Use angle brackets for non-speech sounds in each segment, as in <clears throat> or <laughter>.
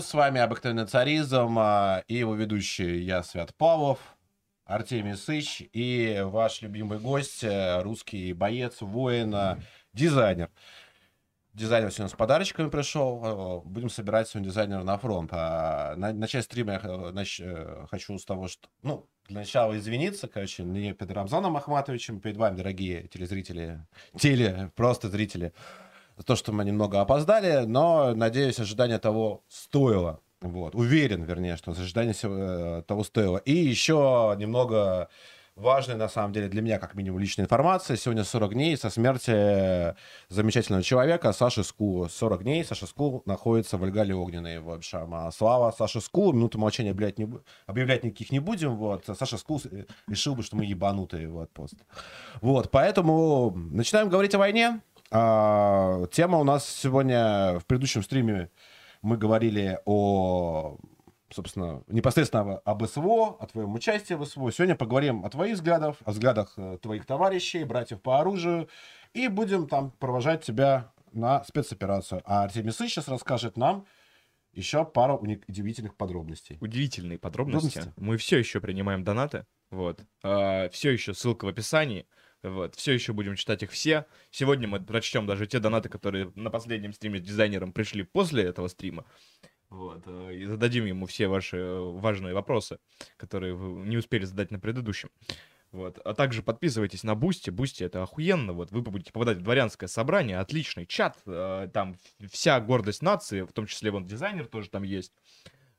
С вами обыкновенный царизм а, и его ведущий я, Свят Павлов, Артемий Сыч и ваш любимый гость, э, русский боец, воин, а, дизайнер. Дизайнер сегодня с подарочками пришел. Э, будем собирать сегодня дизайнера на фронт. А на, начать стрима я э, нач, хочу с того, что... Ну, для начала извиниться, короче, не перед Рамзаном Ахматовичем, перед вами, дорогие телезрители, теле, просто зрители за то, что мы немного опоздали, но, надеюсь, ожидание того стоило. Вот. Уверен, вернее, что ожидание э, того стоило. И еще немного важной, на самом деле, для меня, как минимум, личная информация. Сегодня 40 дней со смерти замечательного человека Саши Ску. 40 дней Саша Ску находится в Альгале Огненной. В общем, а слава Саше Ску. Минуту молчания объявлять, не, объявлять никаких не будем. Вот. Саша Ску решил бы, что мы ебанутые. Вот, просто. Вот, поэтому начинаем говорить о войне. А, тема у нас сегодня в предыдущем стриме мы говорили о, собственно, непосредственно об СВО, о твоем участии в СВО. Сегодня поговорим о твоих взглядах, о взглядах э, твоих товарищей, братьев по оружию, и будем там провожать тебя на спецоперацию. А Артемий Сын сейчас расскажет нам еще пару удивительных подробностей. Удивительные подробности. подробности. Мы все еще принимаем донаты. Вот. А, все еще ссылка в описании. Вот. Все еще будем читать их все. Сегодня мы прочтем даже те донаты, которые на последнем стриме с дизайнером пришли после этого стрима. Вот. Э, и зададим ему все ваши э, важные вопросы, которые вы не успели задать на предыдущем. Вот. А также подписывайтесь на Boosty. Boosty это охуенно. Вот вы будете попадать в дворянское собрание, отличный чат. Э, там вся гордость нации, в том числе вон дизайнер тоже там есть.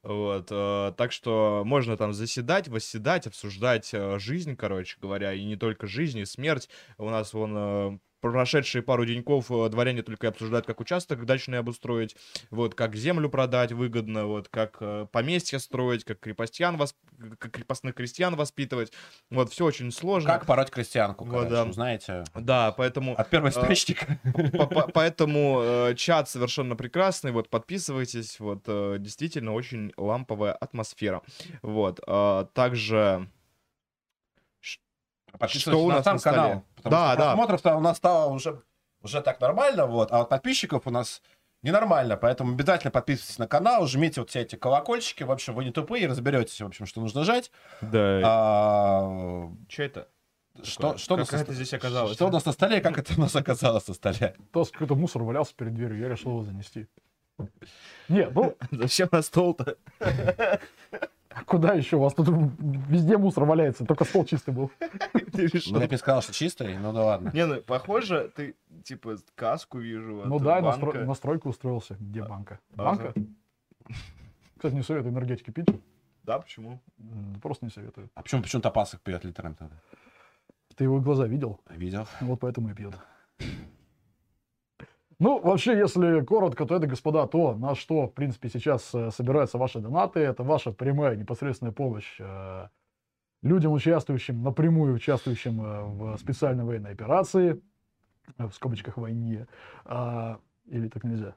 Вот, э, так что можно там заседать, восседать, обсуждать э, жизнь, короче говоря, и не только жизнь, и смерть. У нас вон э, прошедшие пару деньков э, дворяне только обсуждают, как участок дачный обустроить, вот, как землю продать выгодно, вот, как э, поместья строить, как крепостян, восп... как крепостных крестьян воспитывать, вот, все очень сложно. Как пороть крестьянку, вот, да. знаете. Да, поэтому... От первого источника. Поэтому э, чат совершенно прекрасный, вот, подписывайтесь, вот, действительно очень ламповая атмосфера, вот, также Подписывайтесь что у нас на сам канал. да, да. Просмотров-то у нас стало уже, уже так нормально, вот, а вот подписчиков у нас ненормально, поэтому обязательно подписывайтесь на канал, жмите вот все эти колокольчики, в общем, вы не тупые, разберетесь, в общем, что нужно жать. Да. А... Что это? Что, что, как это здесь оказалось? Что у нас на столе, как это у нас оказалось на столе? Просто какой-то мусор валялся перед дверью, я решил его занести. Нет, ну... <laughs> Зачем на стол-то? <laughs> А куда еще? У вас тут везде мусор валяется, только стол чистый был. Ну, я бы сказал, что чистый, ну да ладно. Не, ну, похоже, ты, типа, каску вижу. Ну да, на стройку устроился. Где банка? Банка? Кстати, не советую энергетики пить. Да, почему? Просто не советую. А почему почему Топасок пьет литрами тогда? Ты его глаза видел? Видел. Вот поэтому и пьет. Ну, вообще, если коротко, то это, господа, то, на что, в принципе, сейчас э, собираются ваши донаты. Это ваша прямая непосредственная помощь э, людям, участвующим, напрямую участвующим э, в специальной военной операции, в скобочках войне. А, или так нельзя?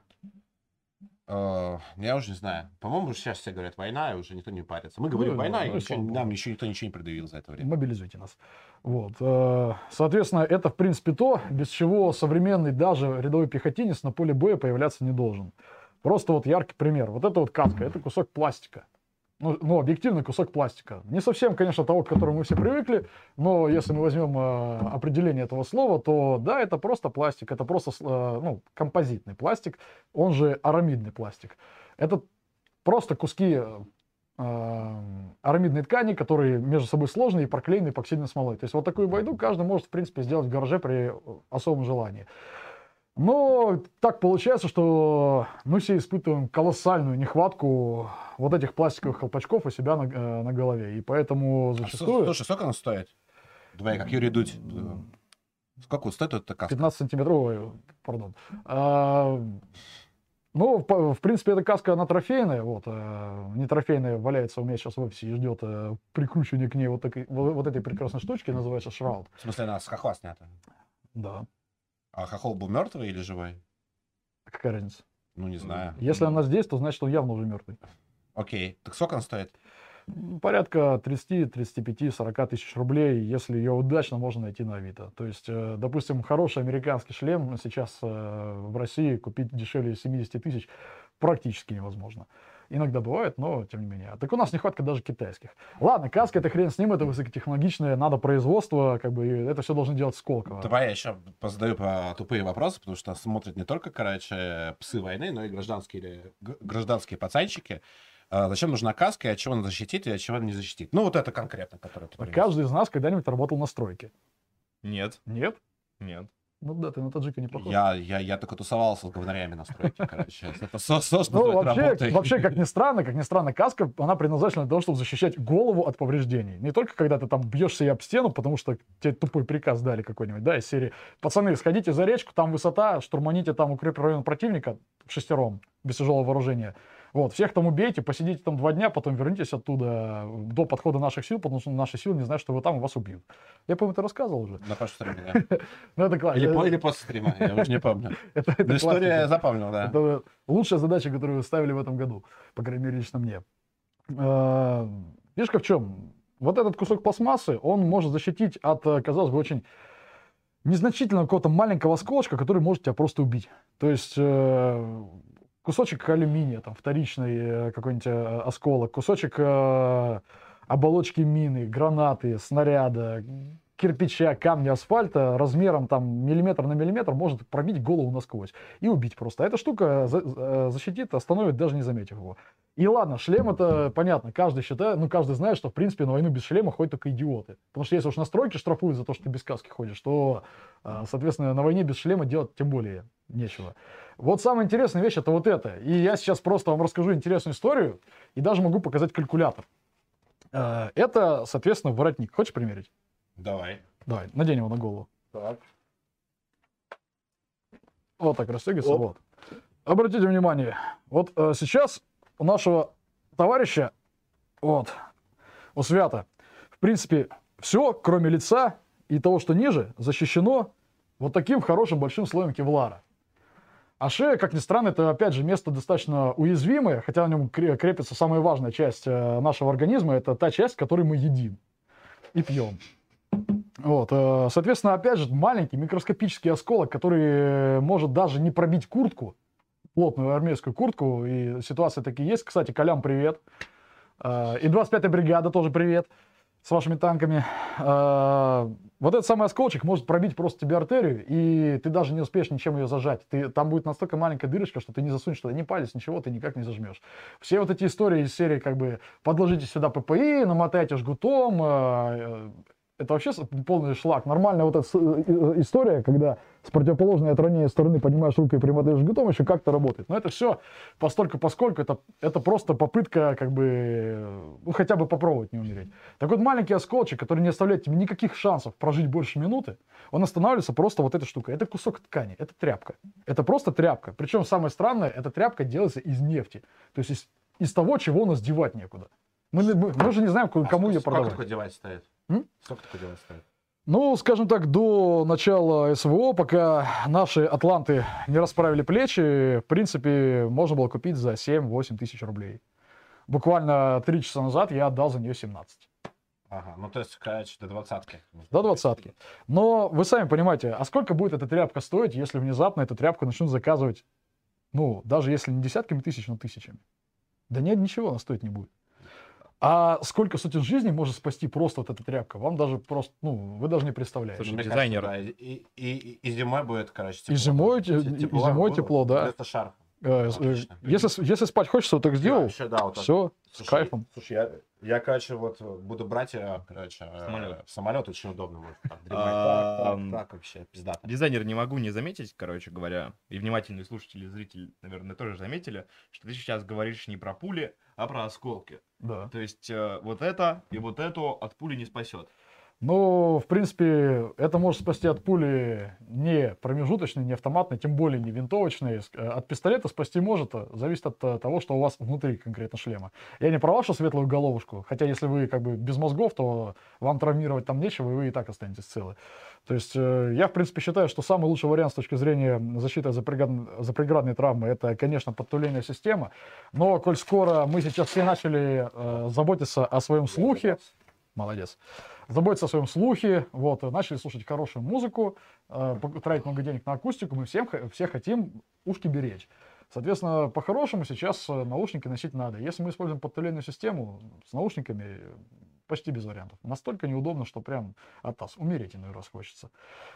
Uh, я уже не знаю. По-моему, сейчас все говорят война, и уже никто не парится. Мы говорим ну, война, ну, и ничего, нам еще никто ничего не предъявил за это время. Мобилизуйте нас. Вот. Э, соответственно, это, в принципе, то, без чего современный даже рядовой пехотинец на поле боя появляться не должен. Просто вот яркий пример. Вот это вот каска, это кусок пластика. Ну, ну, объективный кусок пластика. Не совсем, конечно, того, к которому мы все привыкли, но если мы возьмем э, определение этого слова, то да, это просто пластик, это просто э, ну, композитный пластик, он же арамидный пластик. Это просто куски э, арамидной ткани, которые между собой сложные и проклеены эпоксидной смолой. То есть вот такую байду каждый может, в принципе, сделать в гараже при особом желании. Но так получается, что мы все испытываем колоссальную нехватку вот этих пластиковых колпачков у себя на, э, на голове. И поэтому зачастую... А, слушай, сколько она стоит? Давай, как Юрий Дудь. Сколько стоит эта каска? 15 сантиметровая, пардон. А, ну, в, принципе, эта каска, она трофейная. Вот, э, не трофейная, валяется у меня сейчас в офисе и ждет э, прикручивания к ней вот, такой, вот, этой прекрасной штучки, называется шраут. В смысле, она с хохла снята? Да. А хохол был мертвый или живой? Какая разница? Ну, не знаю. Если она здесь, то значит, он явно уже мертвый. Окей. Так сколько он стоит? Порядка 30, 35, 40 тысяч рублей, если ее удачно можно найти на Авито. То есть, э, допустим, хороший американский шлем сейчас э, в России купить дешевле 70 тысяч практически невозможно. Иногда бывает, но тем не менее. Так у нас нехватка даже китайских. Ладно, каска это хрен с ним, это высокотехнологичное, надо производство, как бы это все должен делать Сколково. Давай я еще позадаю по тупые вопросы, потому что смотрят не только, короче, псы войны, но и гражданские, или гражданские пацанчики. А, зачем нужна каска, и от чего она защитит, и от чего она не защитит? Ну, вот это конкретно, которое ты принес. Каждый из нас когда-нибудь работал на стройке. Нет, Нет? нет. Ну да, ты на таджика не похож. Я, я, я только тусовался с говнарями на стройке, короче. Это со, со, что Ну, вообще, вообще, как ни странно, как ни странно, каска, она предназначена для того, чтобы защищать голову от повреждений. Не только когда ты там бьешься об стену, потому что тебе тупой приказ дали какой-нибудь, да, из серии. Пацаны, сходите за речку, там высота, штурманите там укреп район противника шестером, без тяжелого вооружения. Вот, всех там убейте, посидите там два дня, потом вернитесь оттуда до подхода наших сил, потому что наши силы не знают, что вы там, и вас убьют. Я, по-моему, это рассказывал уже. На прошлом стриме, да. <laughs> Ну, это классно. Или, по- или после стрима, я уже не помню. <laughs> Но историю я классика. запомнил, да. Это лучшая задача, которую вы ставили в этом году, по крайней мере, лично мне. Э, Фишка в чем? Вот этот кусок пластмассы, он может защитить от, э, казалось бы, очень незначительного какого-то маленького осколочка, который может тебя просто убить. То есть э, кусочек алюминия, там, вторичный э, какой-нибудь э, осколок, кусочек э, оболочки мины, гранаты, снаряда, кирпича, камня, асфальта размером там миллиметр на миллиметр может пробить голову насквозь и убить просто. А эта штука за- защитит, остановит, даже не заметив его. И ладно, шлем это понятно, каждый считает, ну каждый знает, что в принципе на войну без шлема ходят только идиоты. Потому что если уж на стройке штрафуют за то, что ты без каски ходишь, то, соответственно, на войне без шлема делать тем более нечего. Вот самая интересная вещь это вот это. И я сейчас просто вам расскажу интересную историю и даже могу показать калькулятор. Э, Это, соответственно, воротник. Хочешь примерить? Давай. Давай, надень его на голову. Так. Вот так расстегивается. Вот. Обратите внимание, вот э, сейчас у нашего товарища, вот, у Свята, в принципе, все, кроме лица и того, что ниже, защищено вот таким хорошим большим слоем кевлара. А шея, как ни странно, это, опять же, место достаточно уязвимое, хотя на нем кре- крепится самая важная часть э, нашего организма, это та часть, которую мы едим и пьем. Вот, э, соответственно, опять же, маленький микроскопический осколок, который э, может даже не пробить куртку, плотную армейскую куртку, и ситуации такие есть. Кстати, Колям, привет. И 25-я бригада тоже привет с вашими танками. Э, Вот этот самый осколочек может пробить просто тебе артерию, и ты даже не успеешь ничем ее зажать. Ты, там будет настолько маленькая дырочка, что ты не засунешь туда ни палец, ничего, ты никак не зажмешь. Все вот эти истории из серии, как бы, подложите сюда ППИ, намотайте жгутом, э, это вообще полный шлак. Нормальная вот эта э, э, история, когда с противоположной от ранее стороны поднимаешь руку и примотаешь жгутом, еще как-то работает. Но это все постольку, поскольку это, это просто попытка как бы, э, ну, хотя бы попробовать не умереть. Так вот, маленький осколочек, который не оставляет тебе никаких шансов прожить больше минуты, он останавливается просто вот этой штукой. Это кусок ткани, это тряпка. Это просто тряпка. Причем самое странное, эта тряпка делается из нефти. То есть из, из того, чего у нас девать некуда. Мы, мы, мы же не знаем, А кому сколько- ее продавать. такой девайс стоит? М? Сколько такой девайс стоит? Ну, скажем так, до начала СВО, пока наши атланты не расправили плечи, в принципе, можно было купить за 7-8 тысяч рублей. Буквально 3 часа назад я отдал за нее 17. Ага, ну то есть, короче, до двадцатки. До двадцатки. Но вы сами понимаете, а сколько будет эта тряпка стоить, если внезапно эту тряпку начнут заказывать, ну, даже если не десятками тысяч, но тысячами? Да нет, ничего она стоить не будет. А сколько сотен жизней может спасти просто вот эта тряпка? Вам даже просто, ну, вы даже не представляете. Слушай, дизайнер. да, и, и, и, зимой будет, короче, тепло. И зимой те- Те- и зимой тепло, да. Вместо шарфа. Э, э, если, с- если спать хочется, вот так сделал, Вообще, да, вот так. все, с Слушай, кайфом. Слушай, я, я, короче, вот буду брать, э, короче, э, Самолет. в самолет очень удобно. может, <laughs> так. А, вообще, пиздато. Дизайнер не могу не заметить, короче говоря, и внимательные слушатели и зрители, наверное, тоже заметили, что ты сейчас говоришь не про пули, а про осколки. Да. То есть э, вот это и вот эту от пули не спасет. Ну, в принципе, это может спасти от пули не промежуточной, не автоматной, тем более не винтовочной. Э, От пистолета спасти может, э, зависит от э, того, что у вас внутри конкретно шлема. Я не про вашу светлую головушку, хотя если вы как бы без мозгов, то вам травмировать там нечего, и вы и так останетесь целы. То есть э, я, в принципе, считаю, что самый лучший вариант с точки зрения защиты от запреград- запреградной травмы, это, конечно, подтулейная система. Но, коль скоро мы сейчас все начали э, заботиться о своем слухе, молодец, заботиться о своем слухе, вот, начали слушать хорошую музыку, э, тратить много денег на акустику, мы всем, все хотим ушки беречь. Соответственно, по-хорошему сейчас э, наушники носить надо. Если мы используем подтоленную систему, с наушниками почти без вариантов. Настолько неудобно, что прям от нас умереть иной раз хочется.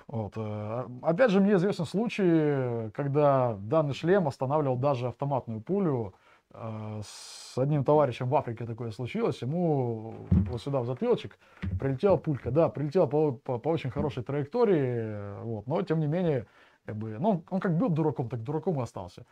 Вот. э, Опять же, мне известны случаи, когда данный шлем останавливал даже автоматную пулю. Э, С одним товарищем в Африке такое случилось. Ему вот сюда в затылочек прилетела пулька. Да, прилетела по, по- по очень хорошей траектории, вот, но тем не менее, как бы, ну, он как был дураком, так дураком и остался.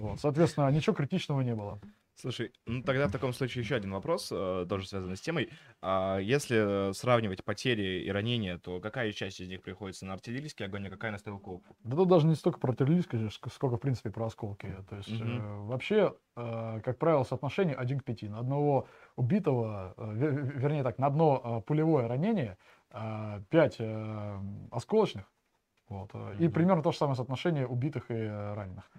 Вот, соответственно, ничего критичного не было. Слушай, ну тогда в таком случае еще один вопрос, э, тоже связанный с темой. А если э, сравнивать потери и ранения, то какая часть из них приходится на артиллерийский огонь, а какая на стрелков? Да тут даже не столько про артиллерийское, ск- сколько, в принципе, про осколки. То есть, Мгм. э, вообще, э, как правило, соотношение 1 к 5. На одного убитого, э, ве- ве- вернее так, на одно э, пулевое ранение 5 осколочных. Вот, э, И Мгм. примерно то же самое соотношение убитых и э, раненых.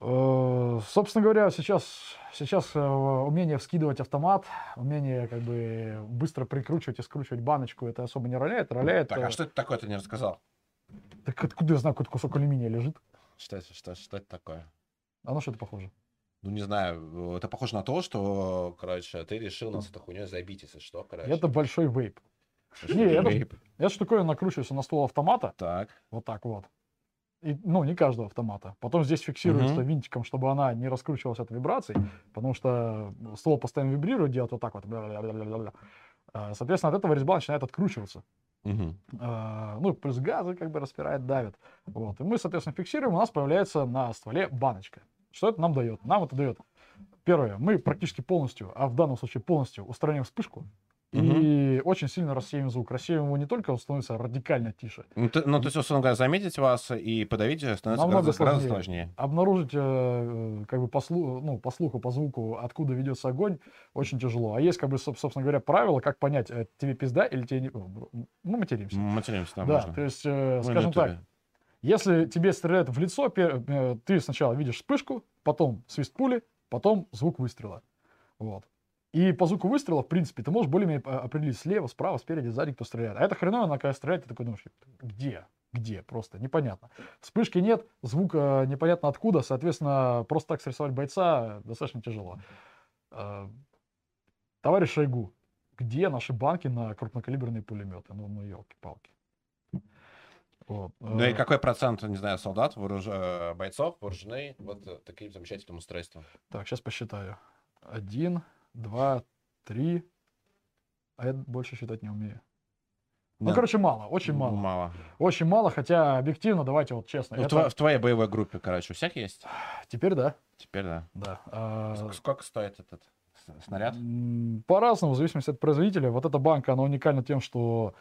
Э, Собственно говоря, сейчас, сейчас э, умение вскидывать автомат, умение как бы быстро прикручивать и скручивать баночку, это особо не роляет. Роляет... Так, э, а что это такое, ты не рассказал? Так откуда я знаю, какой кусок алюминия лежит? Что это, что, что это такое? А на что это похоже? Ну, не знаю, это похоже на то, что, короче, ты решил нас этой хуйней забить, если что, короче. Это большой вейп. Не, это-? Эта штуковина накручивается на ствол автомата, Так. вот так вот. И, ну, не каждого автомата. Потом здесь фиксируется Мгм. винтиком, чтобы она не раскручивалась от вибраций, потому что ствол постоянно вибрирует, делает вот так вот. А, Соответственно, от этого резьба начинает откручиваться. А, Ну, плюс газы как бы распирает, давит. Вот. И мы, соответственно, фиксируем, у нас появляется на стволе баночка. Что это нам дает? Нам это дает, первое, мы практически полностью, а в данном случае полностью устраняем вспышку, и очень сильно рассеиваем звук. Рассеиваем его не только, он становится радикально тише. Ну, ты- ну, то есть, условно говоря, заметить вас и подавить становится Намного гораздо, гораздо сложнее. сложнее. Обнаружить, э, э, как бы по, слу- ну, по слуху, по звуку, откуда ведется огонь, очень тяжело. А есть, как бы, соб- собственно говоря, правило, как понять, э, тебе пизда или тебе не... Ну, материмся. Материмся там да, можно. то есть, э, скажем так. Если тебе стреляют в лицо, э, ты сначала видишь вспышку, потом свист пули, потом звук выстрела. Вот. И по звуку выстрела, в принципе, ты можешь более-менее а, определить слева, справа, спереди, сзади, кто стреляет. А это хреново, когда стреляет, ты такой думаешь, где? Где? Просто непонятно. Вспышки нет, звук э, непонятно откуда, соответственно, просто так срисовать бойца достаточно тяжело. Э, Товарищ Шойгу, где наши банки на крупнокалиберные пулеметы? Ну, ну елки-палки. Вот. Ну и э, какой процент, не знаю, солдат, вооруж- э, бойцов вооружены вот э, таким замечательным устройством? Так, сейчас посчитаю. Один, два, три. А я больше считать не умею. Ну, Да. короче, мало, очень мало. Мало. Очень мало, хотя объективно, давайте вот честно. Ну, это- в твоей боевой группе, короче, у всех есть? Теперь да. Теперь да. Да. А, Ск- Сколько стоит этот снаряд? По-разному, в зависимости от производителя. Вот эта банка, она уникальна тем, что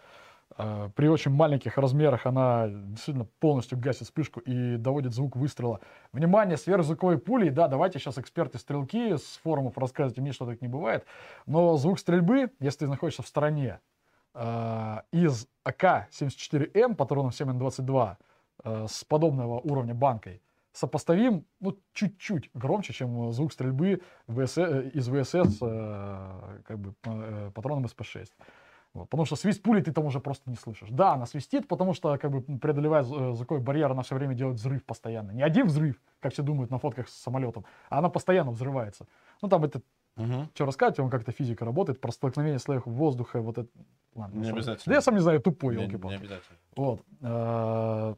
при очень маленьких размерах она действительно полностью гасит вспышку и доводит звук выстрела. Внимание, сверхзвуковой пулей, да, давайте сейчас эксперты-стрелки с форумов расскажете мне, что так не бывает, но звук стрельбы, если ты находишься в стороне, э, из АК-74М патроном 7Н22 э, с подобного уровня банкой, сопоставим, ну, чуть-чуть громче, чем звук стрельбы э, из ВСС э, как бы, э, патроном СП-6. Вот, потому что свист пули ты там уже просто не слышишь. Да, она свистит, потому что, как бы, преодолевая э, звуковой барьер, она все время делает взрыв постоянно. Не один взрыв, как все думают на фотках с самолетом, а она постоянно взрывается. Ну, там это, Мгм. что рассказать, вам как-то физика работает, про столкновение слоев воздуха, вот это... Ладно, Не обязательно. Да я сам не знаю, тупой, Не- елки не обязательно. вот. Э,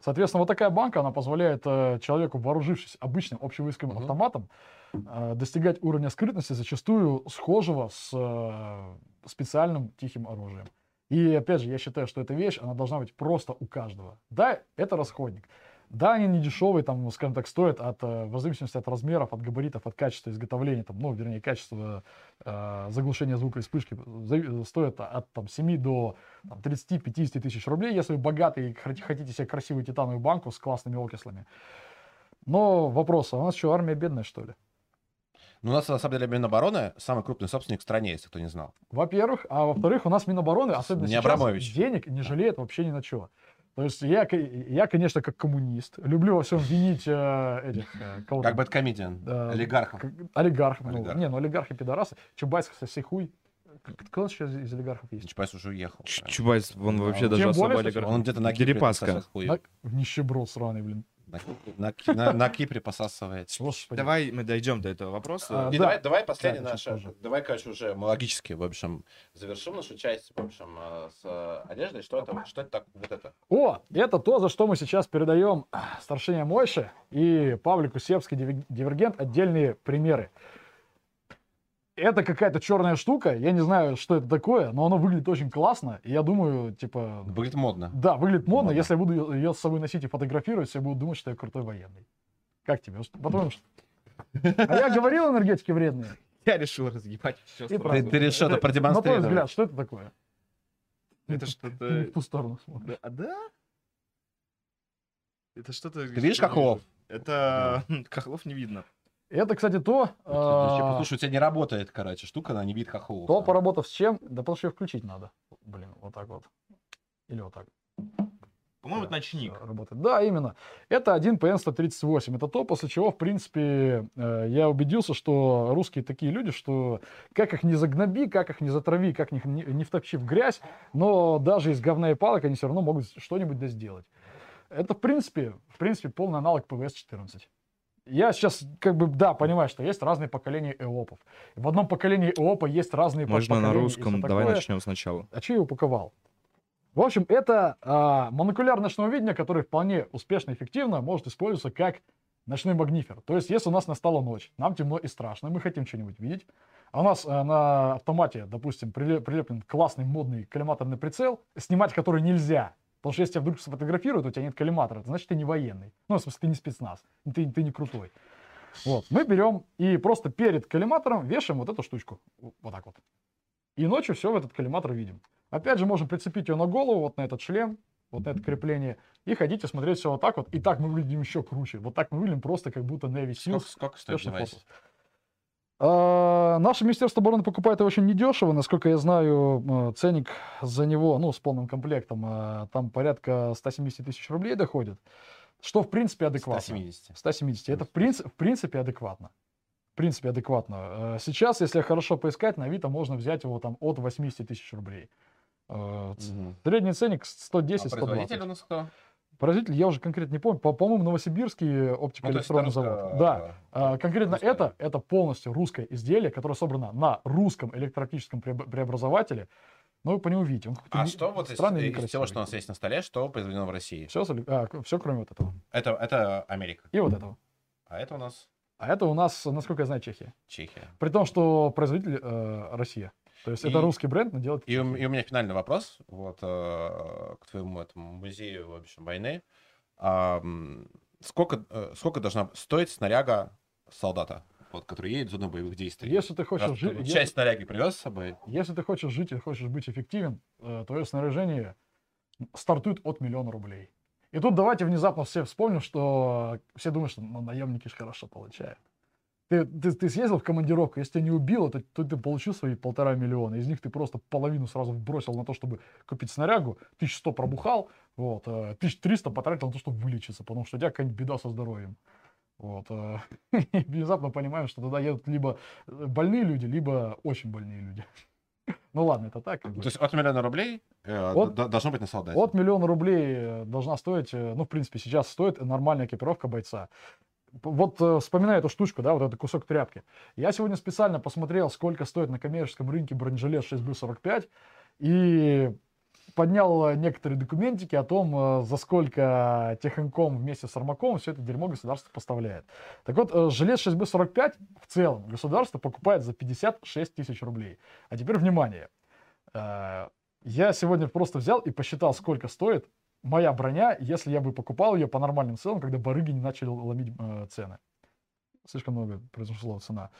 Соответственно, вот такая банка, она позволяет э, человеку, вооружившись обычным общевойсковым автоматом, достигать уровня скрытности, зачастую схожего с э, специальным тихим оружием. И опять же, я считаю, что эта вещь, она должна быть просто у каждого. Да, это расходник. Да, они не дешевые, там, скажем так, стоят от, э, в зависимости от размеров, от габаритов, от качества изготовления, там, ну, вернее, качества э, заглушения звука и вспышки, стоят от там, 7 до там, 30-50 тысяч рублей, если вы богатый и хот- хотите себе красивую титановую банку с классными окислами. Но вопрос, а у нас что, армия бедная, что ли? Ну, у нас, на самом деле, Минобороны самый крупный собственник в стране, если кто не знал. Во-первых, а во-вторых, у нас Минобороны, особенно Не сейчас, Абрамович. денег не жалеет вообще ни на что. То есть я, я, конечно, как коммунист, люблю во всем винить э, этих, э, кого Как BadComedian, Да. олигархов. олигархов. ну, Олигархов. не, ну олигархи пидорасы. Чубайс, кстати, хуй. К- Кто сейчас из олигархов есть? Чубайс уже уехал. Ч- Чубайс, он Да, вообще он- даже особо олигарх. Он где-то на Кипре Дерипаска. хуй. Нищеброд сраный, блин. На, на, на, на Кипре посасывает. Господи. Давай мы дойдем до этого вопроса. А, И да. давай, давай последний Да, наш... Давай, короче, уже мы логически, в общем, завершим нашу часть, в общем, э, с э, одеждой. Что это? Что это так? Вот это. О, это то, за что мы сейчас передаем старшине Мойше и Павлику Севский Дивергент отдельные примеры. Это какая-то черная штука, я не знаю, что это такое, но оно выглядит очень классно, и я думаю, типа, Выглядит модно. да, выглядит модно, Модно. если я буду ее с собой носить и фотографировать, все будут думать, что я крутой военный. Как тебе? Что? А я говорил, энергетики вредные. Я решил разъебать все И Ты, правда. ты решил это На твой продемонстрировать. взгляд, что это такое? Это Ты что-то... в ту сторону смотришь. Да, а да? Это что-то... Ты видишь хохлов? Это... Хохлов <laughs> не видно. Это, кстати, то, а, Слушай, у тебя не работает, короче, штука, она не видит хохлов. То, поработав с чем, да потому что ее включить надо. Блин, вот так вот. Или вот так. По-моему, это Да, ночник. всё, Работает. Да, именно. Это 1 PN138. Это то, после чего, в принципе, э, я убедился, что русские такие люди, что как их не загноби, как их не затрави, как их не, не втопчи в грязь, но даже из говна и палок они все равно могут что-нибудь да сделать. Это, в принципе, в принципе, полный аналог ПВС-14. Я сейчас, как бы, да, понимаю, что есть разные поколения ЭОПов. В одном поколении ЭОПа есть разные Можно на русском. Давай такое. начнем сначала. А я упаковал? В общем, это а, монокуляр ночного видения, который вполне успешно и эффективно может использоваться как ночной магнифер. То есть, если у нас настала ночь, нам темно и страшно, мы хотим что-нибудь видеть, а у нас а, на автомате, допустим, приле- прилеплен классный модный коллиматорный прицел, снимать который нельзя, потому что если тебя вдруг сфотографируют, у тебя нет коллиматора, это значит, ты не военный. Ну, в смысле, ты не спецназ, ты, ты не крутой. Вот, мы берем и просто перед коллиматором вешаем вот эту штучку, вот так вот. И ночью все в этот коллиматор видим. Опять же, можем прицепить ее на голову, вот на этот шлем, вот на это крепление, и ходить и смотреть все вот так вот. И так мы выглядим еще круче. Вот так мы выглядим просто как будто Navy Seals. сколько стоит Special девайс? Forces. А, Наше Министерство обороны покупает его очень недешево. Насколько я знаю, э, ценник за него, ну, с полным комплектом, э, там порядка 170 тысяч рублей доходит. Что, в принципе, адекватно. 170. 170. Это в, принцип- в принципе адекватно. В принципе адекватно. Э, Сейчас, если хорошо поискать, на Авито можно взять его там от 80 тысяч рублей. Э. Средний ценник А 110-120. производитель у нас кто? Производитель я уже конкретно не помню. По- По-моему, новосибирский Ну, оптико-электронный это завод. Да. А, э, конкретно русское. это, это полностью русское изделие, которое собрано на русском электрооптическом преоб- преобразователе. Но вы по нему видите. Он А не- что вот из, из всего, что у нас есть на столе, что произведено в России? Все, все, кроме вот этого. Это, это Америка. И вот этого. А это у нас А это у нас, насколько я знаю, Чехия. Чехия. При том, что производитель э, Россия. То есть это И- русский бренд, но делает... в И и у меня финальный вопрос вот, э, к твоему этому музею в общем, войны. А, сколько, э, сколько должна стоить снаряга солдата, вот, который едет в зону боевых действий? Если ты хочешь Раз жить, ты если, Часть снаряги привез с собой? если ты хочешь жить и хочешь быть эффективен, э, твое снаряжение стартует от миллиона рублей. И тут давайте внезапно все вспомним, что все думают, что ну, наемники же хорошо получают. Ты, ты, ты съездил в командировку, если тебя не убило, то, то ты получил свои полтора миллиона. Из них ты просто половину сразу бросил на то, чтобы купить снарягу, 1100 пробухал, вот, э, 1300 потратил на то, чтобы вылечиться, потому что у тебя какая-нибудь беда со здоровьем. Вот, э, <laughs> и внезапно понимаем, что туда едут либо больные люди, либо очень больные люди. <laughs> Ну ладно, это так. как бы. То есть от миллиона рублей э, От- должно быть на солдате? От миллиона рублей э, должна стоить, э, ну, в принципе, сейчас стоит нормальная экипировка бойца. Вот э, вспоминая эту штучку, да, вот этот кусок тряпки. Я сегодня специально посмотрел, сколько стоит на коммерческом рынке бронежилет 6Б45 и поднял э, некоторые документики о том, э, за сколько Техинком вместе с Армаком все это дерьмо государство поставляет. Так вот, жилет 6Б45 в целом государство покупает за 56 тысяч рублей. А теперь внимание. Я сегодня просто взял и посчитал, сколько стоит моя броня, если я бы покупал ее по нормальным ценам, когда барыги не начали ломить э, цены. Слишком много произошла цена.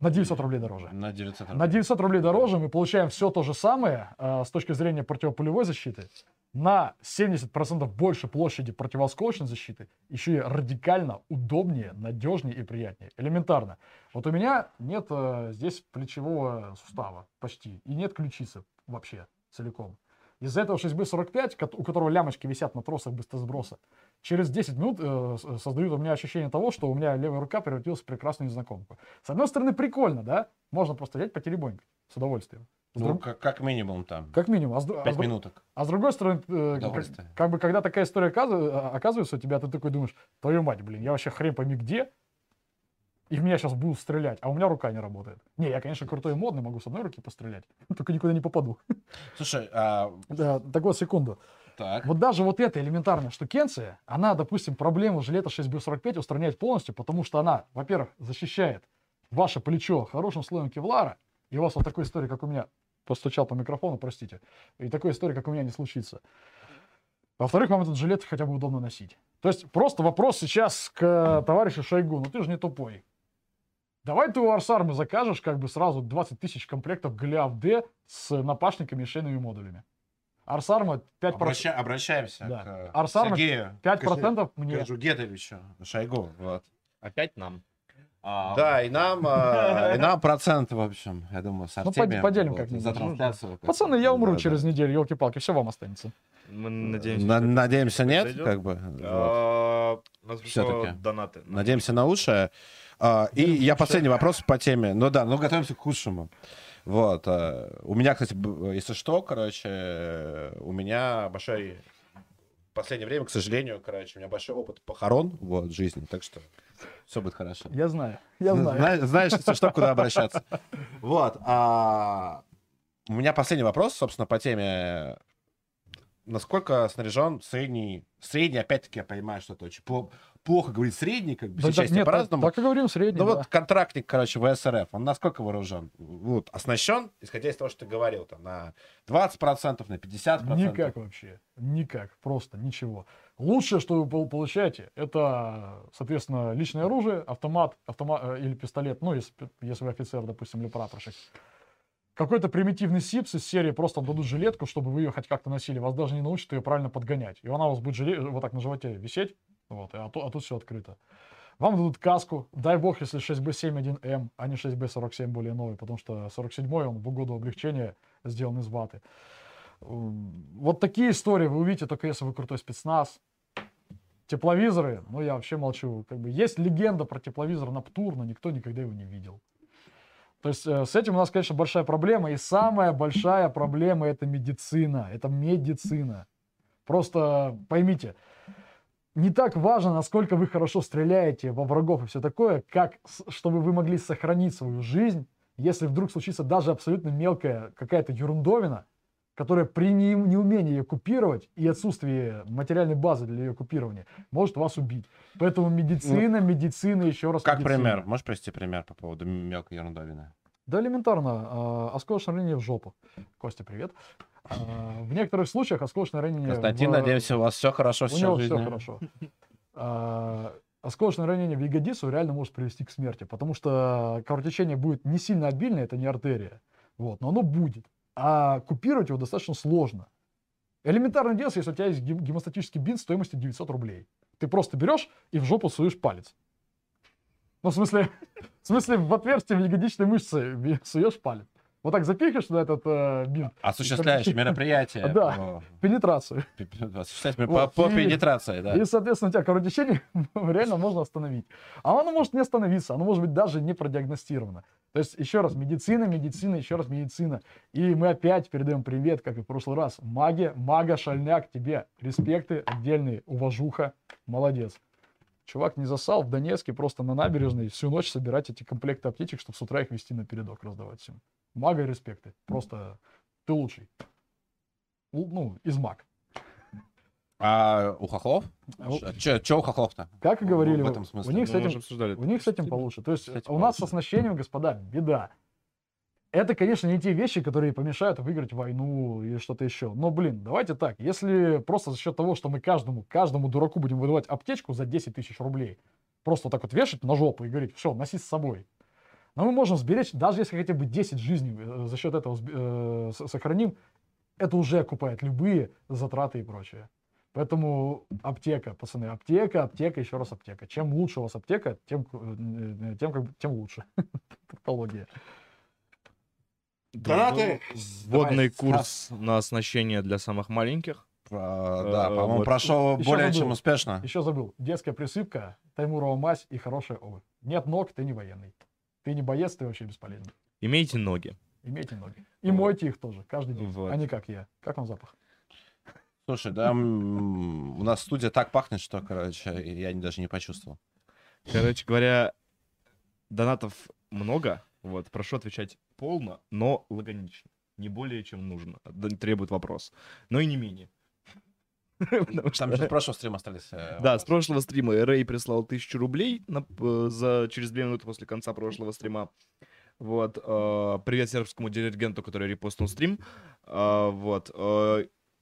На 900 рублей дороже. На 900 рублей. На 900 рублей дороже мы получаем все то же самое э, с точки зрения противополевой защиты. На 70% больше площади противоосколочной защиты. Еще и радикально удобнее, надежнее и приятнее. Элементарно. Вот у меня нет э, здесь плечевого сустава почти. И нет ключицы вообще целиком. Из-за этого 6B45, кот- у которого лямочки висят на тросах быстросброса, через 10 минут э, с- создают у меня ощущение того, что у меня левая рука превратилась в прекрасную незнакомку. С одной стороны, прикольно, да? Можно просто взять потеребонькать с удовольствием. С Ну, друг- как, как минимум там. Как минимум. А с, дру- а Пять с минуток. а с другой стороны, э, как, как бы когда такая история оказыв- а- оказывается у тебя, ты такой думаешь, твою мать, блин, я вообще хрен пойми где, и в меня сейчас будут стрелять, а у меня рука не работает. Не, я, конечно, крутой и модный, могу с одной руки пострелять, <laughs> только никуда не попаду. <laughs> Слушай, а, Да, так вот, секунду. так. Вот даже вот эта элементарная штукенция, она, допустим, проблему жилета 6B45 устраняет полностью, потому что она, во-первых, защищает ваше плечо хорошим слоем кевлара, и у вас вот такой истории, как у меня, постучал по микрофону, простите, и такой истории, как у меня, не случится. Во-вторых, вам этот жилет хотя бы удобно носить. То есть просто вопрос сейчас к товарищу Шойгу, ну ты же не тупой. Давай ты у Арсармы закажешь как бы сразу 20 тысяч комплектов Голиаф Д с напашниками и шейными модулями. Арсарма 5%. Обраща- обращаемся Да. к Арсарма Сергею 5% мне. Кажугетовичу Шойгу. Вот. Опять нам. Да, и нам, а, и нам процент, в общем, я думаю, с Ну, Артемием. под- поделим вот, как-нибудь. За трансляцию. Пацаны, я умру да, через да. неделю, елки-палки, все вам останется. Мы надеемся. На- Надеемся, нет, произойдет. как бы. вот. А, пришло Всё-таки. донаты. Надеемся на лучшее. А, И я последний вопрос по теме. Ну да, ну готовимся к худшему. Вот. а, У меня, кстати, б- если что, короче, э, у меня большой... В последнее время, к сожалению, короче, у меня большой опыт похорон вот, в жизни, так что все будет хорошо. Я знаю, я знаю. зна- Знаешь, если что, куда обращаться. <laughs> Вот. а, У меня последний вопрос, собственно, по теме. Насколько снаряжен средний... Средний, опять-таки, я понимаю, что это очень пло- плохо говорить средний, как бы, Да, нет, так, по-разному. так и говорим средний, Ну да. вот контрактник, короче, ВСРФ, он насколько вооружен? Вот, оснащен, исходя из того, что ты говорил, там, на 20%, на 50%? Никак вообще. Никак. Просто ничего. Лучшее, что вы пол- получаете, это, соответственно, личное оружие, автомат, автомат э, или пистолет, ну, если, если вы офицер, допустим, или прапорщик. Какой-то примитивный сипс из серии просто вам дадут жилетку, чтобы вы ее хоть как-то носили. Вас даже не научат ее правильно подгонять. И она у вас будет жиле- вот так на животе висеть, вот, а, ту- а тут все открыто. Вам дадут каску. Дай бог, если 6B71M, а не 6B47 более новый, потому что 47 он в угоду облегчения сделан из ваты. Вот такие истории вы увидите только если вы крутой спецназ. Тепловизоры, ну я вообще молчу. Как бы есть легенда про тепловизор Наптур, но никто никогда его не видел. То есть э, с этим у нас, конечно, большая проблема. И самая большая проблема это медицина. Это медицина. Просто поймите, не так важно, насколько вы хорошо стреляете во врагов и все такое, как чтобы вы могли сохранить свою жизнь, если вдруг случится даже абсолютно мелкая какая-то ерундовина, которая при не- неумении ее купировать и отсутствии материальной базы для ее купирования может вас убить. Поэтому медицина, медицина, еще раз Ну, Как медицина. пример? Можешь привести пример по поводу мелкой ерундовины? Да элементарно. э, осколочное ранение в жопу. Костя, привет. Э, в некоторых случаях осколочное ранение... Константин, в- надеемся, у вас все хорошо У сейчас него жизни. все хорошо. А, Осколочное ранение в ягодицу реально может привести к смерти, потому что кровотечение будет не сильно обильное, это не артерия, вот, но оно будет. А купировать его достаточно сложно. Элементарное дело, если у тебя есть гем- гемостатический бинт стоимостью 900 рублей. Ты просто берешь и в жопу суешь палец. Ну, в смысле, <laughs> в смысле, в отверстие в ягодичной мышце ви- суешь палец. Вот так запихаешь туда этот э, бинт, Осуществляешь <laughs> мероприятие Да. по, <laughs> пенетрацию. Вот, по, по пенетрации, да. И, соответственно, у тебя кровотечение <laughs> реально можно остановить. А оно может не остановиться, оно может быть даже не продиагностировано. То есть, еще раз, медицина, медицина, еще раз медицина. И мы опять передаем привет, как и в прошлый раз. Маге, мага, шальняк, тебе респекты отдельные, уважуха, молодец. Чувак не засал в Донецке просто на набережной всю ночь собирать эти комплекты аптечек, чтобы с утра их вести на передок, раздавать всем. Мага, респекты. Просто ты лучший. Ну, из маг. А у хохлов? А у- Че у хохлов-то? Как и говорили, в этом смысле. у них с этим У них с этим получше. То есть С этим у нас с получше. оснащением, господа, беда. Это, конечно, не те вещи, которые помешают выиграть войну или что-то еще. Но, блин, давайте так. Если просто за счет того, что мы каждому, каждому дураку будем выдавать аптечку за 10 тысяч рублей, просто вот так вот вешать на жопу и говорить, все, носи с собой. Но мы можем сберечь, даже если хотя бы 10 жизней э, за счет этого э, сохраним, это уже окупает любые затраты и прочее. Поэтому аптека, пацаны, аптека, аптека, еще раз аптека. Чем лучше у вас аптека, тем, э, тем, как тем лучше. <laughs> Тавтология. Донаты! Вводный Давай, курс на оснащение для самых маленьких. А, Да, Э, по-моему, вот. прошел Еще более забыл. чем успешно. Еще забыл. Детская присыпка, таймурова мазь и хорошая обувь. Нет ног, ты не военный. Ты не боец, ты вообще бесполезный. Имейте ноги. Имейте ноги. И мойте их тоже, каждый день. Вот. А не как я. Как вам запах? Слушай, да, у нас студия так пахнет, что, короче, я даже не почувствовал. Короче говоря, донатов много. Вот, прошу отвечать полно, но лаконично. Не более, чем нужно. Требует вопрос. Но и не менее. <laughs> Что- Там же с прошлого стрима остались. э, Да, с прошлого стрима Рэй прислал тысячу рублей за, через две минуты после конца прошлого стрима. Вот. э, привет сербскому диригенту, который репостнул стрим. Э, вот.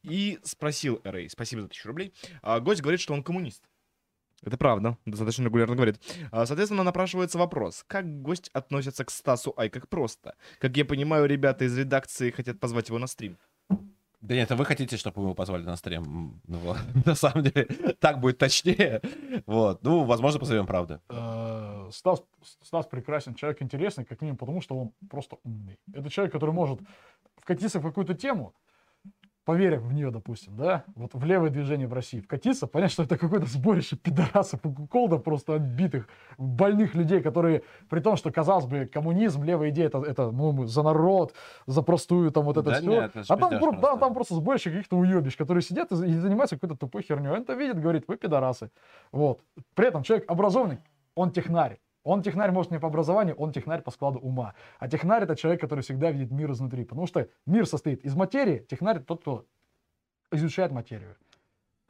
и спросил Рэй, спасибо за тысячу рублей. Гость говорит, что он коммунист. Это правда, достаточно регулярно говорит. А, Соответственно, напрашивается вопрос, как гость относится к Стасу Ай как просто? Как я понимаю, ребята из редакции хотят позвать его на стрим. Да нет, а вы хотите, чтобы его позвали на стрим? Ну, вот. <laughs> На самом деле, так будет точнее. Вот. Ну, возможно, позовем, правда. Э, Стас, Стас прекрасен, человек интересный, как минимум потому, что он просто умный. Это человек, который может вкатиться в какую-то тему, поверив в нее, допустим, да, вот в левое движение в России, вкатиться, понять, что это какое-то сборище пидорасов и просто отбитых, больных людей, которые, при том, что, казалось бы, коммунизм, левая идея, это, это ну, мы за народ, за простую, там, вот это Да все. нет, это а там, про- да, там просто сборище каких-то уебищ, которые сидят и, и занимаются какой-то тупой херней. Он это видит, говорит, вы пидорасы. Вот. При этом человек образованный, он технарь. Он технарь, может, не по образованию, он технарь по складу ума. А технарь это человек, который всегда видит мир изнутри. Потому что мир состоит из материи, технарь тот, кто изучает материю.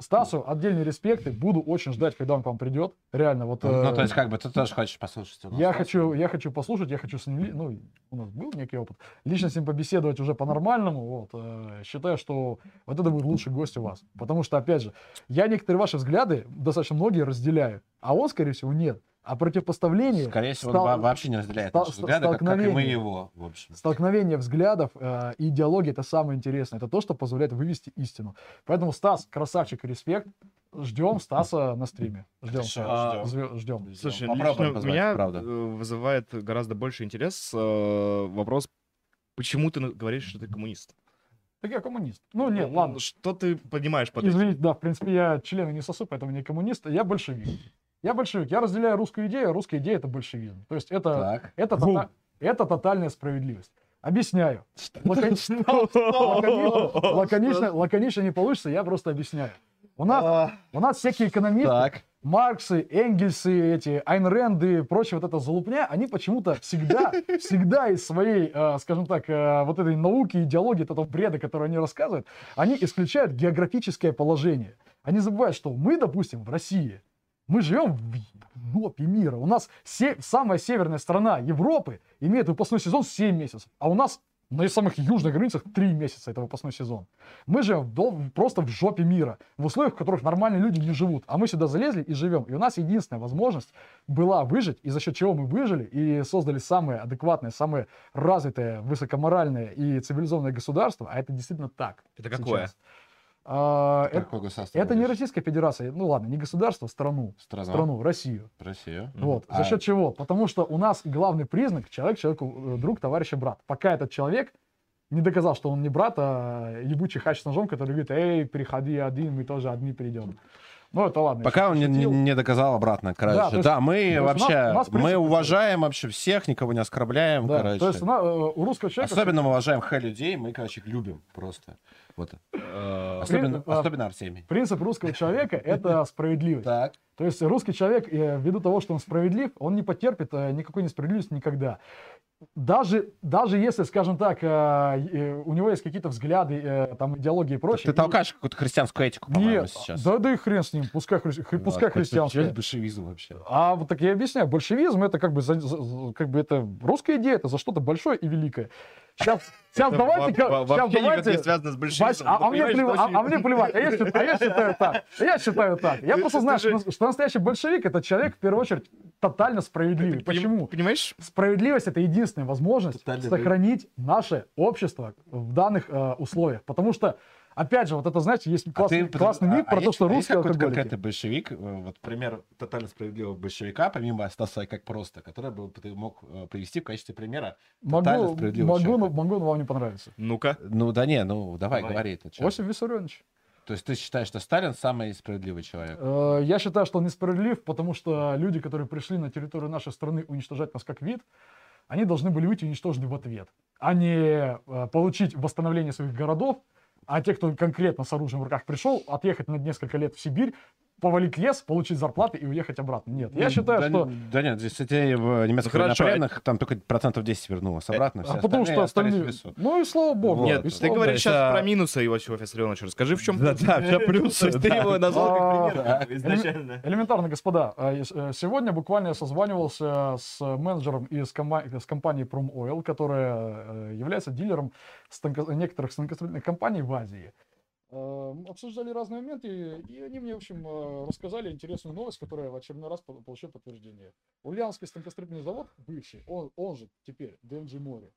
Стасу отдельные респекты. Буду очень ждать, когда он к вам придет. Реально, вот. Ну, э, то есть, как бы, ты тоже хочешь послушать я хочу, я хочу послушать, я хочу с ним, ну, у нас был некий опыт, лично с ним побеседовать уже по-нормальному, вот, э, считаю, что вот это будет лучший гость у вас, потому что, опять же, я некоторые ваши взгляды, достаточно многие разделяю, а он, скорее всего, нет, а противопоставление, Скорее всего, стал- он во- вообще не разделяет стал- наши взгляды, как, как и мы его, в общем. столкновение взглядов э, и идеологии это самое интересное, это то, что позволяет вывести истину, поэтому Стас, красавчик и респект, ждем Стаса на стриме, ждем, Хорошо, ждем. ждем. Слушай, Попробуем лично позвать, меня правда. э, вызывает гораздо больше интерес э, вопрос, почему ты говоришь, что ты коммунист? Так я коммунист. Ну, нет, ладно. Что ты понимаешь под этим? Извините, да, в принципе, я члены не сосу, поэтому не коммунист, я большевик. Я большевик, я разделяю русскую идею, а русская идея это большевизм. То есть это, Так. это, тота- это тотальная справедливость. Объясняю. Лакон- лаконично, <laughs> лаконично, лаконично не получится, я просто объясняю. У нас, у нас всякие экономисты, Так. Марксы, Энгельсы, эти Айн Рэнды и прочее вот это залупня, они почему-то всегда, <laughs> всегда из своей, э, скажем так, э, вот этой науки, идеологии, этого бреда, который они рассказывают, они исключают географическое положение. Они забывают, что мы, допустим, в России, мы живем в Европе мира. У нас се- самая северная страна Европы имеет выпускной сезон 7 месяцев, а у нас на самых южных границах 3 месяца это выпускной сезон. Мы живем в просто в жопе мира, в условиях, в которых нормальные люди не живут. А мы сюда залезли и живем. И у нас единственная возможность была выжить, и за счет чего мы выжили и создали самое адекватное, самое развитое, высокоморальное и цивилизованное государство. А это действительно так. Это какое? сейчас. А, это, Какое государство это не будешь? Российская Федерация, ну ладно, не государство, страну, Страна. страну, Россию. Россию. Вот. А- За счет чего? Потому что у нас главный признак человек человеку э, друг, товарищ и брат. Пока этот человек не доказал, что он не брат, а ебучий хач с ножом, который говорит, эй, переходи один, мы тоже одни придем. Ну, это ладно. Пока он не, не- не доказал обратно, короче. Да, Да, есть- то мы есть у нас- вообще, у нас принцип мы уважаем вообще всех, никого не оскорбляем, Да, короче. то есть у э, у русского человека... Особенно мы уважаем х людей, мы, короче, их любим просто. Вот. Э, Особенно, а- особенно Артемий. Принцип русского человека — это <laughs> справедливость. Так. То есть русский человек, э, ввиду того, что он справедлив, он не потерпит э, никакой несправедливости никогда. Даже, даже если, скажем так, у него есть какие-то взгляды, там, идеологии и прочее. Ты толкаешь какую-то христианскую этику, по-моему, сейчас. да, да и хрен с ним, пускай, хри- хри- пускай христианское. большевизм вообще? А вот так я объясняю, большевизм это как бы, за- за- как бы это русская идея, это за что-то большое и великое. Сейчас, сейчас давайте, Во- во- сейчас Вообще никак не давайте, связано с большевизмом. а, а мне плевать, а, а мне плевать, а я, считаю, а я считаю так, я считаю так. Я Ты- просто ты знаю, же- что, что настоящий большевик это человек, в первую очередь, тотально справедливый. Ты Почему? Понимаешь? Справедливость это единственная возможность Тотально сохранить наше общество в данных э, условиях. Потому что, опять же, вот это, знаете, есть классный, ты- классный а- миф а про то, есть- что а русские какой-то алкоголики. конкретный большевик, э, вот пример тотально справедливого большевика, помимо Стаса как просто, который бы ты мог э, привести в качестве примера тотально Могу, справедливого могу, человека. могу, но вам не понравится. Ну-ка. Ну да не, ну давай, Давай. говори это. Осип Виссарионович. То есть ты считаешь, что Сталин самый справедливый человек? Э, Я считаю, что он несправедлив, потому что люди, которые пришли на территорию нашей страны уничтожать нас как вид, они должны были быть уничтожены в ответ, а не получить восстановление своих городов, а те, кто конкретно с оружием в руках пришел, отъехать на несколько лет в Сибирь, повалить лес, получить зарплаты и уехать обратно. Нет, я считаю, да, что... Да нет, здесь эти в немецких Ну, хорошо, военнопленных там только процентов 10 вернулось обратно. все А потому что остальные. Ну и слава богу. Вот. Нет, и ты говоришь сейчас Это- про минусы Иосифа Виссарионовича. Расскажи, в чем Да, да, все плюсы. Ты его назвал А, как пример изначально. Элементарно, господа, э, ес- э, сегодня буквально я созванивался с менеджером из компании Prom Oil, которая э, является дилером некоторых станкостроительных компаний в Азии. Э, Обсуждали разные моменты, и они мне, в общем, э, рассказали интересную новость, которая в очередной раз по- получила подтверждение. Ульяновский станкостроительный завод, бывший, он, он же теперь ДМГ Море,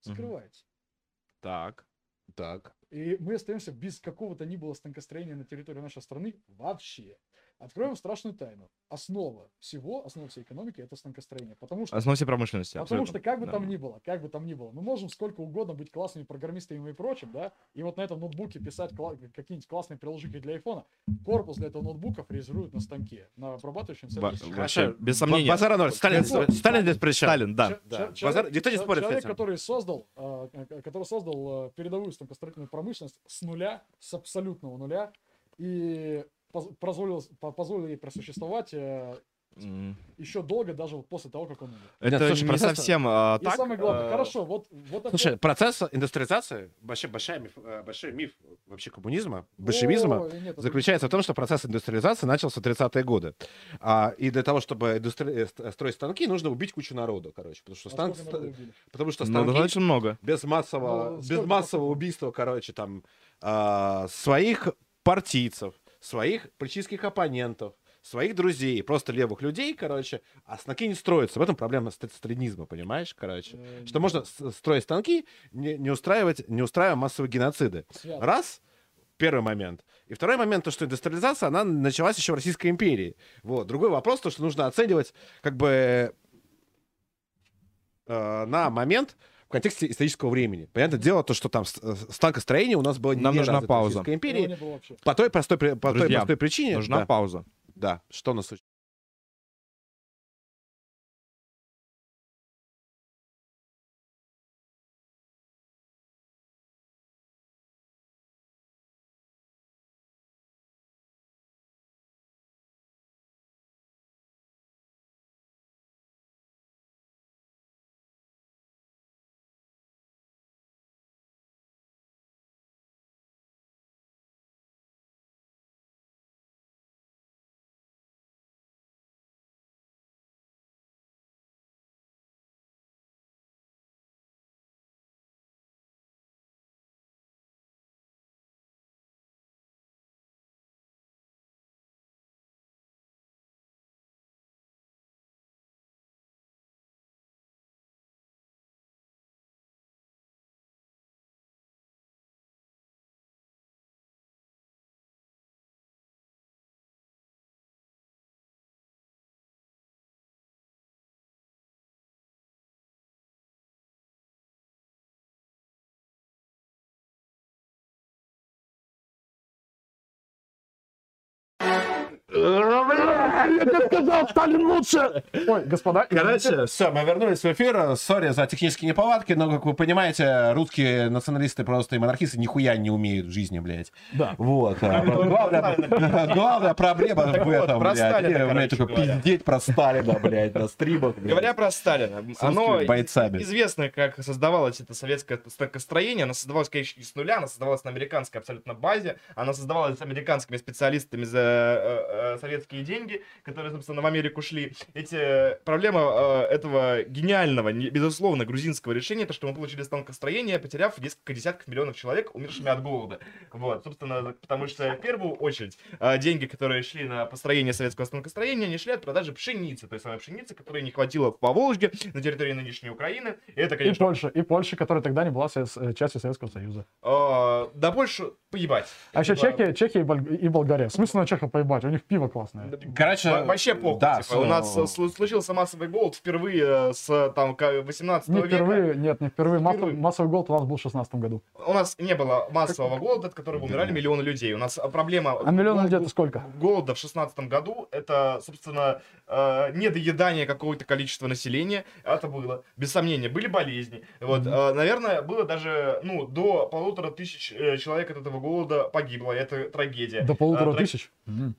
скрывается. Так. Так. И мы остаемся без какого-то ни было станкостроения на территории нашей страны вообще. Откроем страшную тайну. Основа всего, основа всей экономики это станкостроение. Потому что, Основа всей промышленности. потому абсолютно. что как бы Да. там ни было, как бы там ни было, мы можем сколько угодно быть классными программистами и прочим, да, и вот на этом ноутбуке писать кла- какие-нибудь классные приложения для айфона. Корпус для этого ноутбука фрезеруют на станке, на обрабатывающем Ба- сервисе. Вообще, без сомнения. Базара ноль. Сталин, Вот. Сталин здесь при чем? Сталин, да. Ча- да. Базар- никто не спорит с Человек, который создал, а, к- который создал а, передовую станкостроительную промышленность с нуля, с абсолютного нуля, и позволил, по- позволил ей просуществовать э, М. еще долго, даже вот после того, как он умер. Это Нет, слушай, не процесс- совсем а, И так. самое главное, а, хорошо, вот, вот Слушай, это- процесс индустриализации, большой, большой, миф, э, большой миф вообще коммунизма, большевизма, Ой, нет, это- заключается в том, что процесс индустриализации начался в 30-е годы. А, и для того, чтобы индустри- э, ст- строить станки, нужно убить кучу народу, короче. Потому что, А стан- потому что Ну, станки достаточно много. без массового, Ну, без массового убийства, короче, там, а, своих партийцев, своих политических оппонентов, своих друзей, просто левых людей, короче, а станки не строятся. В этом проблема ст- сталинизма, понимаешь, короче. Э, Что можно строить станки, не, не устраивать, не устраивая массовые геноциды. Раз, первый момент. И второй момент, то, что индустриализация, она началась еще в Российской империи. Вот. Другой вопрос, то, что нужно оценивать как бы э, на момент контексте исторического времени. Понятное дело, то, что там с- э, станкостроение у нас было не Нам нужна пауза. Империи. не было вообще. По той простой, по той Друзья, простой причине. Нужна да, пауза. да, что у нас случилось? Ой, господа, Короче, все, мы вернулись в эфир. Сори за технические неполадки, но, как вы понимаете, русские националисты просто и монархисты нихуя не умеют в жизни, блядь. да. Вот. а, <laughs> Главная, проблема в этом, блядь. Только пиздеть про Сталина, блядь, на стримах. блядь. Говоря про Сталина, С оно известно, как создавалось это советское станкостроение. Оно создавалось, конечно, не с нуля, оно создавалось на американской абсолютно базе. Оно создавалось американскими специалистами за э, э, советские деньги, которые, собственно, в Америку шли. Эти проблема э, этого гениального, не- безусловно, грузинского решения, то, что мы получили станкостроение, потеряв несколько десятков миллионов человек, умершими от голода. Вот, собственно, потому что в первую очередь э, деньги, которые шли на построение советского станкостроения, они шли от продажи пшеницы, той самой пшеницы, которой не хватило по Волжге на территории нынешней Украины. И это, И конечно, Польша, и Польша, которая тогда не была э, частью Советского Союза. э, да больше поебать. А еще Типа, Чехия, Чехия и, Боль- и Болгария. В смысле на чехов поебать? У них пиво классное. Короче, раньше... Во- Вообще похуй. Да, типа, у нас э, слу- случился массовый голод впервые э, с там ка- 18 Не века. впервые, нет, не впервые. Массовый, Впервые. массовый голод у нас был в 16 году. У нас не было массового голода, от которого умирали миллионы людей. У нас проблема... А миллион людей это сколько? голода в 16 году, это, собственно, э, недоедание какого-то количества населения, это было, без сомнения, были болезни, вот, э, наверное, было даже, ну, до полутора тысяч э, человек от этого голода погибло, это трагедия. До полутора А, тысяч? Мгм.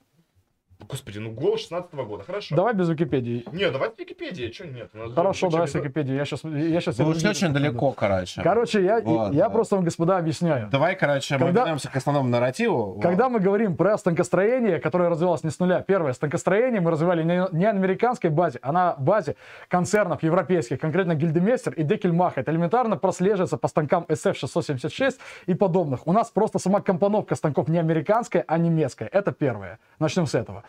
Господи, ну голод 16 года, хорошо. Давай без Википедии. Не, давай в Википедии, что нет? Хорошо, давай с Википедии. Я сейчас, я сейчас Вы ушли очень далеко, короче. Короче, я, Вот, я да. просто вам, господа, объясняю. Давай, короче, мы Когда- вернемся к основному нарративу. Когда мы говорим про станкостроение, которое развивалось не с нуля, первое, станкостроение мы развивали не, не на американской базе, а на базе концернов европейских, конкретно Гильдемейстер и Декельмах. Это элементарно прослеживается по станкам SF-676 и подобных. У нас просто сама компоновка станков не американская, а немецкая. Это первое. Начнем с этого.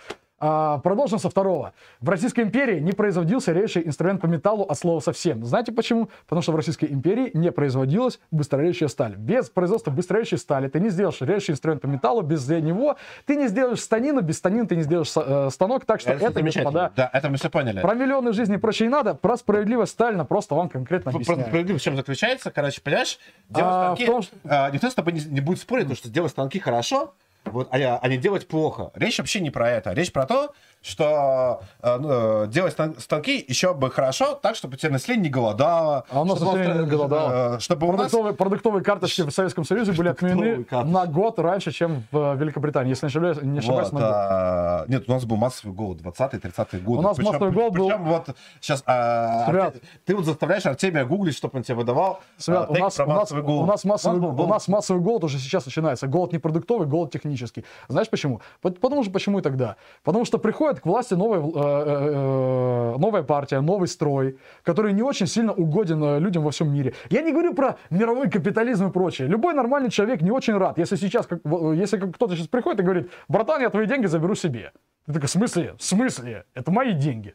А, продолжим со второго. В Российской империи не производился режущий инструмент по металлу от слова совсем. Знаете почему? Потому что в Российской империи не производилась быстрорежущая сталь. Без производства быстрорежущей стали ты не сделаешь режущий инструмент по металлу, без него ты не сделаешь станину, без станины ты не сделаешь э, станок. Так что Это, это, господа, Да, это мы все поняли. про миллионы жизней проще не надо, про справедливость Сталина просто вам конкретно Про- объясняю. Справедливость в чем заключается? Короче, понимаешь, делать А, станки... том, что- а, никто с тобой не, не будет спорить, потому что делать станки хорошо, вот, а, а не делать плохо. Речь вообще не про это. Речь про то, что э, ну, э, делать стан- станки еще бы хорошо, так, чтобы тебе население не голодало. А у нас население не голодало. э, Чтобы у нас... Продуктовые, продуктовые карточки в Советском Союзе были отменены Продуктовые на год раньше, чем в э, Великобритании, если не ошибаюсь, не ошибаюсь, Вот, на год. а, нет, у нас был массовый голод 20-30-е годы. У нас массовый голод был- Причем вот сейчас... а, Свят. Ты вот заставляешь Артемия гуглить, чтобы он тебе выдавал Свят, а, у, нас, про у, нас, массовый голод. у, нас массовый, был- был- у нас массовый голод уже сейчас начинается. Голод не продуктовый, голод технический. Знаешь почему? По- Потому что почему и тогда? Потому что приходит к власти новая, э, э, э, новая партия, новый строй, который не очень сильно угоден людям во всем мире. Я не говорю про мировой капитализм и прочее. Любой нормальный человек не очень рад, если сейчас, если кто-то сейчас приходит и говорит, братан, я твои деньги заберу себе. Ты такой, в смысле? В смысле? Это мои деньги.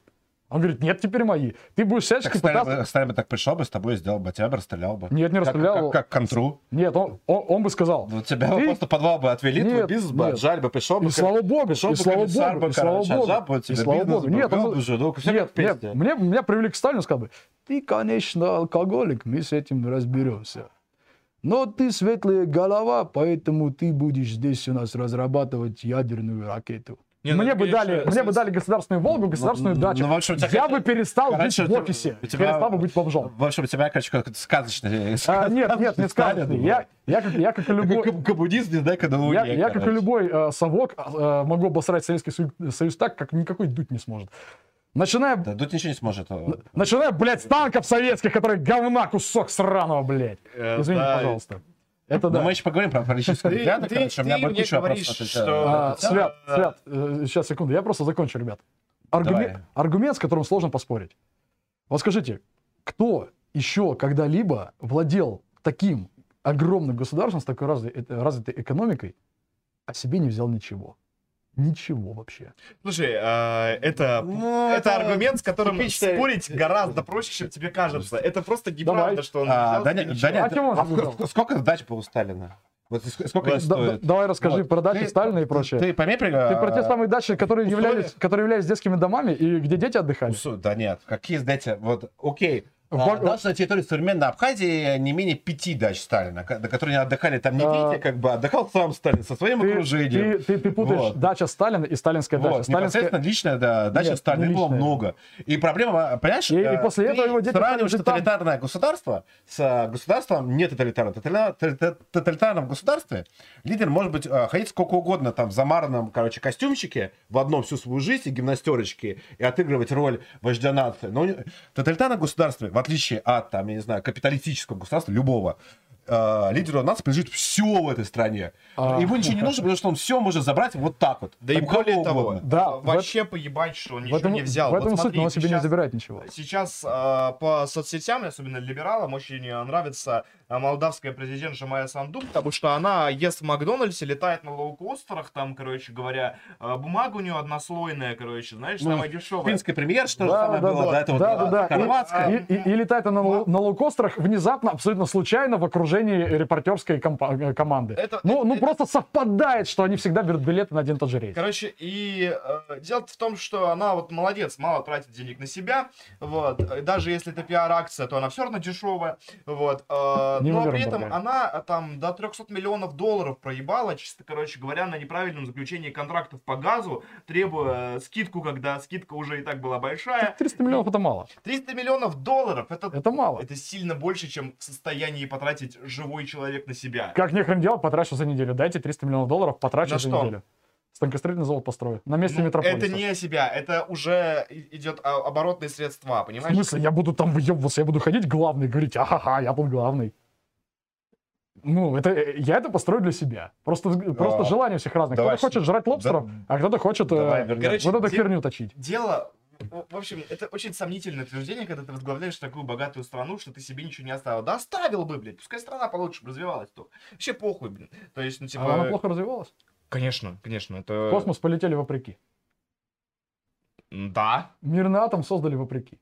Он говорит, нет, теперь мои. Ты будешь всячески Так пытаться... Сталин бы так пришел бы с тобой, сделал бы тебя бы, расстрелял бы. Нет, не Как- расстрелял. Как, как контру. Нет, он, он, он бы сказал. Вот тебя бы Ты- просто подвал бы отвели, твой Нет, бизнес бы нет. отжали бы, пришел бы... И как- слава богу, пришел и бы слава богу, бы, и слава богу, бы и слава богу. Нет, он- бы жену, Нет, как нет, мне, меня привели к Сталину, сказал бы, ты, конечно, алкоголик, мы с этим разберемся. Но ты светлая голова, поэтому ты будешь здесь у нас разрабатывать ядерную ракету. Не, ну, мне, бы дали, мне бы дали государственную Волгу, государственную ну, дачу. ну, в общем, тебя Я как- бы перестал Короче, жить в офисе, у тебя- перестал бы быть бомжом. В общем, у тебя, короче, какой-то сказочный... А, нет, нет, не сказочный. Я, я, как, я, как и любой, Как коммунист, не дай когда на Я, Луне, я, как и любой э, совок, э, могу обосрать Советский Сою- Союз так, как никакой дуть не сможет. Начиная, Да, тут ничего не сможет. э, начиная, блядь, с танков советских, которые говна кусок сраного, блядь. Э, Извини, да. пожалуйста. Это Но да. Ну, мы еще поговорим про взгляды, ты- короче, у меня будет мне куча говоришь, вопросов. что- А, Свят. Свят, э, сейчас, секунду, я просто закончу, ребят. Аргумен- Давай. аргумент, с которым сложно поспорить. Вот скажите, кто еще когда-либо владел таким огромным государством, с такой разве- э, развитой экономикой, а себе не взял ничего? Ничего вообще. Слушай, а, это, Ну, это это аргумент, с которым типичный- спорить гораздо проще, чем тебе кажется. Это просто неправда, Давай. что он А, взял да себе нет, ничего. да нет, А он а сколько- сколько дач было у Сталина? Вот ск- сколько Да- да- стоят? давай расскажи Вот. про дачи Ты- Сталина и прочее. Ты пойми, при- Ты про те самые дачи, которые условия- являлись, которые являлись детскими домами и где дети отдыхали? Усу- Да нет, какие знаете, вот, окей. В А, даже на территории современной Абхазии не менее пяти дач Сталина, на которые они отдыхали там не А, Витя, как бы отдыхал сам Сталин со своим Ты, окружением. ты- ты- ты путаешь Вот. дача Сталина и сталинская дача. Вот, Сталинская... непосредственно личная да, дача Нет, Сталина, не было много. И проблема, понимаешь, И- и э, после этого его дети сравниваешь жить там. тоталитарное государство с э, государством не тоталитарным. Тотали- тотали- тоталитарном государстве лидер может быть э, ходить сколько угодно там в замаранном, короче, костюмчике в одном всю свою жизнь и гимнастерочки и отыгрывать роль вождя нации. Но в тоталитарном государстве, в отличие от, там, я не знаю, капиталистического государства, любого, э, лидеру нации принадлежит все в этой стране. А. Ему ничего не нужно, потому что он все может забрать вот так вот. Да и более того, угодно. Да, вообще поебать, что он В ничего этом, не взял. в этом Вот суть, смотри, но он себе не сейчас- забирает ничего. Сейчас а, по соцсетям, особенно либералам, очень а, нравится молдавская президентша Майя Санду, потому что она ест в Макдональдсе, летает на лоукостерах, там, короче говоря, а, бумага у нее однослойная, короче, знаешь, Ну, самая дешевая. Финская премьер, что Да, самое да, было, да. да, это вот Да, да, да. И- хорватская. И, и- и летает она на, лоу- на лоукостерах внезапно, абсолютно случайно, в окружении репортерской компа- э, команды. Это- ну, ну это- просто совпадает, что они всегда берут билеты на один и тот же рейс. Короче, и э, дело в том, что она вот молодец, мало тратит денег на себя, вот, даже если это пиар-акция, то она все равно дешевая, вот, э, Не но уверен, при этом она э, там до 300 миллионов долларов проебала, чисто, короче говоря, на неправильном заключении контрактов по газу, требуя э, скидку, когда скидка уже и так была большая. 300 миллионов это мало. 300 миллионов долларов, это, Это мало. это сильно больше, чем в состоянии потратить живой человек на себя. Как нехрен делать, потрачу за неделю. Дайте 300 миллионов долларов, потрачу На за что? неделю. Станкостроительный завод построю. На месте Ну, метрополиса. это не себя, это уже идет а, оборотные средства, В понимаешь? смысле, я буду там выебываться, я буду ходить главный, говорить, ахаха, я тут главный. Ну, это, э, я это построю для себя. Просто, просто А, желание у всех разных. давай Кто-то хочет жрать лобстеров, Да. а кто-то хочет э, Давай. Короче, вот эту де- херню точить. Дело, в в общем, это очень сомнительное утверждение, когда ты возглавляешь такую богатую страну, что ты себе ничего не оставил. Да оставил бы, блядь, пускай страна получше бы развивалась то. Вообще похуй, блин. То есть, ну, типа... А она плохо развивалась. Конечно, конечно, В это... космос полетели вопреки. Да, Мирный атом создали вопреки.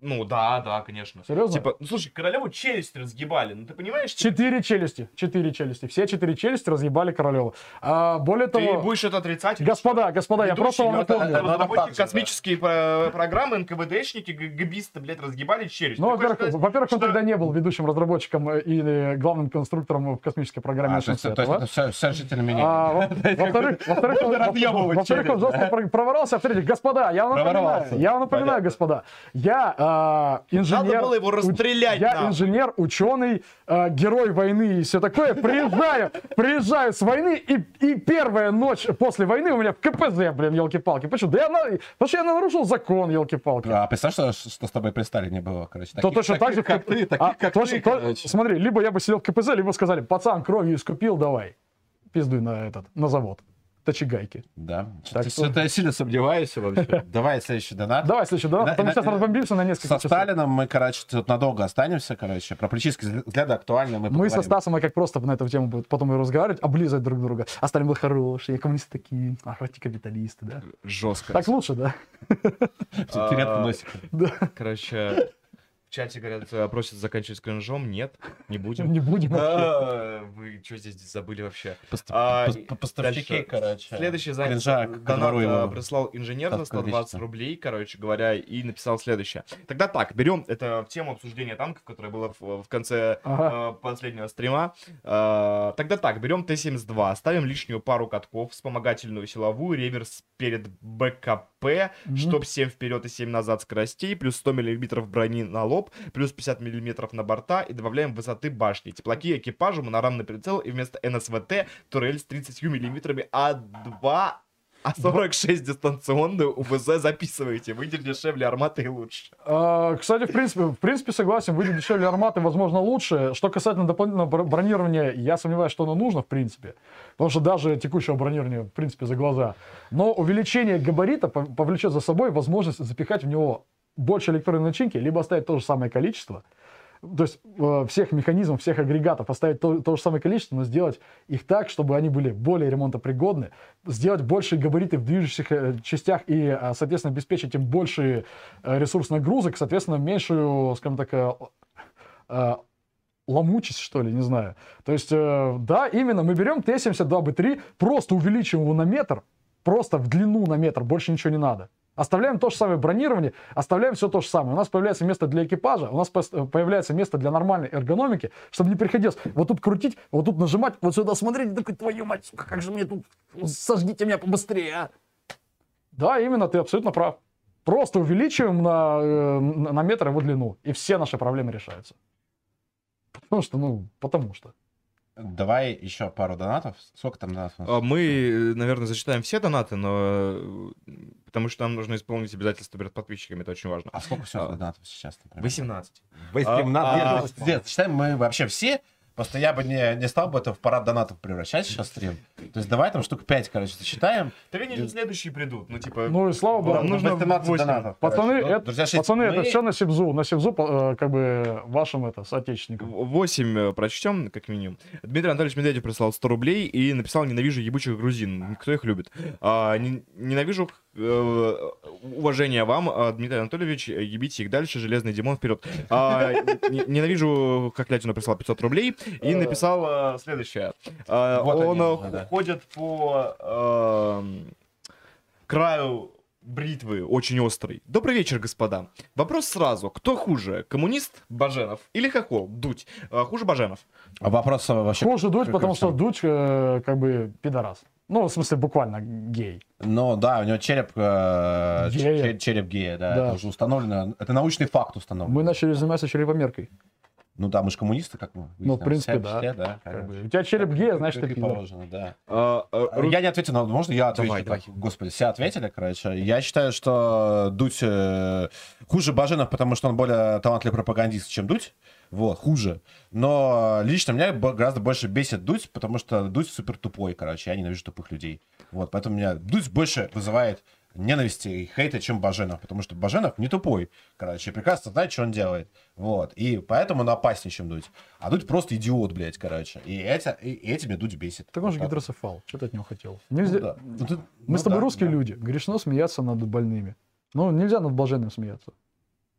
Ну да, да, конечно. Серьезно? Типа, ну слушай, королеву челюсть разгибали, ну ты понимаешь? типа, Четыре челюсти. Четыре челюсти. Все четыре челюсти разъебали Королеву. А, более Ты того, будешь это отрицать? господа, господа, я Ведущий, просто вам ну, это- напомню. разработчики да. космические про- программы, НКВДшники, г- гбисты, блядь, разгибали челюсть. Ну, Ты во-первых, сказать, во-первых, он что- тогда не был ведущим разработчиком и э, главным конструктором в космической программе А, то есть, то есть да? это все, все жители меня. А, во- <laughs> во-вторых, во-вторых, он- он жестко про- проворался, а в-третьих, господа, я вам напоминаю, Проворовался. я вам напоминаю, Понятно. господа, я а, инженер, Надо было его расстрелять, я нахуй. инженер, ученый, а, герой войны и все такое, приезжаю, приезжаю с войны, и, и первая ночь после войны у меня в КПЗ, блин, елки-палки, почему? Да я, на- потому что я нарушил закон, елки-палки. А представь, что, что с тобой при Сталине было, короче. То Таких- точно так же, как ты, таких, а, как точно- ты, то- короче. Смотри, либо я бы сидел в КПЗ, либо сказали, пацан, кровью искупил, давай, пиздуй на этот, на завод, точи гайки. Да. Так что- что-то я сильно сомневаюсь вообще. <laughs> Давай следующий донат. Давай следующий, да? На- Потом на- сейчас на- разбомбимся на несколько Со. Сталином мы, короче, тут надолго останемся, короче. Про политические взгляды актуально мы Мы со. Стасом, мы как просто на эту тему будем потом и разговаривать, облизывать друг друга. А Сталин был хороший, коммунисты такие, а антикапиталисты, да? Жестко. Так лучше, да? <laughs> Редко А, носик. Короче, в чате говорят, э, просят заканчивать кринжом. Нет, не будем. <laughs> Не будем вообще. А, Вы что здесь забыли вообще? А, Поставщики, короче. Следующий донат э, прислал инженер за Такое 120 количество. рублей, короче говоря, и написал следующее. Тогда так, берем это тему обсуждения танков, которое было в, конце э, последнего стрима. Э, тогда так, берем Т-72, ставим лишнюю пару катков, вспомогательную силовую, реверс перед БКП, Мгм. чтоб 7 вперед и 7 назад скоростей, плюс 100 мм брони на лоб, плюс 50 мм на борта и добавляем высоты башни. Теплаки экипажу, монорамный прицел и вместо НСВТ турель с 30 мм А2 А46 дистанционную УВЗ записывайте. Выйдет дешевле арматы и лучше. А, Кстати, в принципе, в принципе согласен, выйдет дешевле арматы, возможно, лучше. Что касательно дополнительного бро- бронирования, я сомневаюсь, что оно нужно, в принципе. Потому что даже текущего бронирования, в принципе, за глаза. Но увеличение габарита пов- повлечет за собой возможность запихать в него больше электронной начинки, либо оставить то же самое количество. То есть э, всех механизмов, всех агрегатов оставить то, то же самое количество, но сделать их так, чтобы они были более ремонтопригодны, сделать большие габариты в движущихся э, частях и, э, соответственно, обеспечить им больший э, ресурс нагрузок, соответственно, меньшую, скажем так, ломучесть, что ли, не знаю. То есть, да, именно мы берем Т-72Б3, просто увеличиваем его на метр, просто в длину на метр, больше ничего не надо. Оставляем то же самое бронирование, оставляем все то же самое. У нас появляется место для экипажа, у нас э, появляется место для нормальной эргономики, чтобы не приходилось вот тут крутить, вот тут нажимать, вот сюда смотреть, такой, твою мать, сука, как же мне тут, сожгите меня побыстрее, а. Да, именно, ты абсолютно прав. Просто увеличиваем на, э, на метр его длину, и все наши проблемы решаются. Потому что, ну, потому что. Давай еще пару донатов. Сколько там донатов? у нас? А Мы, э, наверное, зачитаем все донаты, но э, потому что нам нужно исполнить обязательства перед подписчиками, это очень важно. А сколько всего А. донатов сейчас? например? 18. 18. А, Нет, нет, считаем мы вообще все, Просто я бы не, не стал бы это в парад донатов превращать сейчас стрим. То есть давай там штук 5, короче, зачитаем. Так они же следующие придут, ну типа... Ну и слава богу. Нам нужно 18 восемь. донатов. Пацаны, короче. Ну, это, друзья, пацаны, это Мы- все на Сибзу. На Сибзу, э, как бы, вашим это, соотечественникам. 8 прочтем, как минимум. Дмитрий Анатольевич Медведев прислал 100 рублей и написал «Ненавижу ебучих грузин». Кто их любит? А, не- ненавижу э, уважение вам, а, Дмитрий Анатольевич, ебите их дальше, Железный Димон вперед. А, не- ненавижу, как Лятину прислал 500 рублей и написал э, следующее. Он э, да. ходит по эм, краю бритвы очень острый. Добрый вечер, господа. Вопрос сразу. Кто хуже? Коммунист Баженов или Хохол? Дудь. А, хуже Баженов. А вопрос э, вообще... Хуже Дудь, как- потому что сам? Дудь, э, как бы, пидорас. Ну, в смысле, буквально гей. Ну да, у него череп, э, Гея. че- череп гея, да, Да. это уже установлено. Это научный факт установлен. Мы начали заниматься черепомеркой. Ну да, мы же коммунисты, как мы. Ну, в принципе, да. все, да. Как бы, у тебя череп гея, значит, ты положено, да. А, а, А, Я не ответил, но можно я отвечу? Давай, Так, Господи, все ответили, короче. Я считаю, что Дудь э, хуже Баженов, потому что он более талантливый пропагандист, чем Дудь. Вот, хуже. Но лично меня гораздо больше бесит Дудь, потому что Дудь супер тупой, короче. Я ненавижу тупых людей. Вот, поэтому меня Дудь больше вызывает ненависти и хейта, чем Баженов. Потому что Баженов не тупой, короче, прекрасно знает, что он делает. Вот. И поэтому он опаснее, чем Дудь. А Дудь просто идиот, блядь, короче. И, эти, и, и этим меня Дудь бесит. Так он же Вот гидроцефал. Что ты от него хотел? Ну Нельзя... да. Ну, ты- Мы ну с тобой да, русские да. люди. Грешно смеяться над больными. Ну, нельзя над блаженным смеяться.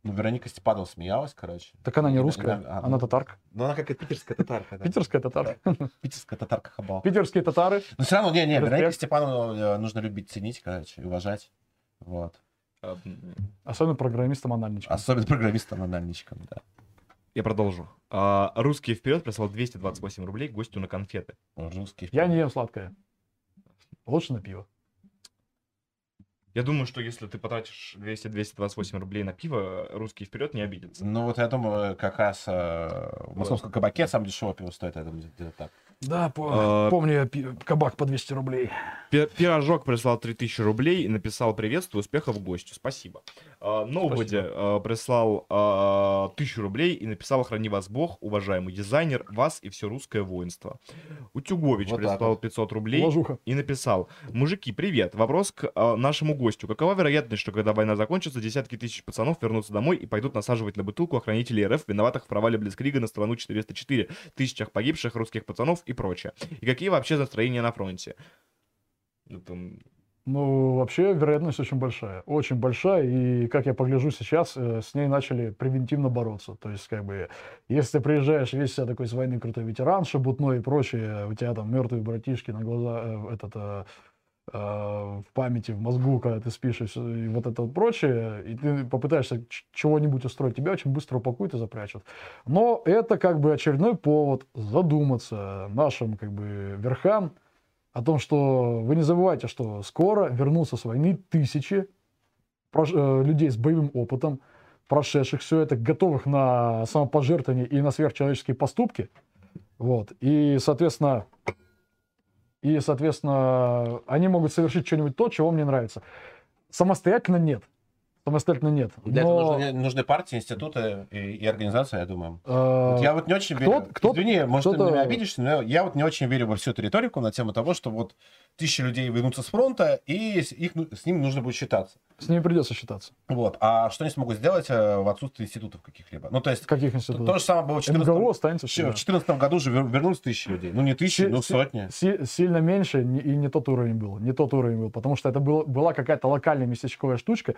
Ну, Вероника Степанова смеялась, короче. Так она не Да, русская, да, а, она ну, татарка. Ну, она какая-то питерская татарка. да. Питерская татарка. Питерская татарка хабал. Питерские татары. Но все равно, не, не. Вероника Степанову э, нужно любить, ценить, короче, и уважать. Вот. Особенно программистам анальничкам. Особенно программистам анальничкам, да. Я продолжу. А, Русский вперед прислал 228 рублей гостю на конфеты. Русский. Я не ем сладкое. Лучше на пиво. Я думаю, что если ты потратишь 200-228 рублей на пиво, русский вперед не обидится. Ну, вот я думаю, как раз э, в московском кабаке самое дешевое пиво стоит, я думаю, где-то так. Да, А, помню я пи- кабак по 200 рублей. Пи- Пирожок прислал 3000 рублей и написал приветствую, успехов гостю. Спасибо. А, Ноубоди а, прислал а, 1000 рублей и написал храни вас Бог, уважаемый дизайнер, вас и все русское воинство. Утюгович Вот прислал вот. 500 рублей Ложуха. и написал мужики, привет, вопрос к а, нашему гостю. Какова вероятность, что когда война закончится, десятки тысяч пацанов вернутся домой и пойдут насаживать на бутылку охранителей РФ, виноватых в провале Блицкрига на страну 404, тысячах погибших русских пацанов и прочее? И какие вообще настроения на фронте? Это, м, Ну, вообще, вероятность очень большая. Очень большая. И, как я погляжу сейчас, э, с ней начали превентивно бороться. То есть, как бы, если ты приезжаешь весь себя такой с войны крутой ветеран, шебутной и прочее, у тебя там мертвые братишки на глаза, э, этот, э, э, в памяти, в мозгу, когда ты спишь, и, вот это вот прочее, и ты попытаешься чего-нибудь устроить, тебя очень быстро упакуют и запрячут. Но это как бы очередной повод задуматься нашим как бы верхам о том, что вы не забывайте, что скоро вернутся с войны тысячи э, людей с боевым опытом, прошедших все это, готовых на самопожертвование и на сверхчеловеческие поступки. Вот. И, соответственно, и, соответственно, они могут совершить что-нибудь то, чего мне нравится. Самостоятельно нет. Самостоятельно нет. Для Но, этого нужны, нужны партии, институты и, и организации, я думаю. э, Вот я вот не очень кто- верю. кто- Извини, может, ты меня обидишься, но я вот не очень верю во всю эту риторику на тему того, что вот тысячи людей вернутся с фронта, и с, их, ну- с ними нужно будет считаться. с ними придется считаться. Вот. А что они смогут сделать э, в отсутствии институтов каких-либо? Ну, то есть, каких то, институтах? то же самое было в 14 МГУ останется в всегда. 2014 году же вер- вернулись тысячи людей. Ну, не тысячи, Си- ну, си- сотни. си- сильно меньше и не тот уровень был. Не тот уровень был. Потому что это был, была какая-то локальная местечковая штучка,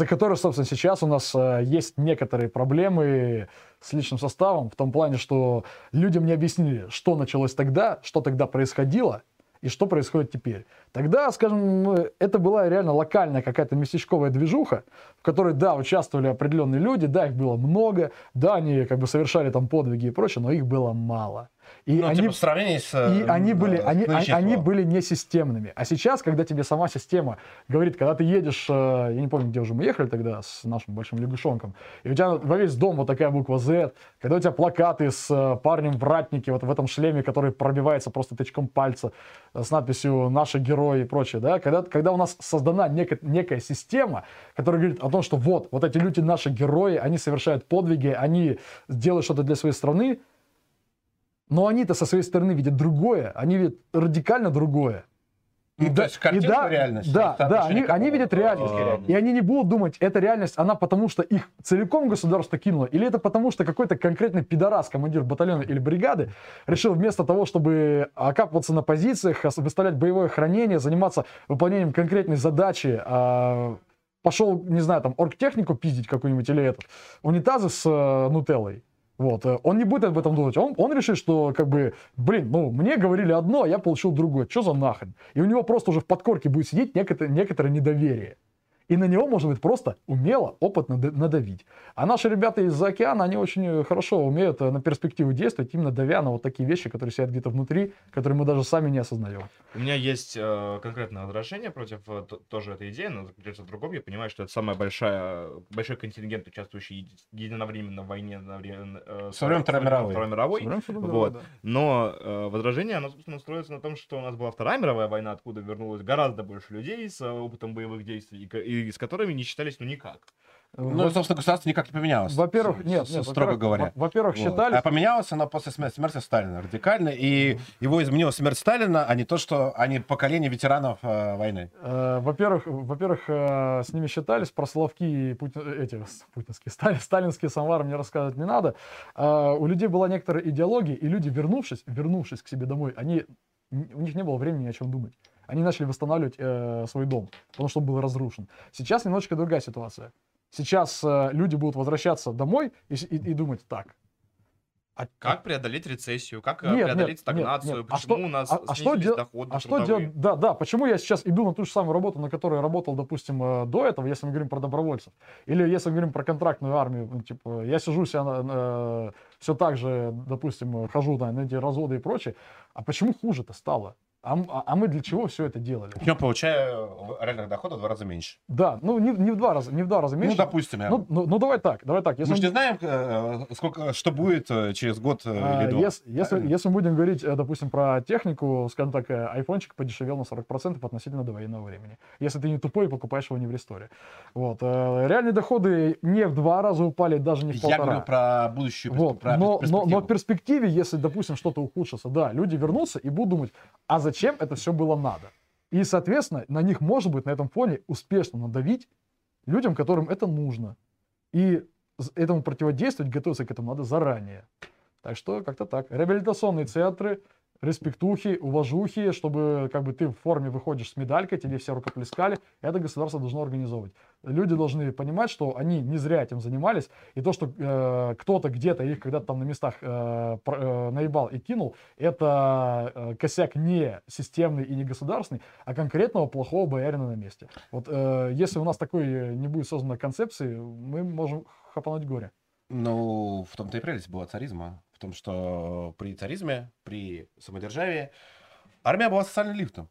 из-за которой, собственно, сейчас у нас э, есть некоторые проблемы с личным составом, в том плане, что людям не объяснили, что началось тогда, что тогда происходило, и что происходит теперь. Тогда, скажем, это была реально локальная какая-то местечковая движуха, в которой, да, участвовали определенные люди, да, их было много, да, они как бы совершали там подвиги и прочее, но их было мало. И Ну, они типа, в сравнении с... и э, они были, с они, они были не системными. А сейчас, когда тебе сама система говорит, когда ты едешь, э, я не помню, где уже мы ехали тогда с нашим большим лягушонком, и у тебя во весь дом вот такая буква Z, когда у тебя плакаты с э, парнем в ратнике, вот в этом шлеме, который пробивается просто тычком пальца, с надписью «Наши герои» и прочее, да, когда, когда у нас создана нека- некая система, которая говорит о том, что вот, вот эти люди наши герои, они совершают подвиги, они делают что-то для своей страны, Но они-то со своей стороны видят другое, они видят радикально другое. Ну, то да- есть картинку да, реальности, Да, да, они, они видят реальность. А, И они не будут думать, это реальность, она потому что их целиком государство кинуло, или это потому что какой-то конкретный пидорас, командир батальона или бригады, решил вместо того, чтобы окапываться на позициях, выставлять боевое хранение, заниматься выполнением конкретной задачи, а, пошел, не знаю, там, оргтехнику пиздить какую-нибудь или этот, унитазы с э, нутеллой. Вот, э, он не будет об этом думать. Он, он решит, что, как бы, блин, ну, мне говорили одно, а я получил другое. Что за нахрен? И у него просто уже в подкорке будет сидеть некоторое, некоторое недоверие. И на него можно будет просто умело, опытно надавить. А наши ребята из-за океана, они очень э, хорошо умеют э, на перспективу действовать, именно давя на вот такие вещи, которые сидят где-то внутри, которые мы даже сами не осознаем. У меня есть э, конкретное возражение против э, тоже этой идеи, но заключается в другом. Я понимаю, что это самая большая, большой контингент, участвующий еди- единовременно в войне одновременно, э, Со времен Второй мировой. Второй мировой. Вот. да. Но э, возражение, оно, собственно, строится на том, что у нас была Вторая мировая война, откуда вернулось гораздо больше людей с опытом боевых действий, и, и с которыми не считались ну никак. Ну, Во- собственно, государство никак не поменялось. Во-первых, нет, нет, строго во-первых, говоря. во- Во-первых, Вот. считали, А поменялось оно после смерти, смерти Сталина радикально, и его изменила смерть Сталина, а не то, что они поколение ветеранов э, войны. Э, Во-первых, во-первых, э, с ними считались, про Соловки и Пути- эти с- путинские, стали- сталинские самовары мне рассказывать не надо. Э, У людей была некоторая идеология, и люди, вернувшись, вернувшись к себе домой, они, у них не было времени ни о чем думать. Они начали восстанавливать э, свой дом, потому что он был разрушен. Сейчас немножечко другая ситуация. Сейчас э, люди будут возвращаться домой и, и- и думать так. а- Как преодолеть рецессию? Как э, Нет, нет, преодолеть нет, стагнацию? нет. А Почему что- у нас а- а что дел- доходы А что делать? Да, да. Почему я сейчас иду на ту же самую работу, на которой я работал, допустим, э, до этого, если мы говорим про добровольцев, или если мы говорим про контрактную армию, ну, типа, я сижу себя все так же, допустим, э, хожу да, на эти разводы и прочее. А почему хуже-то стало? А, а- а мы для чего все это делали? Я получаю реальных доходов в два раза меньше. Да, ну не, не в два раза, не в два раза меньше. Ну, допустим, я... Ну, ну, ну, давай так, давай так. мы Если же мы- не знаем, э, сколько, что будет э, через год э, А, или два. Если, если, если мы будем говорить, э, допустим, про технику, скажем так, э, айфончик подешевел на 40% относительно до военного времени. Если ты не тупой и покупаешь его не в ресторе. Вот. э, Реальные доходы не в два раза упали, даже не в Я полтора. говорю про будущую Вот. про Но, но, перспективу. но в перспективе, если, допустим, что-то ухудшится, да, люди вернутся и будут думать, а зачем это все было надо? И, соответственно, на них может быть на этом фоне успешно надавить людям, которым это нужно. И этому противодействовать, готовиться к этому надо заранее. Так что как-то так. Реабилитационные центры, респектухи, уважухи, чтобы как бы ты в форме выходишь с медалькой, тебе все рукоплескали, это государство должно организовывать. Люди должны понимать, что они не зря этим занимались, и то, что э, кто-то где-то их когда-то там на местах э, э, наебал и кинул, это э, косяк не системный и не государственный, а конкретного плохого боярина на месте. Вот э, если у нас такой э, не будет создана концепции, мы можем хапануть горе. Ну, в том-то и прелесть была царизма. В том, что при царизме, при самодержавии армия была социальным лифтом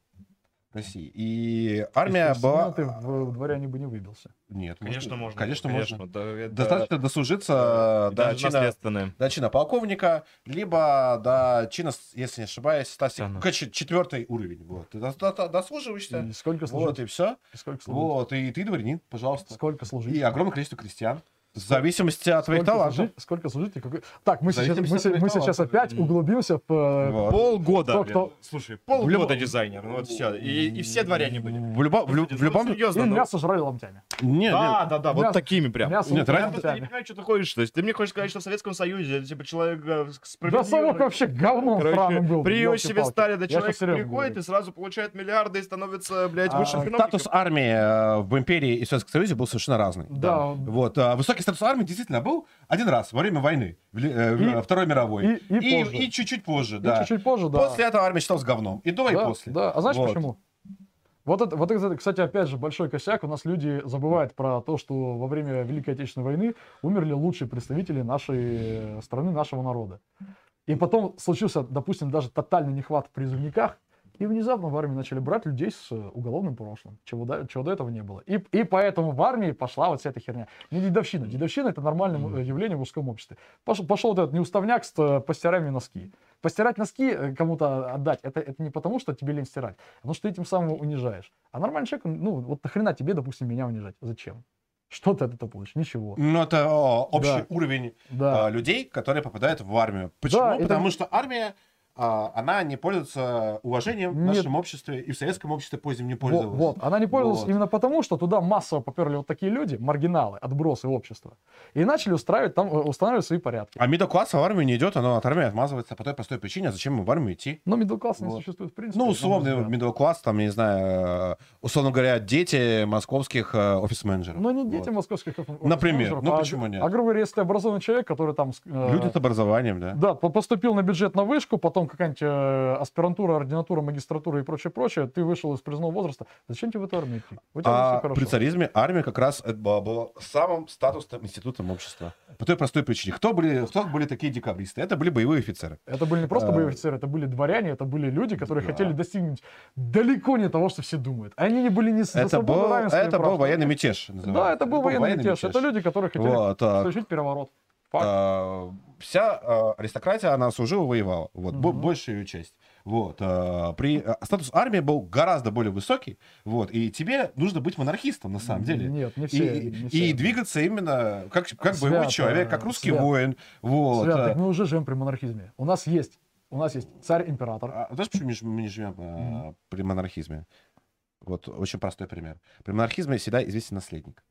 России. И армия Естественно, была... ты в, дворяне бы не выбился. Нет, Конечно, можно. Конечно, можно. Да, это- Достаточно дослужиться до чина, до чина полковника, либо до чина, если не ошибаюсь, Стасик, к- ч- четвертый уровень. Вот. Ты дос- до- дослуживаешься, И сколько вот, служить? и все. И сколько служить? Вот, и ты дворянин, пожалуйста. Сколько служить? И огромное количество крестьян. В зависимости от твоих Сколько талантов. служить? Сколько служить? и какой- Так, мы сейчас, мы, мы сейчас опять углубимся в... э, Вот. Полгода, Кто- кто- Слушай, полгода любом- дизайнер. Ну вот все. И, и все дворяне были. В, любом, в, в любом... серьезно. И ну, мясо жрали ломтями. Нет, Да, нет. да, да, вот Мясо- такими прям. Мясо Нет, ломтями. Я просто не понимаю, что ты ходишь. То есть ты мне хочешь сказать, что в Советском Союзе, типа, человек э, Да справедливый. Совок вообще говном Короче, был. при ёлки-палки. Сталине Я человек приходит и сразу получает миллиарды и становится, блядь, А, высшим чиновником. статус армии э, в империи и Советском Союзе был совершенно разный. Да. Вот. а, Высокий статус армии действительно был один раз во время войны, э, И- Второй мировой. и- и позже. и чуть-чуть позже, И да. чуть-чуть позже, да. После этого армия считалась говном. И до, и да, после. Да, а знаешь Вот. почему? Вот это, вот это, кстати, опять же, большой косяк. У нас люди забывают про то, что во время Великой Отечественной войны умерли лучшие представители нашей э, страны, нашего народа. И потом случился, допустим, даже тотальный нехват в призывниках, и внезапно в армии начали брать людей с э, уголовным прошлым, чего до, чего до этого не было. И, и поэтому в армии пошла вот вся эта херня. Не дедовщина. Дедовщина — это нормальное м- явление в мужском обществе. Пошел, пошел вот этот неуставняк с э, постирай мне носки. Постирать носки э, кому-то отдать, это, это не потому, что тебе лень стирать, а потому что ты этим самым унижаешь. А нормальный человек, ну, вот нахрена тебе, допустим, меня унижать? Зачем? Что ты от этого получишь? Ничего. Ну, это о, общий Да. уровень Да. а, людей, которые попадают в армию. Почему? Да, это- Потому что армия, она не пользуется уважением в нашем обществе, и в советском обществе позднем не Вот, пользовалась. вот. Она не пользовалась Вот. именно потому, что туда массово поперли вот такие люди, маргиналы, отбросы общества, и начали устраивать там, э, устанавливать свои порядки. А middle класс в армию не идет, оно от армии отмазывается по той простой причине, а зачем ему в армию идти? Но middle класс не Вот. существует в принципе. Ну, условный взгляд. middle класс, там, я не знаю, э, условно говоря, дети московских э, офис-менеджеров. Но не Вот. дети московских офис- Например. офис-менеджеров, Ну, а- почему нет? А, грубо говоря, если ты образованный человек, который там... э, Люди с образованием, да. Да, по- поступил на бюджет на вышку, потом какая-нибудь э, аспирантура, ординатура, магистратура и прочее, прочее, ты вышел из призывного возраста. Зачем тебе в эту армию идти? У тебя А при царизме армия как раз это была, самым статусным институтом общества. По той простой причине. Кто были, кто были такие декабристы? Это были боевые офицеры. Это были не просто А. боевые офицеры, это были дворяне, это были люди, которые Да. хотели достигнуть далеко не того, что все думают. Они не были за Это был, это прав. был военный мятеж. Да, называется. это был военный мятеж. Это люди, которые хотели Вот, совершить переворот. Факт. а, вся а, аристократия, она служила, воевала. Вот, Мгм. большая ее часть. Вот, а, при, а, статус армии был гораздо более высокий. Вот, и тебе нужно быть монархистом, на самом деле. Нет, не И, все. и- не и все. двигаться именно как, как боевой Свято, человек, как русский свято. воин. Вот, Свят, а. так мы уже живем при монархизме. У нас есть, у нас есть царь-император. А знаешь, почему мы не живем а, при монархизме? Вот очень простой пример. При монархизме всегда известен наследник.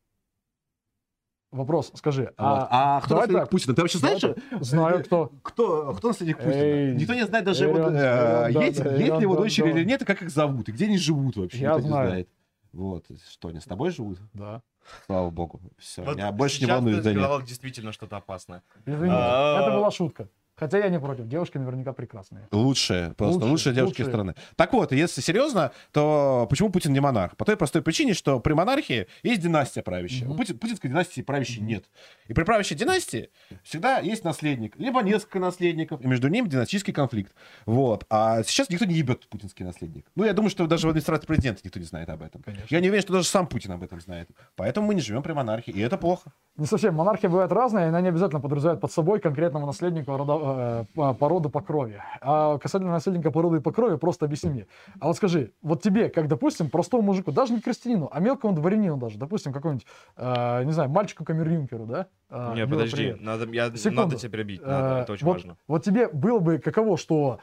Вопрос, скажи, Вот. а, А, кто давай наследник так. Путина? Ты вообще знаешь, Давай знаю, кто. кто, кто наследник Путина? Эй, Никто не знает даже его, Эрион, э, Эрион, да, есть, да, есть ли его да, дочери да. или нет, и как их зовут, и где они живут вообще. Я никто не знаю. знает. Вот, что, они с тобой живут? Да. Слава богу. Все, Вот меня больше не ты за них. сказал действительно что-то опасное. Извините, А. это была шутка. Хотя я не против, девушки наверняка прекрасные. Лучшие, просто Лучшие, лучшие девушки лучшие. страны. Так вот, если серьезно, то почему Путин не монарх? По той простой причине, что при монархии есть династия правящая. Мгм. У Путин- путинской династии правящей нет. И при правящей династии всегда есть наследник, либо несколько наследников, и между ними династический конфликт. Вот. А сейчас никто не ебет путинский наследник. Ну, я думаю, что даже в администрации президента никто не знает об этом. Конечно. Я не уверен, что даже сам Путин об этом знает. Поэтому мы не живем при монархии, и это плохо. Не совсем. Монархия бывает разная, и она не обязательно подразумевает под собой конкретного наследника рода- э, по- по крови. А касательно наследника по роду и по крови, просто объясни мне. А вот скажи, вот тебе, как, допустим, простому мужику, даже не крестьянину, а мелкому дворянину даже, допустим, какому-нибудь, э, не знаю, мальчику камер-юнкеру, да? Э, Не, подожди, привет. надо, я, Секунду. надо тебя перебить, надо, Э, это очень вот, важно. Вот тебе было бы каково, что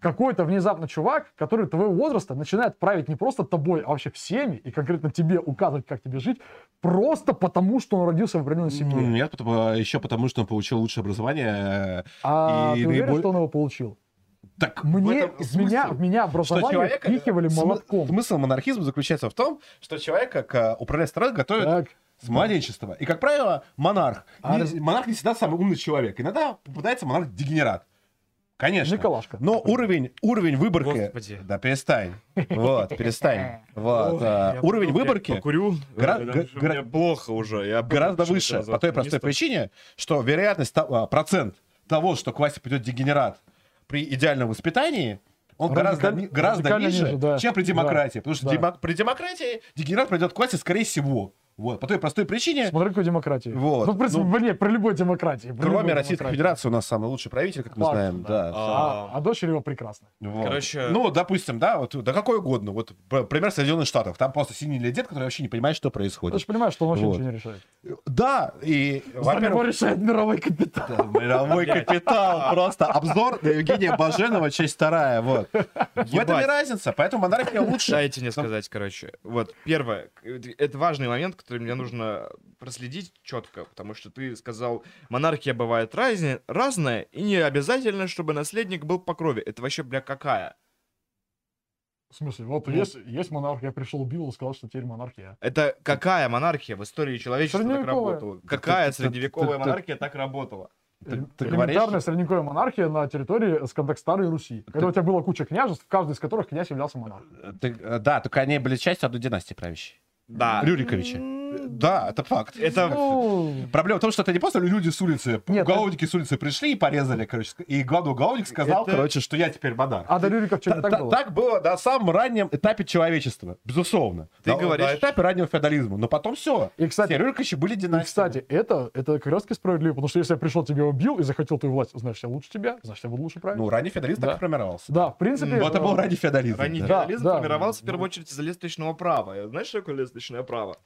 какой-то внезапно чувак, который твоего возраста начинает править не просто тобой, а вообще всеми, и конкретно тебе указывать, как тебе жить, просто потому, что он родился в определенной семье. Нет, потому, еще потому, что он получил лучшее образование. А И ты уверен, наиболь- что он его получил? Так, Мне, в меня, в меня образование человека... впихивали молотком. Смысл монархизма заключается в том, что человек, как управлять страной, готовит Так, с младенчества. И, как правило, монарх. А не- раз- Монарх не всегда самый умный человек. Иногда попадается монарх-дегенерат. Конечно. Николашка. Но уровень, уровень выборки... Господи. Да перестань. Вот, перестань. Вот. а, Я Уровень я выборки Покурю. что гора- мне плохо уже. Я гораздо выше. По той простой причине, что вероятность, того- а, процент того, что к власти придет дегенерат при идеальном воспитании, он гораздо, гораздо ниже, ниже, да. чем при демократии. Потому что Да. демо- при демократии дегенерат придет к власти, скорее всего. Вот. По той простой причине, Смотри, какой демократии. Вот. Ну, в принципе, Ну, нет, при любой демократии. при кроме любой Российской демократии. Федерации, у нас самый лучший правитель, как мы Факт, знаем. да. Да. А, а дочери его прекрасны. Вот. Короче- Ну, допустим, да, вот, да какой угодно. Вот, пример Соединенных Штатов. Там просто синий дед, который вообще не понимает, что Ты происходит. же понимаешь, что он вообще Вот. ничего не решает. Да, и, Во-первых, во-первых, решает мировой капитал. Да, Мировой капитал. Просто обзор на Евгения Баженова, часть вторая. Вот. В этом и разница. Поэтому монархия лучше. Дайте мне сказать, короче. Вот, первое. Это важный момент, который мне нужно проследить четко, потому что ты сказал, монархия бывает разне- разная, и не обязательно, чтобы наследник был по крови. Это вообще, бля, какая? В смысле, вот Ну. есть, есть монарх, я пришел, убил и сказал, что теперь монархия. Это какая монархия в истории человечества так Средневековая. работала? Какая ты- ты- средневековая ты- ты- монархия так работала? Ты- ты Элементарная говоришь- средневековая монархия на территории, скажем так, Старой Руси. Когда у тебя была куча княжеств, каждый из которых князь являлся монархом. Ты- э, да, только они были частью одной династии правящей. Да. Рюриковича. Да, это факт. Это Проблема в том, что это не просто люди с улицы, Нет, уголовники с улицы пришли и порезали, короче, и главный уголовник сказал, Это- короче, что я теперь монарх. а до Рюриков что, так та- было? Так было на самом раннем этапе человечества, безусловно. Ты На- говоришь- На этапе раннего феодализма. Но потом все. И, кстати, Все Рюриковичи были И, династиями. кстати, это, это как раз таки справедливо, потому что если я пришел, тебя убил и захотел твою власть, значит, я лучше тебя, значит, я буду лучше править. Ну, ранний феодализм Да. так и формировался. да, в принципе... Но это был ранний феодализм. ранний да. Да, феодализм да. формировался в первую очередь из-за лестничного права. Знаешь, что такое лестничное право?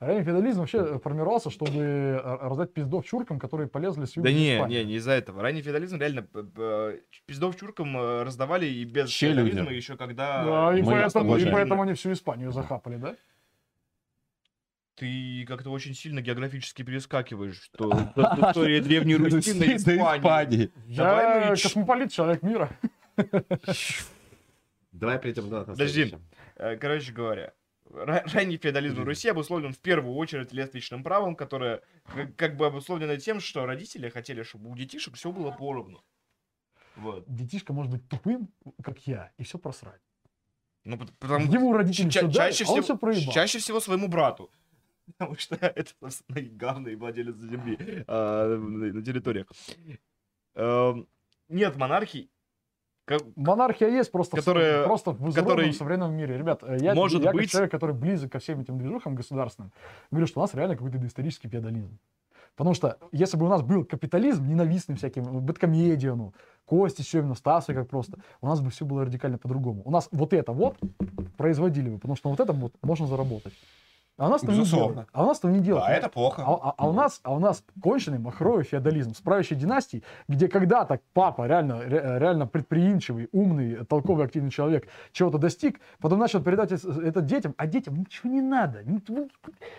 Ранний феодализм вообще формировался, чтобы э, раздать пиздов чуркам, которые полезли с юга Да не, Испанию. не, не из-за этого. Ранний феодализм реально п- пиздов чуркам э, раздавали и без Вообще феодализма люди. еще когда... Да, и Мы поэтому, и поэтому они всю Испанию захапали, да? Ты как-то очень сильно географически перескакиваешь, что <laughs> история Древней Руси на Испании. Испании. Я космополит, человек мира. <laughs> Давай перейдем на Подожди. Э, Короче говоря, ранний феодализм в Руси обусловлен в первую очередь лестничным правом, которое как- бы обусловлено тем, что родители хотели, чтобы у детишек все было поровну. Вот. Детишка может быть тупым, как я, и все просрать. Ну, пот- потому Ему родители ча- всё дали, чаще, а всего, все проебал. чаще всего своему брату. <laughs> Потому что это, собственно, главный владелец земли а, на территориях. Эм, Нет монархий, как- Монархия есть просто, в- Которая- просто в который- современном мире. Ребят, э, я, Может я быть- человек, который близок ко всем этим движухам государственным, говорю, что у нас реально какой-то доисторический феодализм. Потому что если бы у нас был капитализм, ненавистный всяким, э, Бэткомедиану, Кости, Семину, Стасу, как просто, у нас бы все было радикально по-другому. У нас вот это вот производили бы, потому что на вот это вот можно заработать. А у нас там не Безусловно. делают. А у нас там не делают. А это плохо. А, а- а у нас, а у нас конченый махровый феодализм с правящей династией, где когда-то папа реально, ре- реально предприимчивый, умный, толковый, активный человек чего-то достиг, потом начал передать это детям, а детям ничего не надо. Ни- ну,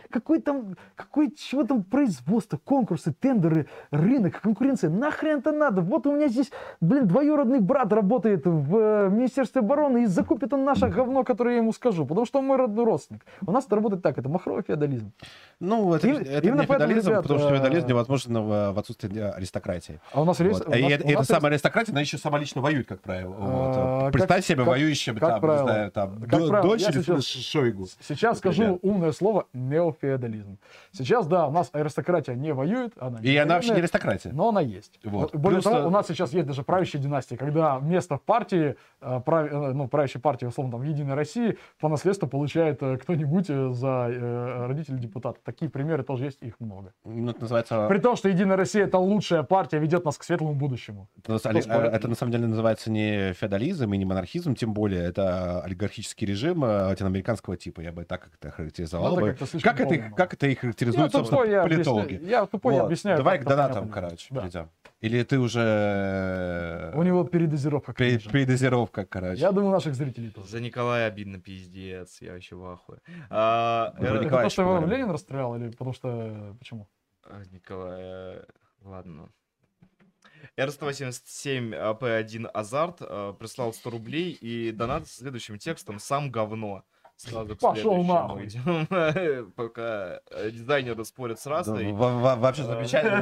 Какой там, какой чего там производство, конкурсы, тендеры, рынок, конкуренция, нахрен это надо? Вот у меня здесь, блин, двоюродный брат работает в э, Министерстве обороны и закупит он наше говно, которое я ему скажу, потому что он мой родной родственник. У нас это работает так, это махровый феодализм. Ну, это, И- это именно не феодализм, ребят, потому что э, феодализм невозможен в, в отсутствии аристократии. А у нас есть... Вот. у И нас- это, у нас самая аристократия, она еще сама лично воюет, как правило. Вот. А, как- Представь себе как- воюющим, как там, правило. не знаю, там, Как до- правило, дочери я сейчас- Шойгу. Сейчас скажу Например. умное слово неофеодализм. Сейчас, да, у нас аристократия не воюет, она И она вообще не аристократия. но она есть. Вот. Более Плюс, того, э, у нас сейчас есть даже правящая династия, когда место в партии, э, прав- э, ну, правящей партии, условно, там, в Единой России, по наследству получает э, кто-нибудь э, за э, родителей депутата. Такие примеры тоже есть, их много. Ну, это называется... При том, что Единая Россия это лучшая партия, ведет нас к светлому будущему. Это, на- Кто спорит? это на самом деле называется не феодализм и не монархизм, тем более это олигархический режим э, латиноамериканского типа, я бы так как-то характеризовал Ну, бы. слишком Как это, их- как это и Я характеризуют, собственно, я, политологи. я тупой, я Вот. объясняю. Давай как к донатам, короче, Да. перейдем. Или ты уже... э, У него передозировка. пе- конечно. Передозировка, короче. Я думаю, наших зрителей тоже. За Николая обидно, пиздец, я вообще в ахуе. А, э, Это то, что его. Ленин расстрелял, или потому что... Почему? а, Николай, э, ладно. R187 AP1 Азарт э, прислал 100 рублей и донат с следующим текстом «Сам говно». Сразу Пошел нахуй. идем. <laughs> Пока э, дизайнеры спорят с Да, во- во- Вообще <laughs> замечательно.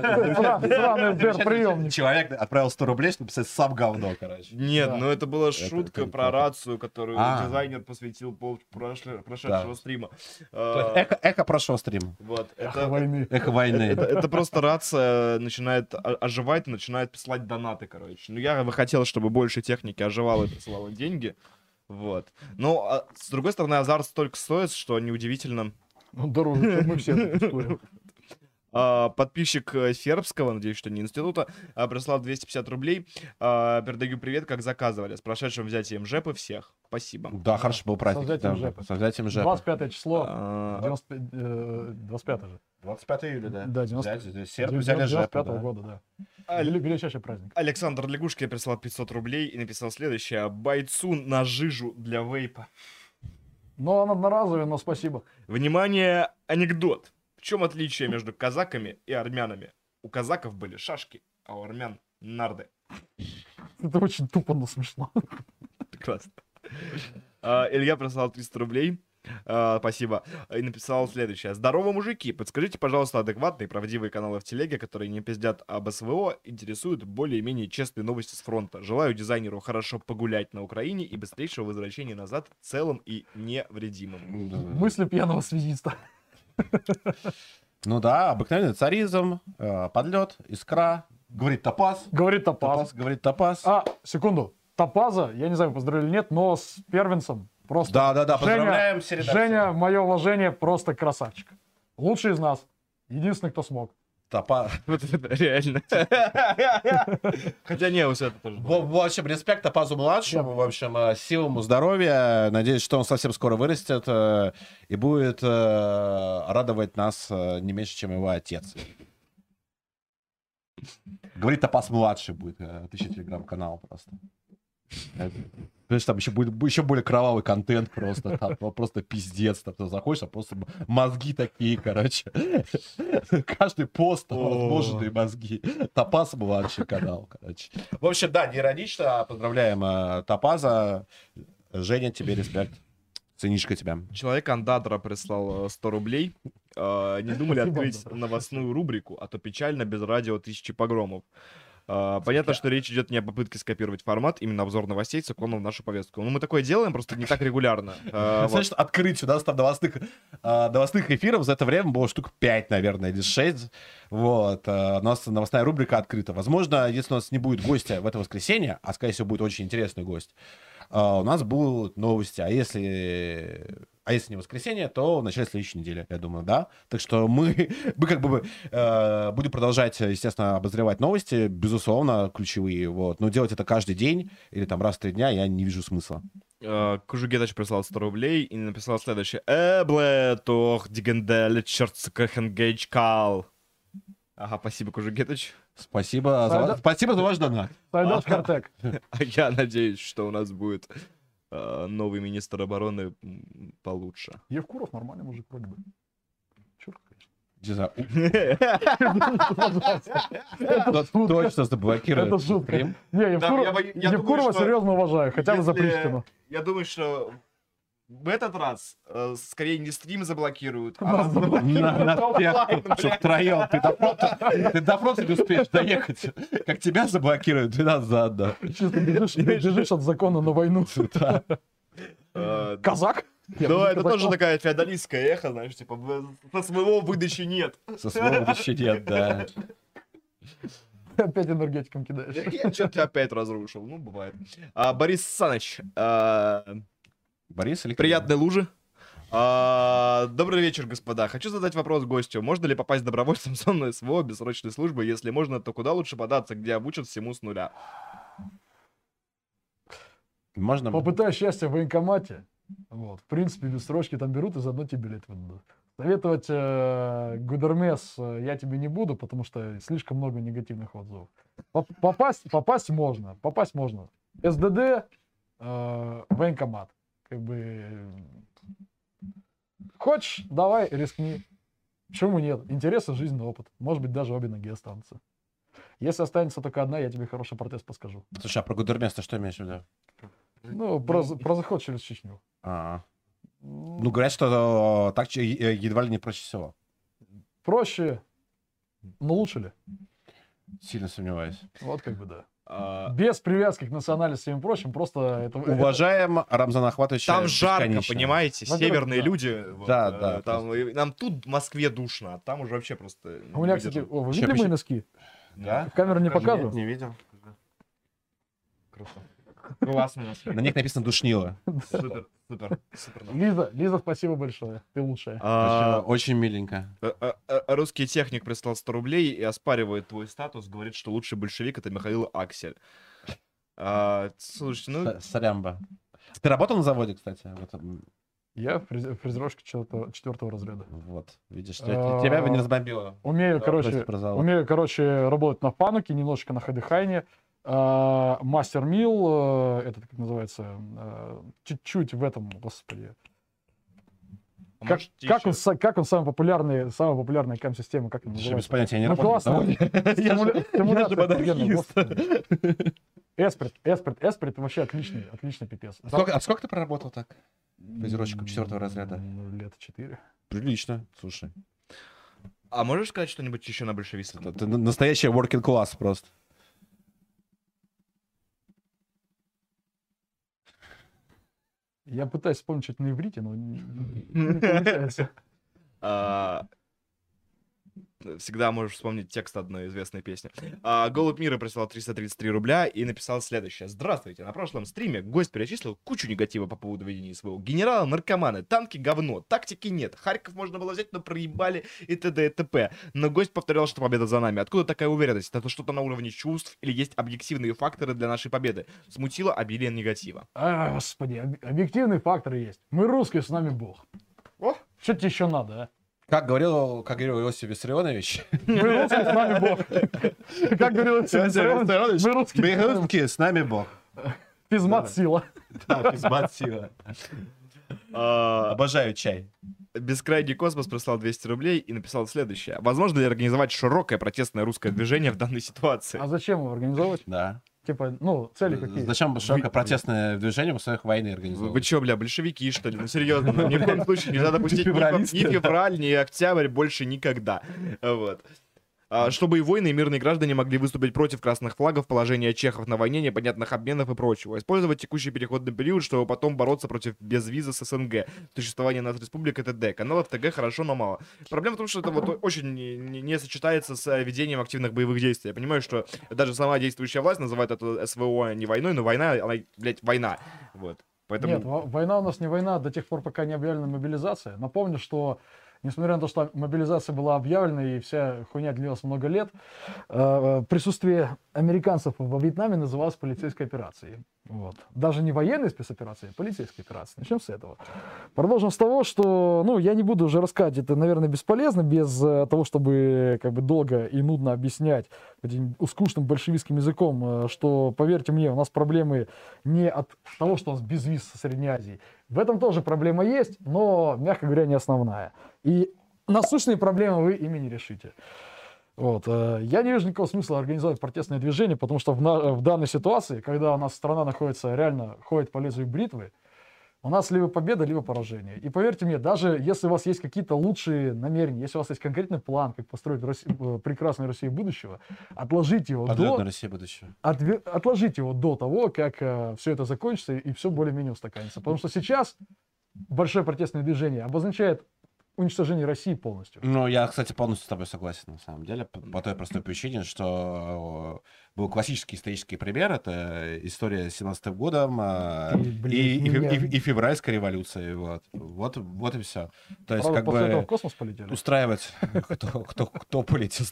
Человек отправил 100 рублей, чтобы написать сам говно, короче. Нет, Да. ну это была шутка про рацию, которую А. дизайнер посвятил прошедшего Да. стрима. Есть Эхо, прошлого стрима. Вот, Эхо войны. Эхо войны. это, просто рация начинает оживать и начинает посылать донаты, короче. Ну, я бы хотел, чтобы больше техники оживало и присылало деньги. Вот. Но, а, с другой стороны, азарт столько стоит, что неудивительно. Ну, дороже, чем мы все. А, подписчик э, Сербского, надеюсь, что не института, а, прислал 250 рублей. А, передаю привет, как заказывали. С прошедшим взятием ЖЭПа всех. Спасибо. Да, хорошо был праздник. Со взятием жепы. Со взятием жепы. 25 число. А, 95, э, 25 же. 25 июля, да. Да, 90 Взять, здесь Сербы взяли жепу, 95 да. года, да. А, Вели- Величайший праздник. Александр Лягушки прислал 500 рублей и написал следующее. Бойцу на жижу для вейпа. Но он одноразовый, но спасибо. Внимание, анекдот. В чем отличие между казаками и армянами? У казаков были шашки, а у армян нарды. Это очень тупо, но смешно. Прекрасно. А, Илья прислал 300 рублей. А, Спасибо. И написал следующее. Здорово, мужики. Подскажите, пожалуйста, адекватные, правдивые каналы в телеге, которые не пиздят об СВО, интересуют более-менее честные новости с фронта. Желаю дизайнеру хорошо погулять на Украине и быстрейшего возвращения назад целым и невредимым. Мысли пьяного связиста. Ну да, обыкновенный царизм, э, подлет, искра, говорит топаз. Говорит Топаз. Топаз говорит топаз. А, секунду. Топаза, я не знаю, поздравили или нет, но с первенцем просто. Да, да, да, Женя- поздравляем редакции. Женя, мое уважение, просто красавчик. Лучший из нас. Единственный, кто смог. Топа... Реально. Хотя не, у это тоже. В, общем, респект Топазу младшему. В общем, сил ему здоровья. Надеюсь, что он совсем скоро вырастет э, и будет э, радовать нас э, не меньше, чем его отец. Говорит, Топаз младший будет. Тысяча телеграм-канал просто. Это- Знаешь, там еще будет еще более кровавый контент просто. Там ну, просто пиздец. Там ты заходишь, а просто мозги такие, короче. Каждый пост возможные мозги. Топаз младший канал, короче. В общем, да, не иронично. Поздравляем э, Топаза. Женя, тебе респект. Ценишка тебя. Человек Андадра прислал э, 100 рублей. Э, Не думали открыть новостную рубрику, а то печально без радио тысячи погромов. Э, Понятно, что речь идет не о попытке скопировать формат, именно обзор новостей с уклоном в нашу повестку. Ну, мы такое делаем, просто не так регулярно. <laughs> Э, вот. Знаешь, открыть у нас там новостных, а, новостных эфиров за это время было штук 5, наверное, или 6. Вот. а, У нас новостная рубрика открыта. Возможно, если у нас не будет гостя в это воскресенье, а, скорее всего, будет очень интересный гость, а, у нас будут новости. А если... А если не воскресенье, то в начале следующей недели, я думаю, да. Так что мы, <laughs> мы как бы э, будем продолжать, естественно, обозревать новости, безусловно, ключевые. Вот. Но делать это каждый день или там раз в три дня я не вижу смысла. Э, Кужугетач прислал 100 рублей и написал следующее. Эбле, тох, дигендель, черт, кал. Ага, спасибо, Кужугетач. Спасибо за, спасибо за ваш донат. Сайдаш Картек. А <laughs> я надеюсь, что у нас будет э, новый министр обороны получше. Евкуров нормальный мужик вроде бы. Чурка, конечно. Не знаю, точно заблокирует. Это шутка. Не, Евкурова серьезно уважаю, хотя бы за. Я думаю, что в этот раз э, скорее не стрим заблокируют, а Нас нас заблокируют. На, на всех, Онлайн, чтоб блядь. втроем. Ты до фронта, ты до фронта не успеешь доехать. Как тебя заблокируют, ты нас заодно. Чисто бежишь, бежишь от закона на войну. <laughs> Э, Казак? Ну, это тоже такая феодалистская эхо, знаешь, типа, со своего выдачи нет. Со своего еще нет, да. Опять энергетиком кидаешь. Я что-то опять разрушил, ну, бывает. А, Борис Саныч, Борис или приятной лужи. А, добрый вечер, господа. Хочу задать вопрос гостю. Можно ли попасть добровольцем в зону СВО без срочной службы? Если можно, то куда лучше податься, где обучат всему с нуля? Можно? Попытай счастья в военкомате. Вот. В принципе, без срочки там берут и заодно тебе билет выдадут. Советовать э, Гудермес э, я тебе не буду, потому что слишком много негативных отзывов. Поп- Попасть, попасть можно, попасть можно. СДД, э, военкомат. Как бы... Хочешь, давай, рискни. Почему нет? Интересный жизненный опыт. Может быть, даже обе ноги останутся. Если останется только одна, я тебе хороший протез подскажу. Слушай, а про Гудермес ты что имеешь в виду? Ну, про, про заход через Чечню. А, Ну, говорят, что э, так едва ли не проще всего. Проще, но лучше ли? Сильно сомневаюсь. Вот как бы да. А, Без привязки к национальности и прочим, просто это... Уважаем Рамзана Ахватовича Там жарко, бесконечно. понимаете? Во-первых, Северные да. люди. вот, Да, э, да, Там, и нам тут в Москве душно, а там уже вообще просто... У меня, кстати, о, вы видели мои носки? Да? В камеру не покажу. Не видел. Круто. Классно. На них написано душнило. Супер, супер, супер. Лиза, Лиза, спасибо большое. Ты лучшая. А, Очень миленько. э, э, э, Русский техник прислал 100 рублей и оспаривает твой статус, говорит, что лучший большевик это Михаил Аксель. А, Слушайте, ну, С- Сорямба. Ты работал на заводе, кстати? Я фрез- фрезеровщик четвертого, разряда. Вот, видишь, А, тебя бы не разбомбило. Умею, короче, умею, короче, работать на фануке, немножечко на хедехайне. А, Мастер Мил, э, это как называется, э, чуть-чуть в этом, господи. а Как, как, он, как он самый популярный, самая популярная кам-система, как она Слушай, без называется? понятия, я не Ну, классно. Эсприт, Эсприт, Эсприт вообще отличный, отличный пипец. А сколько- А сколько ты проработал так? Фрезеровщиком четвертого разряда? М, Лет четыре. Прилично, слушай. А можешь сказать что-нибудь еще на большевистском? Это на- настоящий working class просто. Я пытаюсь вспомнить что-то на иврите, но не, не <laughs> получается. А, всегда можешь вспомнить текст одной известной песни. А, Голубь Мира прислал 333 рубля и написал следующее. Здравствуйте, на прошлом стриме гость перечислил кучу негатива по поводу ведения СВО. Генералы наркоманы, танки говно, тактики нет, Харьков можно было взять, но проебали и т.д. и т.п. Но гость повторял, что победа за нами. Откуда такая уверенность? Это что-то на уровне чувств или есть объективные факторы для нашей победы? Смутило обилие негатива. А, господи, об- объективные факторы есть. Мы русские, с нами Бог. О, Что тебе еще надо, а? Как говорил, как говорил Иосиф Виссарионович, Мы русские, с нами Бог. Как говорил Иосиф Виссарионович, мы русские, мы с нами русские, с нами Бог. Физмат сила. Да, физмат сила. а, Обожаю чай. Бескрайний космос прислал 200 рублей и написал следующее. Возможно ли организовать широкое протестное русское движение в данной ситуации? А зачем его организовывать? Да. Типа, ну, цели какие? Зачем широкое протестное движение в условиях войны Вы, организовывать? вы чё, бля, большевики, что ли? Ну, серьезно, ну, ни в коем <laughs> случае нельзя допустить ни февраль, ни октябрь больше никогда. Вот. А, чтобы и воины, и мирные граждане могли выступить против красных флагов, положения чехов на войне, непонятных обменов и прочего. Использовать текущий переходный период, чтобы потом бороться против безвиза с СНГ, существование нас республик и т.д. Каналов ТГ хорошо, но мало. Проблема в том, что это вот очень не, не- не сочетается с э, ведением активных боевых действий. Я понимаю, что даже сама действующая власть называет это СВО не войной, но война, она, блядь, война. Вот. Поэтому... Нет, во- война у нас не война до тех пор, пока не объявлена мобилизация. Напомню, что несмотря на то, что мобилизация была объявлена и вся хуйня длилась много лет, э, присутствие американцев во Вьетнаме называлось полицейской операцией. Вот. Даже не военной спецоперацией, а полицейской операцией. Начнем с этого. Продолжим с того, что, ну, я не буду уже рассказывать, это, наверное, бесполезно, без э, того, чтобы как бы долго и нудно объяснять этим скучным большевистским языком, э, что, поверьте мне, у нас проблемы не от того, что у нас безвиз со Средней Азии. В этом тоже проблема есть, но, мягко говоря, не основная. И насущные проблемы вы ими не решите. Вот. э, Я не вижу никакого смысла организовать протестное движение, потому что в, на- в данной ситуации, когда у нас страна находится, реально ходит по лезвию бритвы, у нас либо победа, либо поражение. И поверьте мне, даже если у вас есть какие-то лучшие намерения, если у вас есть конкретный план, как построить Росси- э, прекрасную Россию будущего, отложите его Подводная до, Россия будущего. отве- отложите его до того, как все это закончится и все более-менее устаканится. Потому что сейчас большое протестное движение обозначает уничтожение России полностью. Ну, я, кстати, полностью с тобой согласен, на самом деле, по, по той простой причине, что э, был классический исторический пример, это история с 17 годом э, и, и, меня- и- и февральской революции, вот. Вот, вот и все. То есть, Правда, как после этого в бы космос полетели. устраивать, <laughs> кто, кто, кто полетел,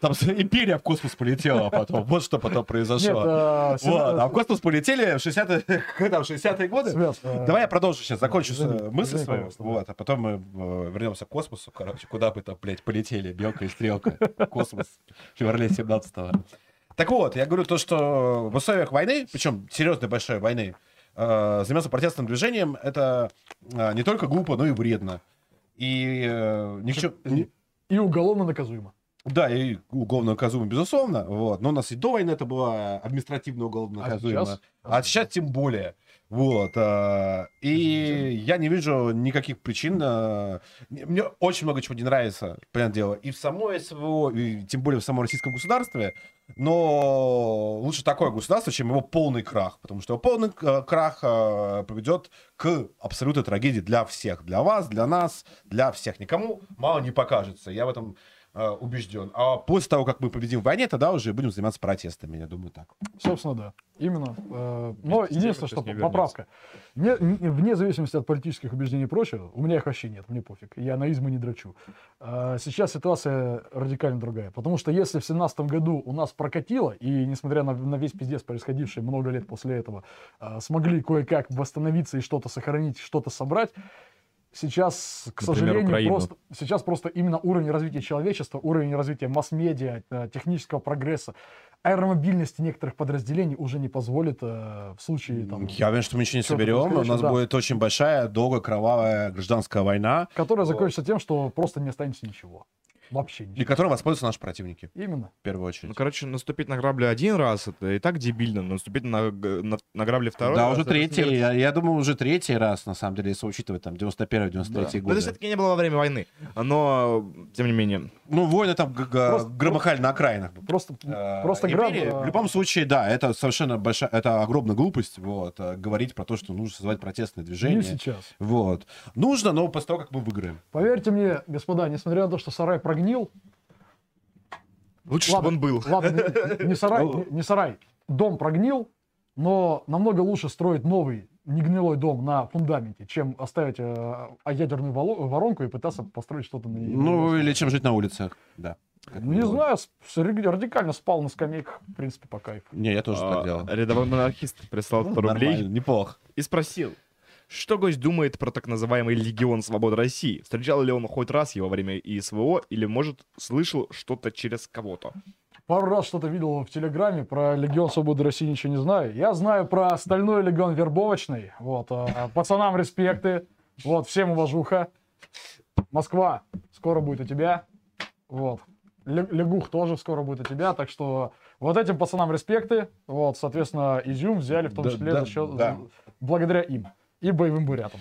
там империя в космос полетела потом, вот что потом Нет, произошло. э, Вот, Семен- а в космос полетели в 60-е, <laughs> там, 60-е годы. Э, Давай я продолжу сейчас, закончу извини, свою мысль извини, свою, пожалуйста, вот, а потом мы э, вернемся к космосу, короче, куда бы там, блядь, полетели, белка и стрелка, космос, феврале 17-го. Так вот, я говорю то, что в условиях войны, причем серьезной большой войны, э, заниматься протестным движением, это э, не только глупо, но и вредно. И э, ни к чему- ни- И уголовно наказуемо. да, и уголовно наказуемо, безусловно. Вот. Но у нас и до войны это было административно уголовно А наказуемо. сейчас? А сейчас тем более. Вот. а, И я не вижу никаких причин. не- Мне очень много чего не нравится, понятное дело, и в самой СВО, и тем более в самом российском государстве. Но лучше такое государство, чем его полный крах. Потому что его полный э, крах э, приведет к абсолютной трагедии для всех. Для вас, для нас, для всех. Никому мало не покажется. Я в этом э, убежден. А после того, как мы победим в войне, тогда уже будем заниматься протестами. Я думаю так. Собственно, да. Именно. Э, Но единственное, что поправка. Не- не- вне зависимости от политических убеждений и прочего, у меня их вообще нет, мне пофиг. Я на измы не драчу. А Сейчас ситуация радикально другая. Потому что если в семнадцатом году у нас прокатило, и несмотря на, на весь пиздец, происходивший много лет после этого, смогли кое-как восстановиться и что-то сохранить, что-то собрать, Сейчас, к Например, сожалению, Украину. просто, сейчас просто именно уровень развития человечества, уровень развития масс-медиа, э, технического прогресса, аэромобильности некоторых подразделений уже не позволит э, в случае там, Я уверен, что мы ничего не соберем. У нас да. будет очень большая, долгая, кровавая гражданская война, которая закончится тем, что просто не останется ничего. Вообще и ничего. которой воспользуются наши противники, Именно. в первую Ну, очередь. короче, наступить на грабли один раз, это и так дебильно, но наступить на, на, на грабли второй да, раз, уже это третий, смерть. я, я думаю, уже третий раз, на самом деле, если учитывать там 91-93 Да. Но годы. это все-таки не было во время войны. Но, тем не менее, Ну, войны там Просто- громыхали на окраинах. Просто, Э, просто граб... В любом случае, да, это совершенно большая, это огромная глупость, вот, э, говорить про то, что нужно создавать протестное не движение. сейчас. Вот. Нужно, но после того, как мы выиграем. Поверьте мне, господа, несмотря на то, что сарай прогнил, Лучше, чтобы Ладно, он был. Ладно, не, не сарай, не, не сарай. Дом прогнил, но намного лучше строить новый негнилой дом на фундаменте, чем оставить э, ядерную воронку и пытаться построить что-то на ней. Ну, или чем жить на улицах, да. Как Не знаю, радикально спал на скамейках, в принципе, по кайфу. Не, я тоже так А, делал. Рядовой монархист прислал 100 рублей. Нормально, неплохо. и спросил, что гость думает про так называемый Легион Свободы России. Встречал ли он хоть раз его во время ИСВО или, может, слышал что-то через кого-то? Пару раз что-то видел в Телеграме, про Легион Свободы России ничего не знаю. Я знаю про Стальной Легион Вербовочный. Вот, а, пацанам респекты. Вот, всем уважуха. Москва скоро будет у тебя. Вот. Ле- Лягух тоже скоро будет у тебя, так что вот этим пацанам респекты. Вот, соответственно, Изюм взяли в том Да, числе да, за счет, да. благодаря им и боевым бурятам,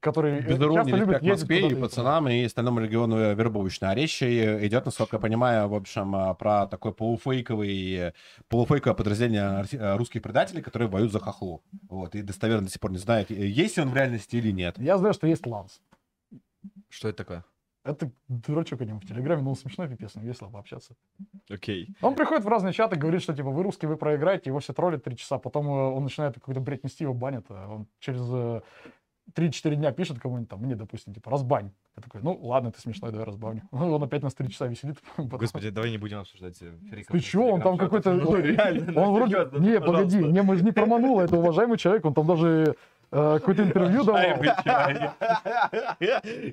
которые Без часто респект ездить Москве и пацанам, и остальному региону э, вербовочной. А речь и идет, насколько я понимаю, в общем, про такой полуфейковый, э, полуфейковое подразделение э, русских предателей, которые воюют за хохлу. Вот, и достоверно до сих пор не знает, э, есть ли он в реальности или нет. Я знаю, что есть Ланс. Что это такое? Это дурачок него в Телеграме, но он смешной пипец, но весело пообщаться. Окей. Он приходит в разные чаты, говорит, что типа вы русские, вы проиграете, его все троллят три часа, потом э, он начинает какой-то бред нести, его банят, а он через э, 3-4 дня пишет кому-нибудь там, мне, допустим, типа, разбань. Я такой, ну ладно, ты смешной, давай разбавню. <laughs> Он опять нас три часа веселит. <laughs> потом- Господи, давай не будем обсуждать э, фриков. Ты чё, он там какой-то... Ну, реально, Он вроде... серьезно, Не, ну, погоди, не, мы же не проманул, это уважаемый человек, он там даже э, какое-то <laughs> интервью давал.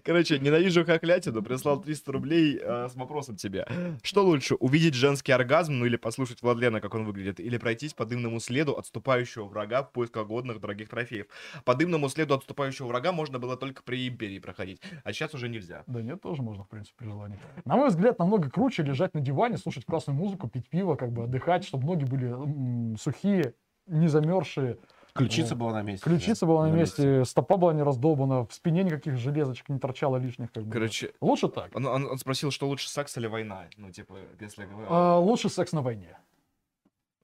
Короче, ненавижу хохлятину, прислал 300 рублей э, с вопросом тебе. Что лучше, увидеть женский оргазм, ну или послушать Владлена, как он выглядит, или пройтись по дымному следу отступающего врага в поисках годных дорогих трофеев? По дымному следу отступающего врага можно было только при Империи проходить, а сейчас уже нельзя. Да нет, тоже можно, в принципе, при желании. На мой взгляд, намного круче лежать на диване, слушать классную музыку, пить пиво, как бы отдыхать, чтобы ноги были сухие, не замерзшие. Ключица Вот. была на месте. Ключица да, была на месте, стопа была не раздолбана, в спине никаких железочек не торчало лишних. Как бы. Короче, Лучше так. он, он- он спросил, что лучше, секс или война? Ну, типа, если... А, лучше секс на войне.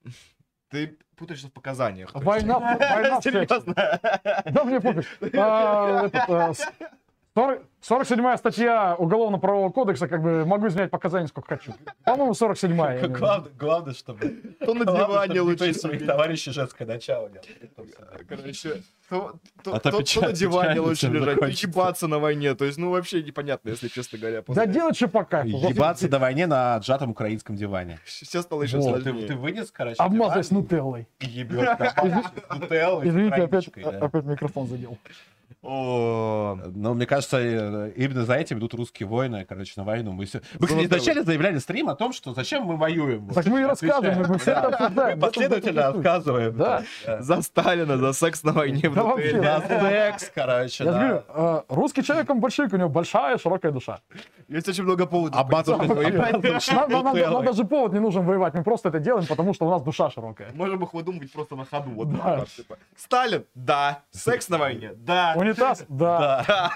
<laughs> Ты путаешься в показаниях. Война, война в <laughs> сексе. Серьезно? Да мне пофиг. А, этот, а, с- 40 47 статья Уголовно-правового кодекса, как бы могу изменять показания сколько хочу. По-моему, 47 я имею в виду. Главное, главное, чтобы... То на диване лучше своих товарищей женское начало. Короче, то, А на диване лучше лежать, то ебаться на войне. То есть, ну, вообще непонятно, если честно говоря. Да делать что по кайфу. Ебаться до войне на отжатом украинском диване. Все стало еще сложнее. ты вынес, короче, Обмазать диван нутеллой. нормально нутеллой Извините, опять микрофон задел. О, Но мне кажется, э, именно за этим идут русские воины, короче, на войну. Мы, всё- мы кстати, изначально заявляли стрим о том, что зачем мы воюем. Так мы и рассказываем, мы все это обсуждаем. Последовательно рассказываем. Да. за Сталина, за секс на войне в. За секс, короче, Я говорю, да. э, русский человек, он большой, у него большая, широкая душа. Есть очень много поводов. Воевать. Нам, даже повод не нужен воевать, мы просто это делаем, потому что у нас душа широкая. Можем их выдумывать просто на ходу. Типа. Сталин? Да. Секс на войне? Да. Унитаз? <laughs> Да.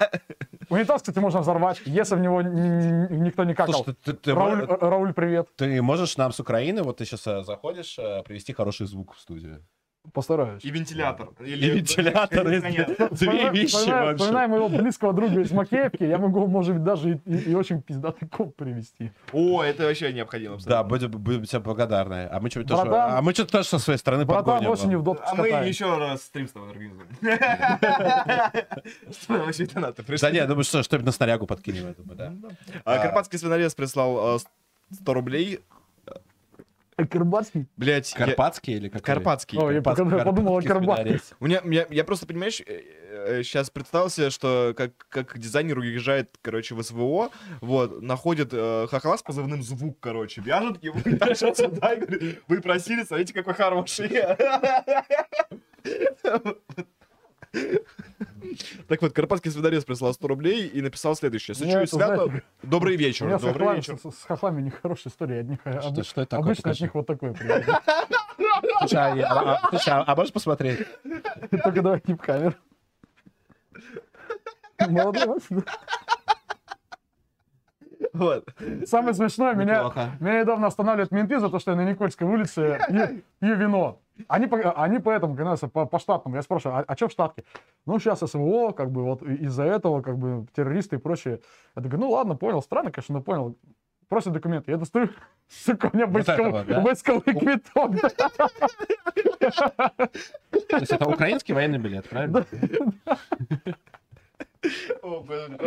Унитаз, кстати, можно взорвать, если в него никто не какал. Слушай, ты, ты- Рауль, э, Рауль, привет. ты можешь нам с Украины, вот ты сейчас заходишь, э, привести хороший звук в студию? Постараюсь. И вентилятор. И вентилятор, две вещи вообще. вспоминаем моего близкого друга из Макеевки, я могу, может быть, даже и, очень пиздатый коп привести. О, это вообще необходимо. Да, будем, будем тебе благодарны. А мы что-то тоже, а мы что-то тоже со своей стороны Братан, подгоним. осенью в дотку А мы еще раз стрим с тобой организуем. <laughs> Что вообще донаты Да пришли? не, я думаю, что что-нибудь на снарягу подкинем, да. А, Карпатский свинорез прислал э, 100 рублей. Карбатский? Блять, Карпатский или какой? Карпатский. Ой, я Карпатский- подумал, о Карпатский. У меня, я, я просто, понимаешь, сейчас представил себе, что как, как дизайнер уезжает, короче, в СВО, вот, находит э, хохла с позывным «Звук», короче, вяжет его <laughs> и дальше сюда, и говорит, вы просили, смотрите, какой хороший. <laughs> Так вот, Карпатский свинорез прислал 100 рублей и написал следующее. Сычу и свято. Добрый вечер, добрый хохлами, вечер. с, хохлами нехорошая история. Обычно от них вот такое. <laughs> Слушай, а, а- а- а можешь посмотреть? Только давай тип камер. Молодец. Вот. Самое смешное, меня, меня недавно останавливают менты за то, что я на Никольской улице пью, пью вино. Они, они поэтому, конечно, по, по штатному. Я спрашиваю, а, что в штатке? Ну, сейчас СВО, как бы, вот из-за этого, как бы, террористы и прочее. Я такой, ну ладно, понял. Странно, конечно, но понял. просят документы. Я достаю, <laughs> сука, у меня войсковый, да? войсковый квиток. То есть это украинский военный билет, правильно?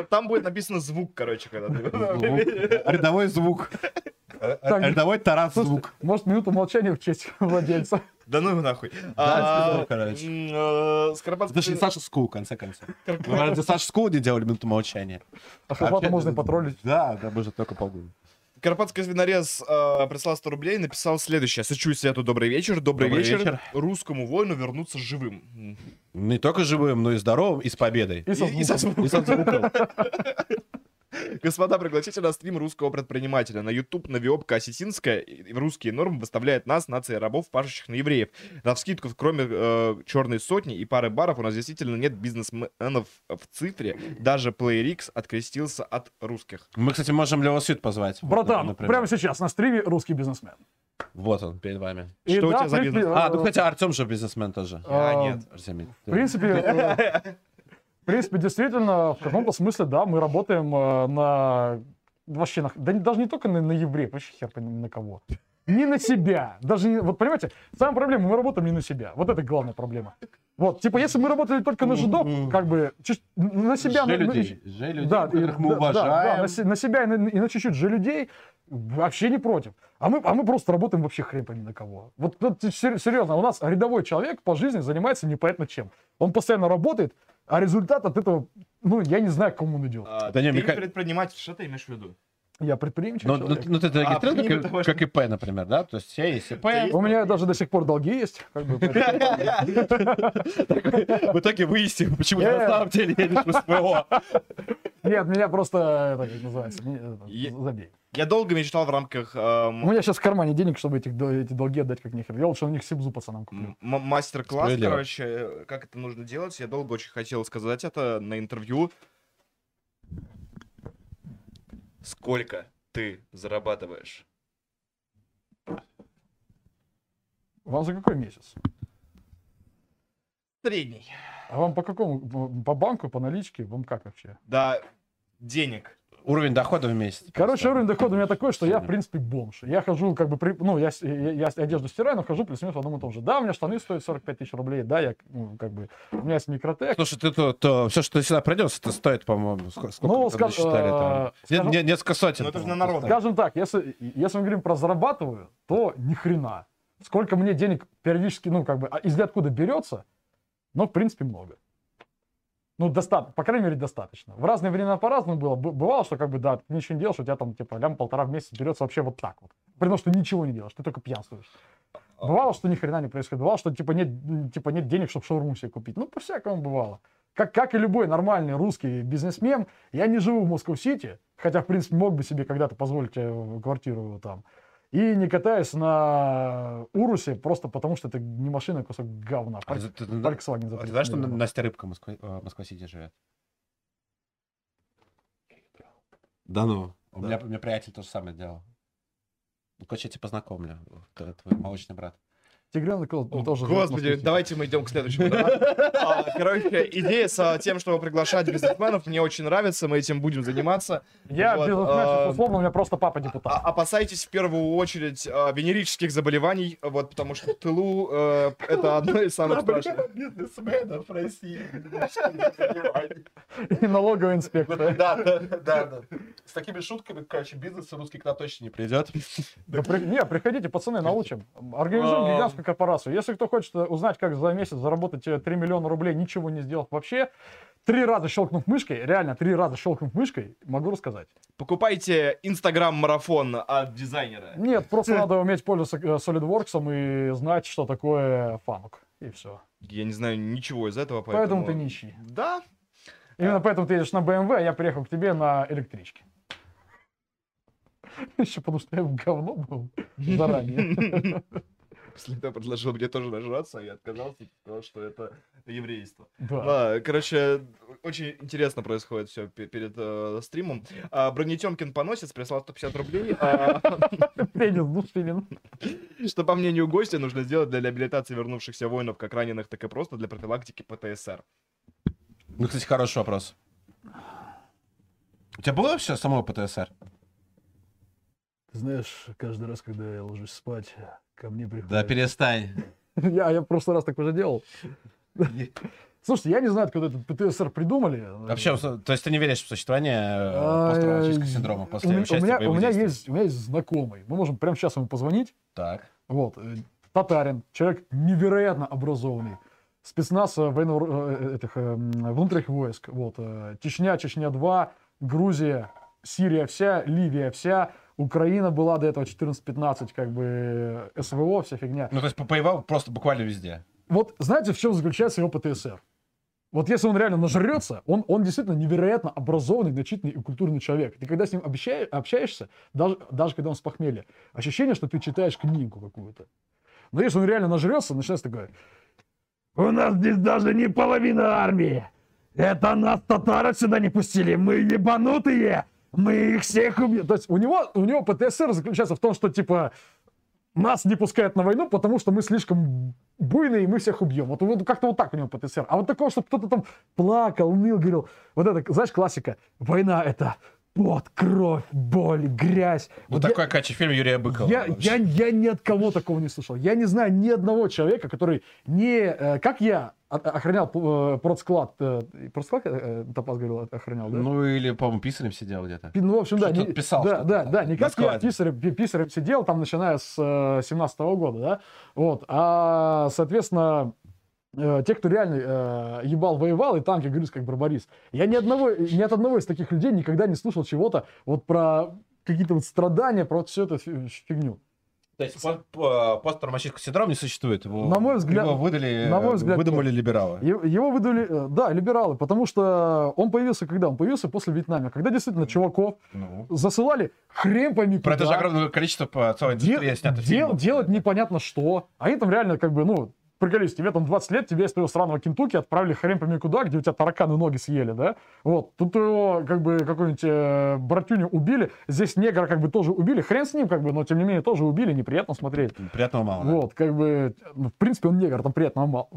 Там будет написано звук, короче, когда ты... <laughs> Рядовой звук. Так, Рядовой Тарас звук. Может, минуту молчания в честь <laughs> владельца. Да ну его нахуй. А, э, Это же не Саша Скул, в конце концов. Мы ради Саши Скул не делали минуту молчания. А Вообще, можно потроллить. Да, да, мы же только полгода. Карпатский свинорез э, прислал 100 рублей и написал следующее. Сочу свету добрый вечер. Добрый, Добрый вечер. вечер. Русскому воину вернуться живым. Не только живым, но и здоровым, и с победой. И со И- и со звуком. И со звуком. <laughs> Господа, пригласите на стрим русского предпринимателя. На YouTube Навиопка Осетинская русские нормы выставляет нас, нации рабов, пашущих на евреев. На вскидку, кроме э, черной сотни и пары баров, у нас действительно нет бизнесменов в цифре. Даже PlayRix открестился от русских. Мы, кстати, можем Лео Свит позвать. Братан, Например. прямо сейчас на стриме русский бизнесмен. Вот он, перед вами. И Что у да, тебя за бизнес? А, э, ну, кстати, Артем же бизнесмен тоже. А, а, нет. Артемий. В принципе, <laughs> в принципе, действительно, в каком-то смысле, да, мы работаем э, на вообще на, да даже не только на, на евреев, вообще хер на кого. Не на себя. Даже не, вот понимаете, самая проблема, мы работаем не на себя. Вот это главная проблема. Вот, типа, если мы работали только на жидов, как бы, на себя... Же на- на- людей, же людей, да, которых мы да, да, да, уважаем. на, на себя и на, и на чуть-чуть же людей вообще не против. А мы, а мы просто работаем вообще хрен пойми на кого. Вот, вот сер- серьезно, у нас рядовой человек по жизни занимается непонятно чем. Он постоянно работает, а результат от этого, ну, я не знаю, к кому он идет. А, Да не, ты ка- предприниматель, что ты имеешь в виду? Я предприимчивый Ну, ну, человек. ну, ты А, зарегистрирован помимо как, того, как ИП, например, да? То есть все есть ИП. У меня даже до сих пор долги есть. как бы, поэтому- В итоге выясним, почему ты ты на самом деле едешь в СПО. Нет, меня просто, это как называется, забей. Я долго мечтал в рамках эм, У меня сейчас в кармане денег, чтобы этих, эти долги отдать как нехер. Я лучше на них сибзу пацанам куплю. мастер-класс, короче, э, как это нужно делать. Я долго очень хотел сказать это на интервью. Сколько ты зарабатываешь? Вам за какой месяц? Средний. А вам по какому? По банку, по наличке? Вам как вообще? Да, денег. Уровень дохода в месяц. Короче, уровень дохода у меня такой, что я, в принципе, бомж. Я хожу, как бы, при- ну, я, я, я одежду стираю, но хожу плюс-минус в одном и том же. Да, у меня штаны стоят 45 тысяч рублей, да, я, ну, как бы, у меня есть микротек. Слушай, ты то, то все, что ты сюда придешь, это стоит, по-моему, сколько, Ну, скаж- насчитали там? э, Нет, скажем- нет, несколько сотен. Ну, это же на народ. Скажем так, если, если мы говорим про зарабатываю, то ни хрена. Сколько мне денег периодически, ну, как бы, а из откуда берется, но, в принципе, много. Ну, достаточно, по крайней мере, достаточно. В разные времена по-разному было. Бывало, что как бы, да, ты ничего не делаешь, у тебя там, типа, лям полтора в месяц берется вообще вот так вот. При том, что ничего не делаешь, ты только пьянствуешь. Бывало, что ни хрена не происходит. Бывало, что, типа, нет, типа, нет денег, чтобы шаурму себе купить. Ну, по-всякому бывало. Как, как и любой нормальный русский бизнесмен, я не живу в Москва-Сити, хотя, в принципе, мог бы себе когда-то позволить э, квартиру там. И не катаюсь на Урусе просто потому, что это не машина, а кусок говна. А ты- ты- ты- Volkswagen за а ты 30 знаешь, что. Настя Рыбка в Москве- э, Москва-Сити живет? Да ну. У Да. меня, у меня приятель то же самое делал. Ну, короче, я тебя познакомлю. Т- Твой молочный брат. Тигренок тоже живет в Господи, давайте мы идем к следующему. А, Короче, идея с тем, чтобы приглашать бизнесменов, мне очень нравится, мы этим будем заниматься. Я Вот, бизнесмен, а, условно, у меня просто папа А- депутат. Опасайтесь в первую очередь а, венерических заболеваний, вот, потому что в тылу э, это одно из самых страшных. бизнесменов России. И налоговый инспектор. Да, да, да, да. С такими шутками, короче, бизнес русский к нам точно не придет. Не, приходите, пацаны, научим. Организуем А. гигантскую корпорацию. Если кто хочет э, узнать, как за месяц заработать э, 3 миллиона рублей, ничего не сделав вообще, три раза щелкнув мышкой, реально три раза щелкнув мышкой, могу рассказать. Покупайте инстаграм-марафон от дизайнера. Нет, просто <laughs> надо уметь пользоваться э, SolidWorks и знать, что такое фанук. И все. Я не знаю ничего из этого, Поэтому поэтому... ты нищий. Да, Именно поэтому ты едешь на BMW, а я приехал к тебе на электричке. Еще потому что я в говно был <laughs> заранее. <laughs> После этого предложил мне тоже нажраться, а я отказался, потому что это еврейство. Да. Да, короче, очень интересно происходит все перед э, стримом. А, Бронетемкин поносец прислал 150 рублей. а, <laughs> Пенис Душилин. Что, по мнению гостя, нужно сделать для реабилитации вернувшихся воинов, как раненых, так и просто для профилактики ПТСР. Ну, кстати, хороший вопрос. У тебя было вообще самого ПТСР? Ты знаешь, каждый раз, когда я ложусь спать, ко мне приходит... Да перестань. <laughs> Я, я в прошлый раз так уже делал. <laughs> Слушайте, я не знаю, откуда этот ПТСР придумали. Вообще, то есть ты не веришь в существование э, А, посттравматического синдрома у после меня- у участия меня, у меня есть, у меня есть знакомый. Мы можем прямо сейчас ему позвонить. Так. Вот. э, Татарин, человек невероятно образованный. Спецназ э, военно э, этих, э, м, внутренних войск. Вот. э, Чечня, Чечня-2, Грузия, Сирия вся, Ливия вся, Украина была до этого 14-15, как бы э, СВО, вся фигня. Ну, то есть повоевал просто буквально везде. Вот знаете, в чем заключается его ПТСР? Вот если он реально нажрется, он, он действительно невероятно образованный, начитанный и культурный человек. Ты когда с ним общаешь, общаешься, даже, даже когда он с похмелья, ощущение, что ты читаешь книгу какую-то. Но если он реально нажрется, начинается такое... У нас здесь даже не половина армии. Это нас татары сюда не пустили. Мы ебанутые. Мы их всех убьем. То есть у него, у него ПТСР заключается в том, что типа нас не пускают на войну, потому что мы слишком буйные, и мы всех убьем. Вот, вот как-то вот так у него ПТСР. А вот такого, чтобы кто-то там плакал, ныл, говорил. Вот это, знаешь, классика. Война — это пот, кровь, боль, грязь. Вот, Вот я- такой качественный фильм Юрия Быкова. я, я, я ни от кого такого не слышал. Я не знаю ни одного человека, который не, э, как я, охранял э, продсклад. э, Продсклад, Топаз говорил, охранял, да? Ну, или, по-моему, писарем сидел где-то. Ну, в общем, да. Не- писал да, да, там да, не как я писарем, пи- писарем сидел, там, начиная с э, 17 года, да, вот, а, соответственно, э, те, кто реально э, ебал, воевал и танки грыз, как Барбарис. Я ни, одного, ни от одного из таких людей никогда не слышал чего-то вот про какие-то вот страдания, про вот всю эту фи- фигню. То есть по- по- посттравматический синдром не существует. Его, На мой взгляд- его выдали, на мой взгляд, выдумали либералы. Его выдали, э, да, либералы, потому что он появился когда? Он появился после Вьетнама, когда действительно чуваков Ну. засылали хрен пойми Про это же куда. огромное количество по целой Дел- индустрии снято дел- фильмов. делать непонятно что. Они там реально как бы, ну, приколись, тебе там 20 лет, тебя из твоего сраного Кентукки отправили хрен пойми куда, где у тебя тараканы ноги съели, да? Вот, тут его как бы какой-нибудь э, братюню убили, здесь негра как бы тоже убили, хрен с ним как бы, но тем не менее тоже убили, неприятно смотреть. Приятного мало. да? Вот, как бы, ну, в принципе, он негр, там приятно мало.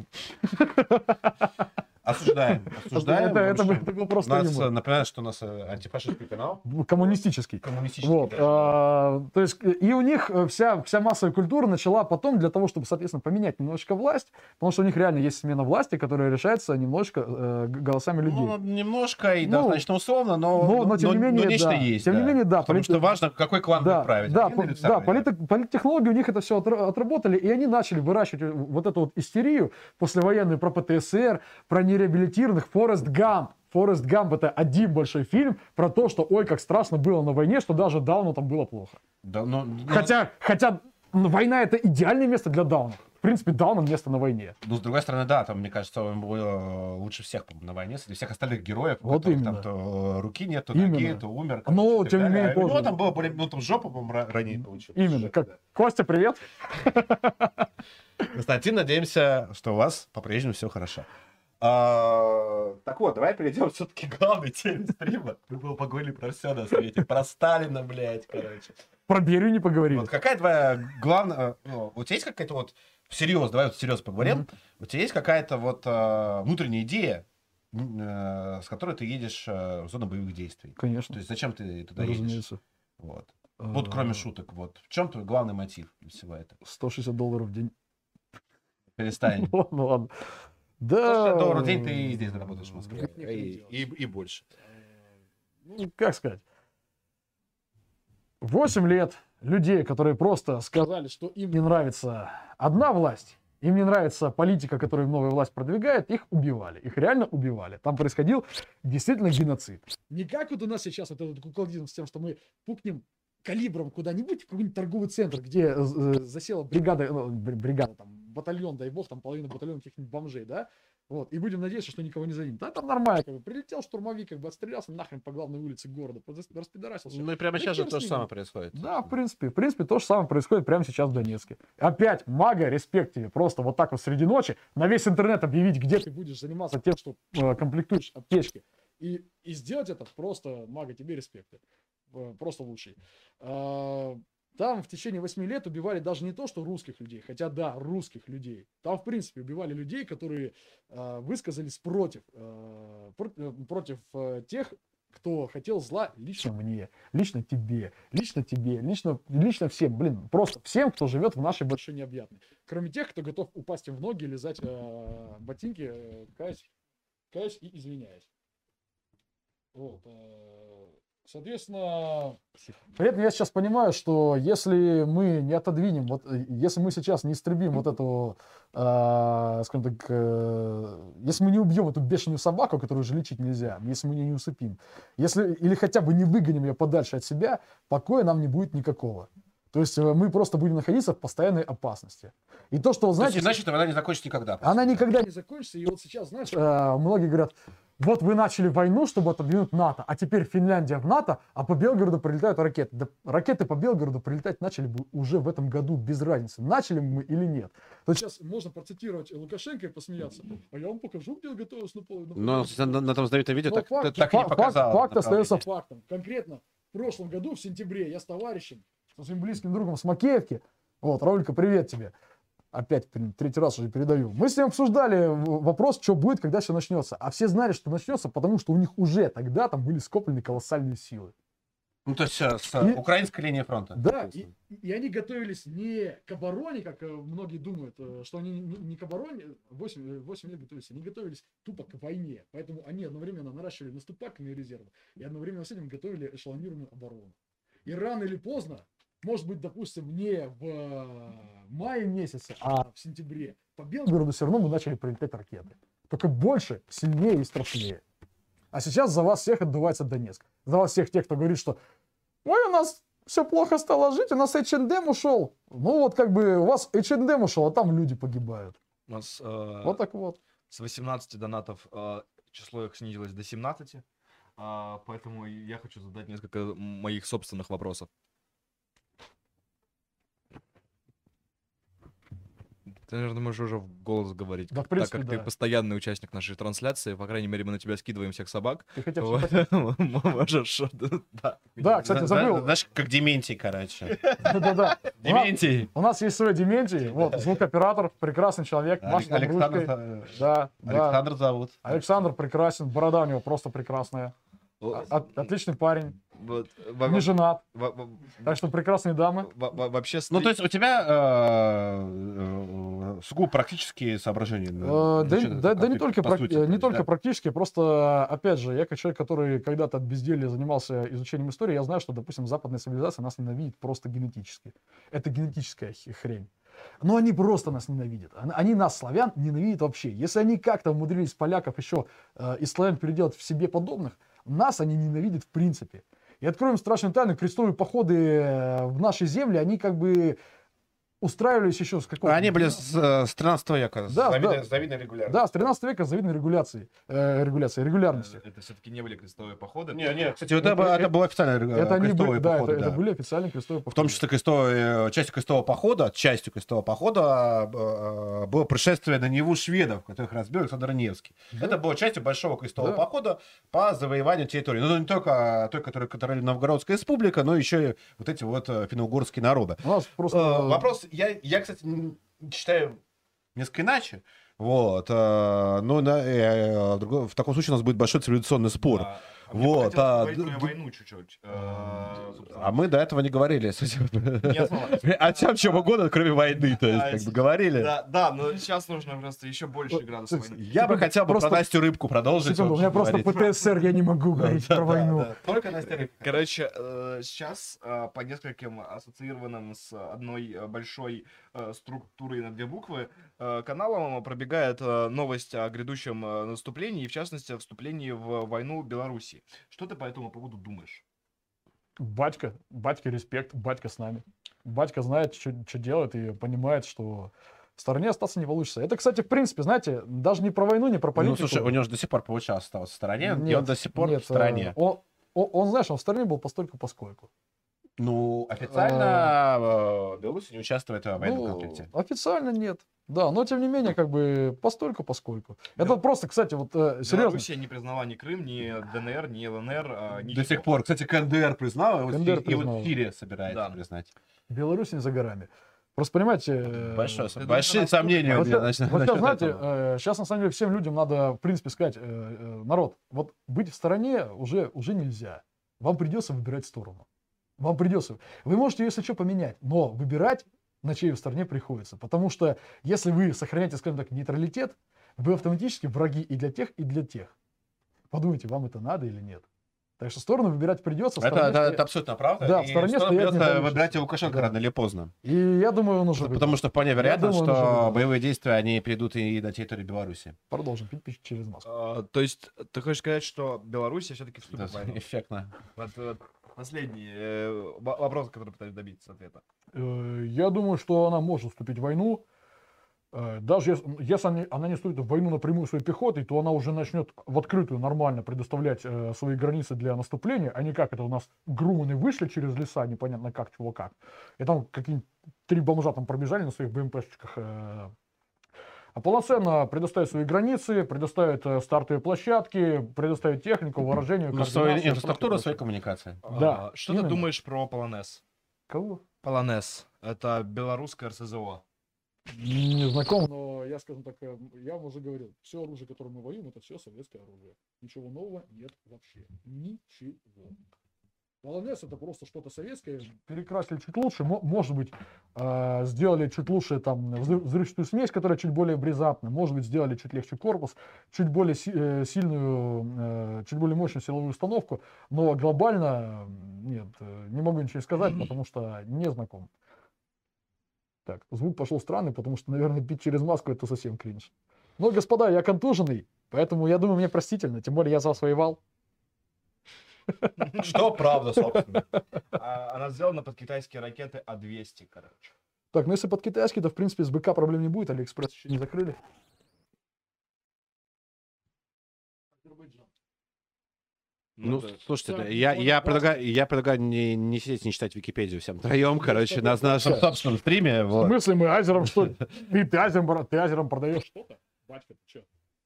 <laughs> Осуждаем. <laughs> Осуждаем. Это- это это был просто Нас юмор. э, напоминает, что у нас э, антифашистский канал. Коммунистический. Коммунистический. Вот, да. а, то есть э, и у них э, вся, вся массовая культура начала потом для того, чтобы, соответственно, поменять немножечко власть, потому что у них реально есть смена власти, которая решается немножко э, голосами людей. Ну, немножко и Ну, достаточно условно, но, но- но тем не менее, нечто да. есть. Тем не менее, да, Потому полит- что важно, какой клан да, будет править. да, по- да, полит- политтехнологии у них это все отработали, и они начали выращивать вот эту вот истерию послевоенную про ПТСР, про нереабилитированных, Форест Гамп. Форест Гамп это один большой фильм про то, что ой, как страшно было на войне, что даже Дауну там было плохо. Да, ну, ну, Хотя, хотя ну, война это идеальное место для Дауна. В принципе, Даун место на войне. Ну, с другой стороны, да, там, мне кажется, он был э, лучше всех на войне, среди всех остальных героев, Вот которых именно. там то э, руки нет, то ноги, Именно. то умер. Ну, так тем не менее, У него тоже. там было более, ну, там жопу, по-моему, ра- ранее получил. Именно. Как... Костя, привет. Константин, надеемся, что у вас по-прежнему все хорошо. А, так вот, давай перейдем <laughs> все-таки к главной теме стрима. Мы бы поговорили про все на свете. Про Сталина, блядь, короче. Про Берию не поговорили. Вот какая твоя главная... ну, у тебя есть какая-то вот... Серьезно, давай вот серьезно поговорим. У тебя есть какая-то вот а, внутренняя идея, э, с которой ты едешь э, в зону боевых действий? То Конечно. есть зачем ты туда едешь? Разумеется. Вот. Вот кроме Э, шуток, вот. В чем твой главный мотив всего этого? 160 долларов в день. Перестань. <laughs> Ладно, ладно. 160 Да. долларов в день ты и здесь заработаешь в Москве. И, и, и больше. Ну, как сказать? 8 лет людей, которые просто сказали, что им не нравится одна власть, им не нравится политика, которую новая власть продвигает, их убивали. Их реально убивали. Там происходил действительно геноцид. Не как вот у нас сейчас вот этот куколдизм с тем, что мы пукнем калибром куда-нибудь, в какой-нибудь торговый центр, где э, э, засела бригада, ну, бр- бригада, там, батальон, дай бог, там половина батальона каких-нибудь бомжей, да, вот, и будем надеяться, что никого не задим. Да, там нормально, как бы, прилетел штурмовик, как бы, отстрелялся нахрен по главной улице города, распидорасился. Ну и прямо сейчас же то же самое происходит. Да, в принципе, в принципе, то же самое происходит прямо сейчас в Донецке. Опять, мага, респект тебе, просто вот так вот среди ночи на весь интернет объявить, где ты будешь заниматься тем, что э, комплектуешь аптечки. И, и сделать это просто, мага, тебе респекты. Э, Просто лучший. А, Там в течение 8 лет убивали даже не то, что русских людей, хотя да, русских людей. Там, в принципе, убивали людей, которые э, высказались против, про- э, против э, тех кто хотел зла лично мне, лично тебе, лично тебе, лично, лично всем, блин, просто всем, кто живет в нашей большой необъятной. Кроме тех, кто готов упасть им в ноги, лизать э, ботинки, э, каюсь, каюсь и извиняюсь. Вот, э, соответственно, при этом я сейчас понимаю, что если мы не отодвинем, вот э, если мы сейчас не истребим вот эту, э, скажем так, э, если мы не убьем эту бешеную собаку, которую уже лечить нельзя, если мы ее не усыпим, если или хотя бы не выгоним ее подальше от себя, покоя нам не будет никакого. То есть э, мы просто будем находиться в постоянной опасности. И то, что, То знаете, есть, иначе эта война не закончится никогда. она никогда не закончится. И вот сейчас, знаешь, э, многие говорят, вот вы начали войну, чтобы отодвинуть НАТО, а теперь Финляндия в НАТО, а по Белгороду прилетают ракеты. Да, ракеты по Белгороду прилетать начали бы уже в этом году без разницы, начали мы или нет. То есть сейчас можно процитировать Лукашенко и посмеяться. А я вам покажу, где готовилась на поле. Но на, на том знаменитом видео Но так, факт, так и не факт- показал. факт остается фактом. Конкретно в прошлом году, в сентябре, я с товарищем, со своим близким другом с Макеевки, вот, Раулька, привет тебе, опять, третий раз уже передаю, мы с ним обсуждали вопрос, что будет, когда все начнется. А все знали, что начнется, потому что у них уже тогда там были скоплены колоссальные силы. Ну, то есть э, с И- украинской линии фронта. Да, и, и они готовились не к обороне, как э, многие думают, э, что они не, не к обороне, 8, 8 лет готовились, они готовились тупо к войне. Поэтому они одновременно наращивали наступательные резервы и одновременно с этим готовили эшелонированную оборону. И рано или поздно, может быть, допустим, не в э, мае месяце, а в сентябре, по Белгороду все равно мы начали прилетать ракеты. Только больше, сильнее и страшнее. А сейчас за вас всех отдувается Донецк. За вас всех тех, кто говорит, что ой, у нас все плохо стало жить, у нас H&M ушел. Ну вот как бы у вас H&M ушел, а там люди погибают. У нас э, Вот так вот. с 18 донатов э, число их снизилось до 17. а, поэтому я хочу задать несколько моих собственных вопросов. Ты, наверное, можешь уже в голос говорить. Да, в так принципе, как ты да. постоянный участник нашей трансляции, по крайней мере, мы на тебя скидываем всех собак. Ты хотя бы. <laughs> Можешь, <laughs> да. Да, кстати, забыл. Знаешь, как Дементий, короче. Да-да-да. Дементий. У нас есть свой Дементий, вот, звукоператор, прекрасный человек, Александр, Да. Александр зовут. Александр прекрасен, борода у него просто прекрасная. От- отличный парень, вот, во- не женат, во- во- так что прекрасные дамы. во- во- Вообще, Ну, то есть у тебя э, э, сугубо практические соображения. Э, Да, да- да не только, прак- сути, э, не только да. практически, просто, опять же, я как человек, который когда-то от безделья занимался изучением истории, я знаю, что, допустим, западная цивилизация нас ненавидит просто генетически. Это генетическая хрень. Но они просто нас ненавидят. Они нас, славян, ненавидят вообще. Если они как-то умудрились поляков еще э, из славян переделать в себе подобных, нас они ненавидят в принципе. И откроем страшную тайну, крестовые походы э, в нашей земле, они как бы устраивались еще с какого Они были с, э, с 13 века. с Да, завидной- да. завидной регулярностью. Да, с 13 века с завидной регуляцией, э, регуляцией, регулярностью. Это все-таки не были крестовые походы. Не, не, кстати, это, Это- было- это это- было официально э, Это, они крестовые были, да, походы, это, это да. были официальные крестовые походы. В том числе крестовые, частью крестового похода, частью крестового похода э, было пришествие на Неву шведов, которых разбил Александр Невский. Это было частью большого крестового Да. похода по завоеванию территории. Ну, не только той, которую контролирует Новгородская республика, но еще и вот эти вот э, финно-угорские народы. У нас просто... Э, Вопрос, я, я, кстати, считаю несколько иначе. Вот, э, но на, э, в другом- в таком случае у нас будет большой цивилизационный спор. А, а Вот, а, про войну чуть-чуть. Э. А мы до этого не говорили. <laughs> О чем чем угодно, кроме войны, то есть, как бы говорили. Да, да, но сейчас нужно просто еще больше Вот, градус кстати, войны. Я бы хотел бы Просто- про Настю Рыбку продолжить. У меня просто. ПТСР, я не могу говорить про войну. Только Настя Рыбка. Короче, э, сейчас э, по нескольким ассоциированным с одной большой структурой на две буквы каналам пробегает новость о грядущем наступлении, и в частности о вступлении в войну Беларуси. Что ты по этому поводу думаешь? Батька, батька респект, батька с нами. Батька знает, что делает и понимает, что в стороне остаться не получится. Это, кстати, в принципе, знаете, даже не про войну, не про Ну, политику. слушай, у него же до сих пор получалось оставаться в стороне, и Нет, он до сих пор нет, в стороне. э, Он, он, он, знаешь, он в стороне был постольку поскольку. Ну, официально э, Беларусь не участвует в военном Ну, конфликте. Официально нет. Да, но тем не менее, как бы постольку поскольку. Это Да. просто, кстати, вот э, серьезно. Белоруссия не признала ни Крым, ни ДНР, ни ЛНР. а, До ничего. сих пор. Кстати, КНДР признал, и вот, КНДР Си- и вот. Сирия собирается Да. признать. Беларусь не за горами. Просто понимаете... э, Большое, ты большие думаешь, сомнения у Вот меня насчет- вот насчет знаете, этого. сейчас на самом деле всем людям надо, в принципе, сказать, э, э, народ, вот быть в стороне уже, уже нельзя. Вам придется выбирать сторону. Вам придется. Вы можете, если что, поменять, но выбирать на чьей стороне приходится. Потому что если вы сохраняете, скажем так, нейтралитет, вы автоматически враги и для тех, и для тех. Подумайте, вам это надо или нет. Так что сторону выбирать придется. в Это, стороне это, стоять- это абсолютно правда. Да, в и стороне что стоять не придется выбирать и Лукашенко Да. рано или поздно. И я думаю, он уже Потому выбрал. что вполне вероятно, думаю, что боевые действия, они перейдут и на территорию Беларуси. Продолжим пить пить через маску. А, То есть ты хочешь сказать, что Беларусь все-таки вступит Да, в войну? <laughs> эффектно. Вот, вот последний э, во- вопрос, который пытаюсь добиться ответа. Э, Я думаю, что она может вступить в войну. Э, Даже если, она не вступит в войну напрямую своей пехотой, то она уже начнет в открытую нормально предоставлять э, свои границы для наступления, а не как это у нас груманы вышли через леса, непонятно как, чего как. И там какие-нибудь три бомжа там пробежали на своих БМПшечках. Полноценно предоставить свои границы, предоставить э, стартовые площадки, предоставить технику, вооружение, Ну, свою инфраструктуру, прочее. коммуникации. Да, А, Что именно. ты думаешь про Полонез? Кого? Полонез. Это белорусское РСЗО. Не знаком, но я, скажем так, э, я вам уже говорил, все оружие, которое мы воюем, это все советское оружие. Ничего нового нет вообще. Ничего. Полонез это просто что-то советское, перекрасили чуть лучше, мо- может быть, э, сделали чуть лучше там взрыв- взрывчатую смесь, которая чуть более бризантная, может быть, сделали чуть легче корпус, чуть более э, сильную, э, чуть более мощную силовую установку, но глобально нет, не могу ничего сказать, потому что не знаком. Так, звук пошел странный, потому что, наверное, пить через маску это совсем кринж. Но, господа, я контуженный, поэтому я думаю, мне простительно, тем более я за вас воевал. Что правда, собственно. А, Она сделана под китайские ракеты А-200, короче. Так, ну если под китайский, то, в принципе, с БК проблем не будет, Алиэкспресс еще не закрыли. Ну, да. слушайте, да, я, я предлагаю, я предлагаю не, не сидеть, не читать Википедию всем троем, короче, на нашем собственном стриме. В Вот. смысле, мы азером что ли? Ты, <laughs> ты азером, ты азером продаешь что-то? Батька, ты что?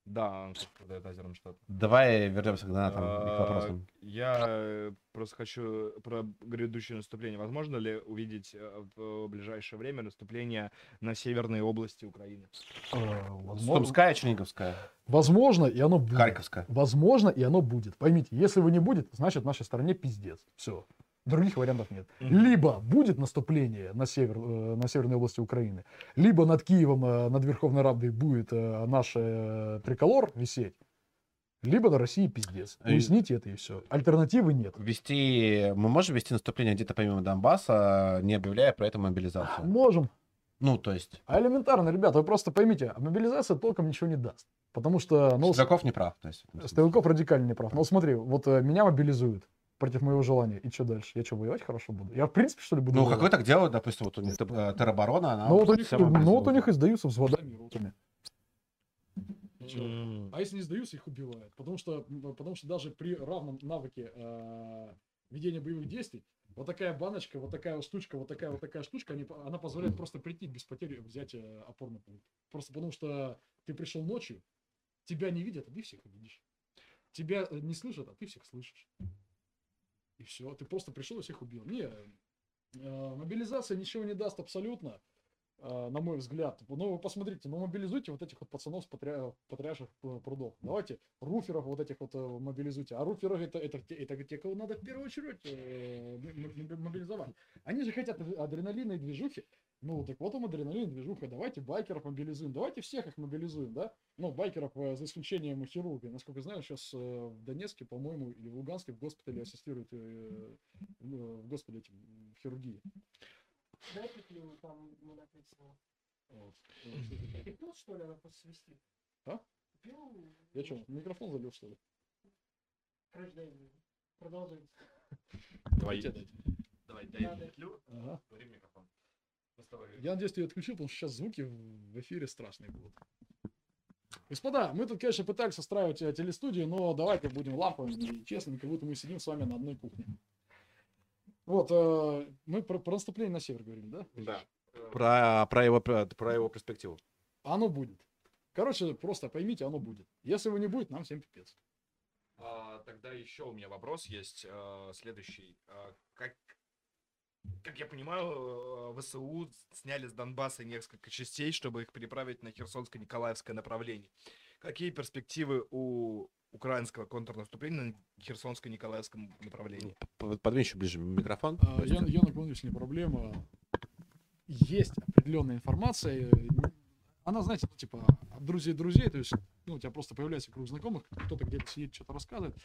Да, он продает азером что-то. Давай вернемся к донатам и к А, вопросам. Я э, просто хочу про грядущее наступление. Возможно ли увидеть э, в ближайшее время наступление на северные области Украины? Э, Возможно, Сумская, Черниговская, возможно, и оно будет. Харьковская. Возможно, и оно будет. Поймите, если его не будет, значит, нашей стороне пиздец. Все. Других вариантов нет. Мгм. Либо будет наступление на, север, э, на северной области Украины, либо над Киевом, э, над Верховной Радой будет э, наш триколор висеть, либо на России пиздец. И- Уясните это и все. Альтернативы нет. Вести, мы можем вести наступление где-то помимо Донбасса, не объявляя про это мобилизацию? Можем. Ну, то есть, А элементарно, ребята, вы просто поймите, а мобилизация толком ничего не даст. Потому что, ну, Стрелков не прав. То есть. Стрелков радикально не прав. Ну, смотри, вот меня мобилизуют против моего желания. И что дальше? Я что, воевать хорошо буду? Я, в принципе, что ли, буду Ну, воевать? как вы так делаете, допустим, вот у них э, тероборона, она Ну вот, у них, ну, вот у них и сдаются взводами и ротами. Чё? М. А если не сдаются, их убивают. Потому что, потому что даже при равном навыке э, ведения боевых действий, вот такая баночка, вот такая вот штучка, вот такая вот такая штучка, они, она позволяет просто прийти без потери взять э, опорный пункт. Просто потому что ты пришел ночью, тебя не видят, а ты всех видишь. Тебя э, не слышат, а ты всех слышишь. И все, ты просто пришел и всех убил. Не, э, мобилизация ничего не даст абсолютно э, на мой взгляд. Ну, вы посмотрите, ну, мобилизуйте вот этих вот пацанов с потря... потрясших э, прудов. Давайте руферов вот этих вот э, мобилизуйте. А руферов это, это, те- это те, кого надо в первую очередь мобилизовать. Они же хотят ад- адреналина и движухи. Ну, так вот им адреналин движуха. Давайте байкеров мобилизуем. Давайте всех их мобилизуем, да? Ну, байкеров, э, за исключением хирурга. Насколько я знаю, сейчас в Донецке, по-моему, или в Луганске в госпитале ассистируют э, в в госпитале этим, в хирургии. Дайте клюву, там ему написано. Вот. Ты пил, что ли, она посвистит? А? Пил? Я что, микрофон залил, что ли? К рождению. Продолжим. Давай, давай, Да, дай да. петлю, в микрофон. Я надеюсь, ты ее отключил, потому что сейчас звуки в эфире страшные будут. Господа, мы тут, конечно, пытались устраивать э, телестудию, но давайте будем ламповыми и честными, как будто мы сидим с вами на одной кухне. Вот, э, мы про, про наступление на север говорим, да? Да. Про, про, его, про его перспективу. Оно будет. Короче, просто поймите, оно будет. Если его не будет, нам всем пипец. А, тогда еще у меня вопрос есть, э, следующий. А, как Как я понимаю, э, ВСУ сняли с Донбасса несколько частей, чтобы их переправить на Херсонско-Николаевское направление. Какие перспективы у украинского контрнаступления на Херсонско-Николаевском направлении? Подвинь еще ближе микрофон. А, Я, я наклонюсь, не проблема. Есть определенная информация. э, Она, знаете, ну, типа, от друзей друзей, то есть, ну, у тебя просто появляется круг знакомых, кто-то где-то сидит, что-то рассказывает.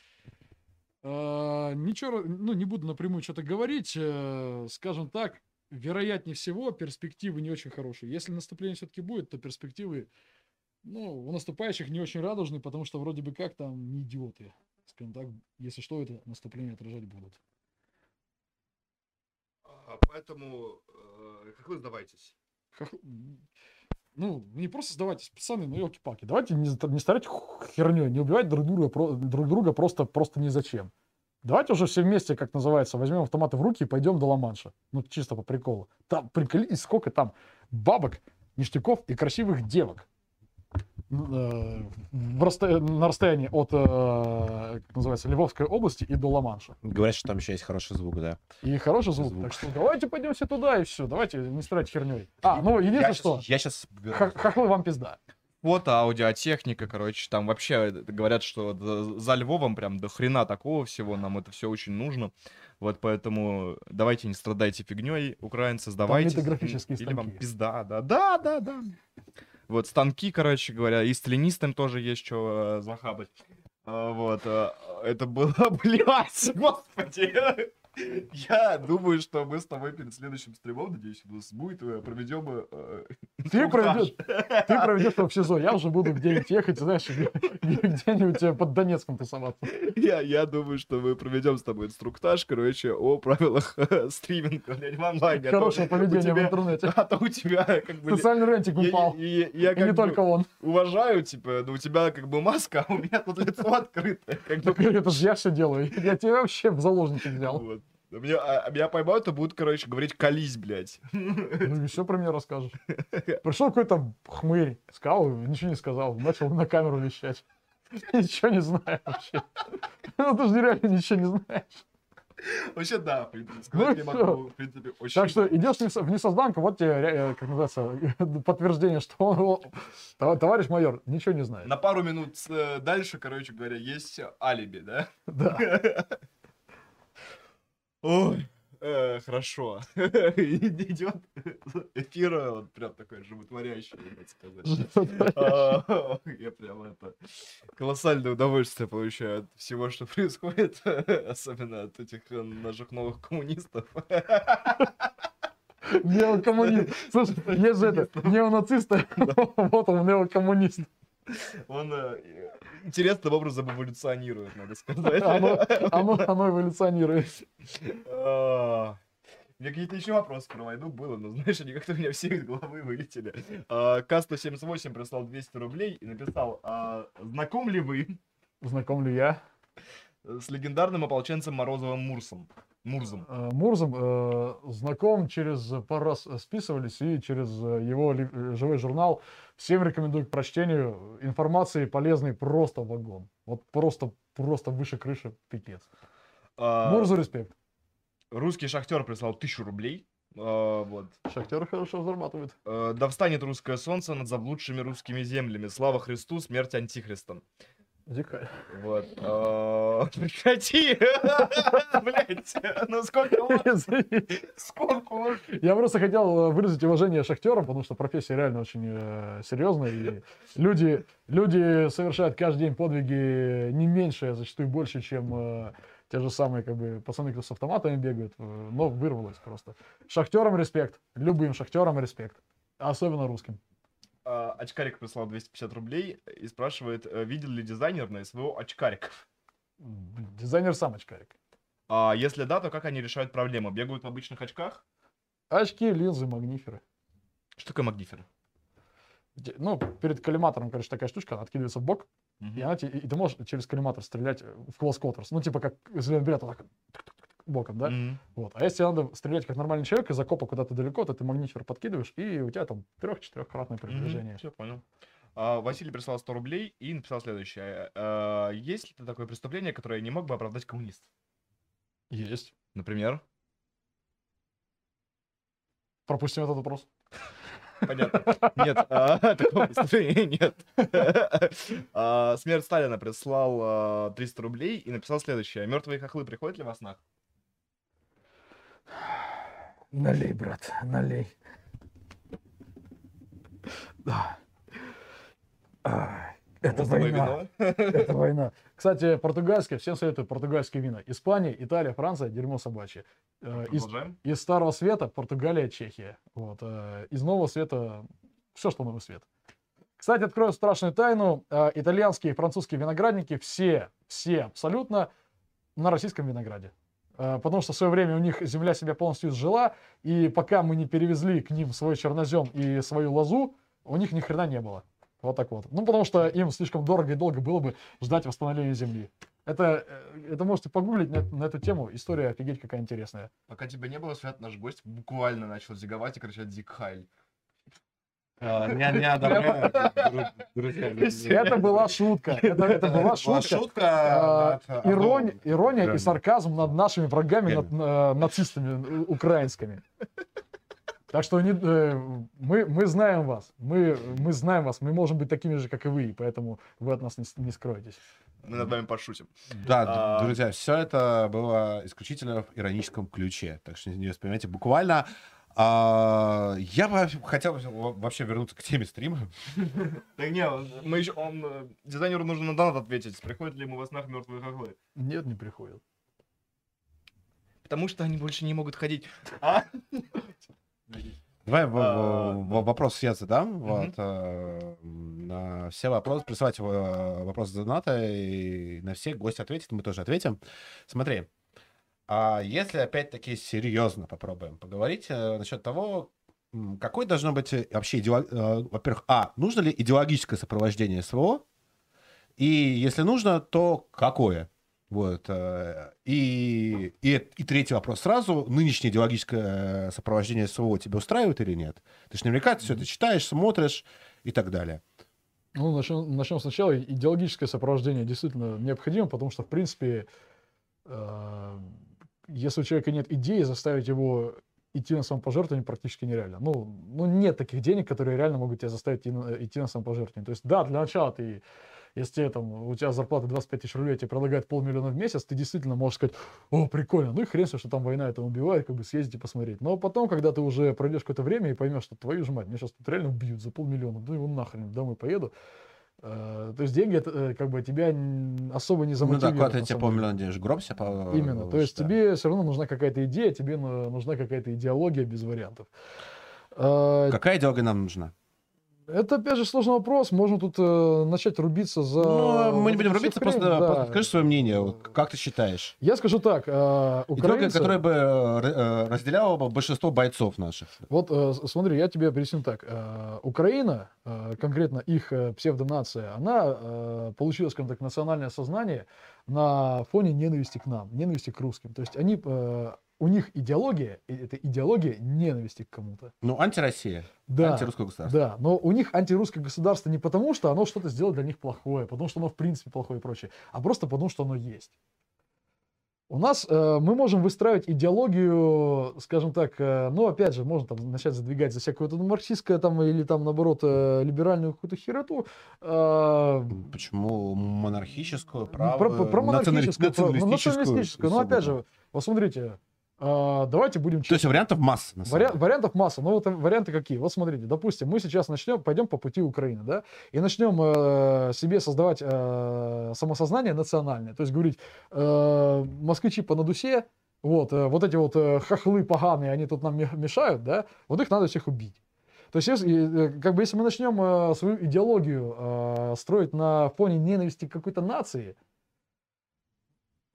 А, Ничего, ну, не буду напрямую что-то говорить. э, Скажем так, вероятнее всего, перспективы не очень хорошие. Если наступление все-таки будет, то перспективы, ну, у наступающих не очень радужные, потому что вроде бы как там не идиоты. Скажем так, если что, это наступление отражать будут. А, Поэтому, э, как вы сдаваетесь? Ну, не просто сдавайтесь, пацаны, ну елки-палки. Давайте не, не старать херней, не убивать друг друга, друг друга просто, просто ни зачем. Давайте уже все вместе, как называется, возьмем автоматы в руки и пойдем до Ла-Манша. Ну, чисто по приколу. Там, приколитесь, сколько там бабок, ништяков и красивых девок. Н- э, в расстоя- на расстоянии от, э, как называется, Львовской области и до Ла-Манша. Говорят, что там еще есть хороший звук, да. И хороший звук. Звук. Так что давайте пойдем все туда и все. Давайте не стирать херней. А, ну, единственное, Я что, щас- Я сейчас... хохлы вам пизда. Вот аудиотехника, короче, там вообще э, говорят, что за Львовом прям до хрена такого всего, нам это все очень нужно. Вот поэтому давайте не страдайте фигней, украинцы, литографические Или вам пизда, да. Да, да, да. Вот станки, короче говоря, и с ленистом тоже есть что захабать. А, Вот, а, это было, <laughs> блядь, господи. Я думаю, что мы с тобой перед следующим стримом, надеюсь, у нас будет, э, проведем э, Ты проведешь, ты проведешь его в СИЗО, я уже буду где-нибудь ехать, знаешь, где- где-нибудь э, под Донецком тусоваться. Я, я думаю, что мы проведем с тобой инструктаж, короче, о правилах э, стриминга, блядь, в онлайне. А Хорошее поведение в интернете. А то у тебя как бы... Социальный рентик упал. И не только он. уважаю, типа, но у тебя как бы маска, а у меня тут лицо открытое. Как бы, Так Это же я все делаю. Я тебя вообще в заложники взял. вот. Меня, а меня поймают и будут, короче, говорить «колись, блядь». Ну и все про меня расскажешь. <laughs> Пришел какой-то хмырь, сказал, ничего не сказал, начал на камеру вещать. Ничего не знаю вообще. Ну ты же нереально ничего не знаешь. Вообще, да, в принципе, Ну сказать и не могу, в принципе, очень... Так что идешь в несо- в несозданку, вот тебе, э, как называется, <laughs> подтверждение, что он, товар- товарищ майор, ничего не знает. На пару минут э, дальше, короче говоря, есть алиби, да? Да. <laughs> Ой, э, хорошо. <laughs> Идет эфир, э, вот прям такой животворящий, надо сказать. Я прям это колоссальное удовольствие получаю от всего, что <laughs> происходит, особенно от этих э, наших новых коммунистов. Неокоммунист. Слушай, есть же это, неонацисты. <laughs> Вот он, неокоммунист. Он э, интересным образом эволюционирует, надо сказать. Оно, оно, оно эволюционирует. А, У меня какие-то еще вопросы про войну было, но знаешь, они как-то у меня все из головы вылетели. А, К-178 прислал 200 рублей и написал, а, знаком ли вы Знаком ли я? с легендарным ополченцем Морозовым Мурсом? Мурзом. Э, Мурзом э, знаком через пару раз списывались и через э, его э, живой журнал. Всем рекомендую к прочтению. Информации полезной просто вагон. Вот просто, просто выше крыши пипец. А, Мурзу респект. Русский шахтер прислал 1000 рублей. А, Вот. Шахтеры хорошо зарабатывают. Э, Да встанет русское солнце над заблудшими русскими землями. Слава Христу, смерть антихристам. Дикая. Вот. А, Прекрати! <laughs> Блять, ну сколько можно? <laughs> Сколько можно? Я просто хотел э, выразить уважение шахтерам, потому что профессия реально очень э, серьезная. И люди, люди совершают каждый день подвиги не меньше, а зачастую больше, чем э, те же самые как бы, пацаны, кто с автоматами бегают. но вырвалось просто. Шахтерам респект. Любым шахтерам респект. Особенно русским. А, Очкарик прислал 250 рублей и спрашивает, э, видел ли дизайнер на СВО очкариков? Дизайнер сам очкарик. А если да, то как они решают проблему? Бегают в обычных очках? Очки, линзы, магниферы. Что такое магнифер? Де- Ну, перед коллиматором, короче, такая штучка, она откидывается в бок, и, она, те- и ты можешь через коллиматор стрелять в close quarters. Ну, типа как зеленый билет, вот так боком, да? Мгм. Вот. А если надо стрелять как нормальный человек из окопа куда-то далеко, то ты магнифер подкидываешь, и у тебя там трех-четырехкратное передвижение. Все, понял. А, Василий прислал 100 рублей и написал следующее. А, Есть ли такое преступление, которое не мог бы оправдать коммунист? Есть. Например? Пропустим этот вопрос. Понятно. Нет, а, <laughs> такого преступления нет. <laughs> А, Смерть Сталина прислал а, 300 рублей и написал следующее. Мертвые хохлы приходят ли во снах? Налей, брат, налей. Да. Ай, Это такое война. Это война. Кстати, португальское, всем советую португальские вина. Испания, Италия, Франция, дерьмо собачье. Э, Из, из старого света Португалия, Чехия. Вот. э, Из нового света все, что новый свет. Кстати, открою страшную тайну. э, Итальянские и французские виноградники все, все абсолютно на российском винограде. Э, Потому что в свое время у них земля себя полностью изжила, и пока мы не перевезли к ним свой чернозем и свою лозу, у них ни хрена не было. Вот так вот. Ну, потому что им слишком дорого и долго было бы ждать восстановления земли. Это, э, это можете погуглить на, на эту тему. История офигеть какая интересная. Пока тебя не было, Свят, наш гость буквально начал зиговать и кричать «Зиг Хайль». А, Не <laughs> не одобряю, <laughs> друзья. Это была шутка. Это, это <laughs> была шутка. шутка. А, Ирония, и сарказм над нашими врагами, над э, нацистами э, украинскими. Так что не, э, мы, мы знаем вас. Мы, мы знаем вас. Мы можем быть такими же, как и вы. и Поэтому вы от нас не, не скроетесь. Мы над вами пошутим. Да, А. друзья, все это было исключительно в ироническом ключе. Так что не воспринимайте буквально. А, я бы хотел во- вообще вернуться к теме стрима. <laughs> Так не, мы еще, он, э, дизайнеру нужно на донат ответить, приходят ли ему во снах мертвые хохлы. Нет, не приходят. Потому что они больше не могут ходить. <laughs> А? Давай в- А, вопрос я задам. Мгм. Вот, э, на все вопросы, присылайте э, вопросы доната, и на все гость ответит, мы тоже ответим. Смотри, а если опять-таки серьезно попробуем поговорить э, насчет того, какой должно быть э, вообще, идеолог- э, во-первых, а, нужно ли идеологическое сопровождение СВО, и если нужно, то какое? Вот. И, и, и третий вопрос сразу. Нынешнее идеологическое сопровождение СВО тебя устраивает или нет? Ты же наверняка все это читаешь, смотришь и так далее. Ну, начнем, начнем сначала. Идеологическое сопровождение действительно необходимо, потому что, в принципе, э, если у человека нет идеи, заставить его идти на самопожертвование практически нереально. Ну, ну, нет таких денег, которые реально могут тебя заставить идти на, идти на самопожертвование. То есть, да, для начала ты, если тебе, там, у тебя зарплата 25 тысяч рублей, тебе предлагают полмиллиона в месяц, ты действительно можешь сказать, о, прикольно, ну и хрен что там война это убивает, как бы съездить и посмотреть. Но потом, когда ты уже пройдешь какое-то время и поймешь, что твою же мать, меня сейчас тут реально убьют за полмиллиона, ну его нахрен, домой поеду. Э, То есть деньги это, э, как бы тебя особо не Ну да, замотивируют. куда ты тебе полмиллиона денег, гроб себе по- Именно. То есть да. тебе все равно нужна какая-то идея, тебе ну, нужна какая-то идеология без вариантов. Э, Какая идеология нам нужна? Это, опять же, сложный вопрос. Можно тут э, начать рубиться за... Ну, мы не будем рубиться, хрень, просто, да. скажи свое мнение. Вот Как ты считаешь? Я скажу так. э, Идеология, украинцы... которая бы э, э, разделяла бы большинство бойцов наших. Вот э, смотри, я тебе объясню так. Э, Украина, э, конкретно их э, псевдонация, она э, получила, скажем так, национальное сознание на фоне ненависти к нам, ненависти к русским. То есть они, э, у них идеология, это идеология ненависти к кому-то. Ну, антироссия, Да, антирусское государство. да, но у них антирусское государство не потому, что оно что-то сделало для них плохое, потому что оно в принципе плохое и прочее, а просто потому, что оно есть. У нас э, мы можем выстраивать идеологию, скажем так, э, ну, опять же, можно там начать задвигать за всякую эту марксистское там или там, наоборот, э, либеральную какую-то хероту. э, Почему монархическую, про, право, про- про монархическую, про- ну, националистическую? националистическую. Ну, опять же, вот смотрите, давайте будем То есть вариантов масса, на самом Вариа- деле. вариантов масса. Но вот варианты какие? Вот смотрите, допустим, мы сейчас начнем, пойдем по пути Украины, да, и начнем э, себе создавать э, самосознание национальное. То есть говорить, э, москвичи по надусе, вот, э, вот эти вот э, хохлы поганые, они тут нам ме- мешают, да, вот их надо всех убить. То есть, если, э, как бы, если мы начнем э, свою идеологию э, строить на фоне ненависти к какой-то нации,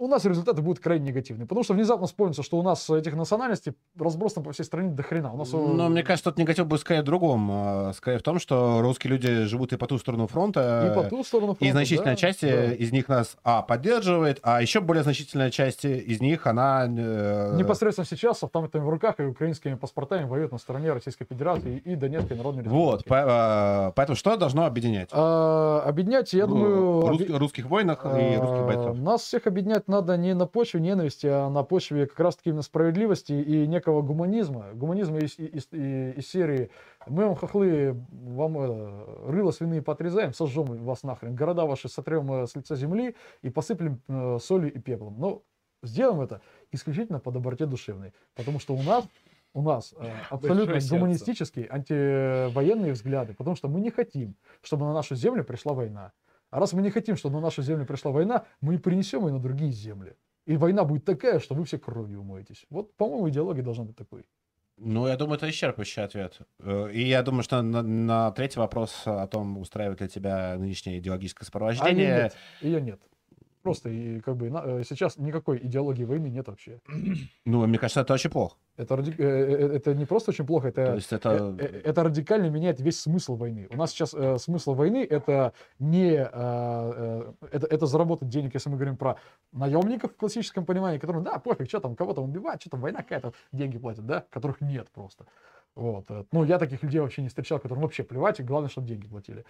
у нас результаты будут крайне негативные. Потому что внезапно вспомнится, что у нас этих национальностей разбросано по всей стране до хрена. У нас, э, Но мне кажется, тот негатив будет скорее в другом. э, Скорее в том, что русские люди живут и по ту сторону фронта. и по ту сторону И фронта, значительная да, часть да. э, из них нас, а, поддерживает, а еще более значительная часть из них, она... э, Непосредственно сейчас с автоматами в руках и украинскими паспортами воюют на стороне Российской Федерации и Донецкой Народной Республики. Вот, по- поэтому что должно объединять? А, объединять, я Ну, думаю... рус- объ- русских воинах и русских а, бойцов. Нас всех объединять надо не на почве ненависти, а на почве как раз-таки именно справедливости и некого гуманизма. Гуманизма из, из- из- из серии «Мы вам, хохлы, вам э, рыло свиные поотрезаем, сожжем вас нахрен, города ваши сотрем э, с лица земли и посыплем э, солью и пеплом». Но сделаем это исключительно по доброте душевной. Потому что у нас, у нас э, <laughs> абсолютно гуманистические, антивоенные взгляды. Потому что мы не хотим, чтобы на нашу землю пришла война. А раз мы не хотим, чтобы на нашу землю пришла война, мы принесем ее на другие земли. И война будет такая, что вы все кровью умоетесь. Вот, по-моему, идеология должна быть такой. Ну, я думаю, это исчерпывающий ответ. Э, И я думаю, что на, на третий вопрос о том, устраивает ли тебя нынешнее идеологическое А ее сопровождение, нет. Ее нет. Просто и как бы э, сейчас никакой идеологии войны нет вообще. <clears throat> ну, мне кажется, это очень плохо. Это, ради- э, э, это не просто очень плохо, это это... Это радикально меняет весь смысл войны. У нас сейчас э, смысл войны это не э, это, это заработать денег, если мы говорим про наемников в классическом понимании, которым да, пофиг, что там, кого там убивать, что там война какая-то, деньги платят, да, которых нет просто. Вот. Ну, я таких людей вообще не встречал, которым вообще плевать, и главное, чтобы деньги платили.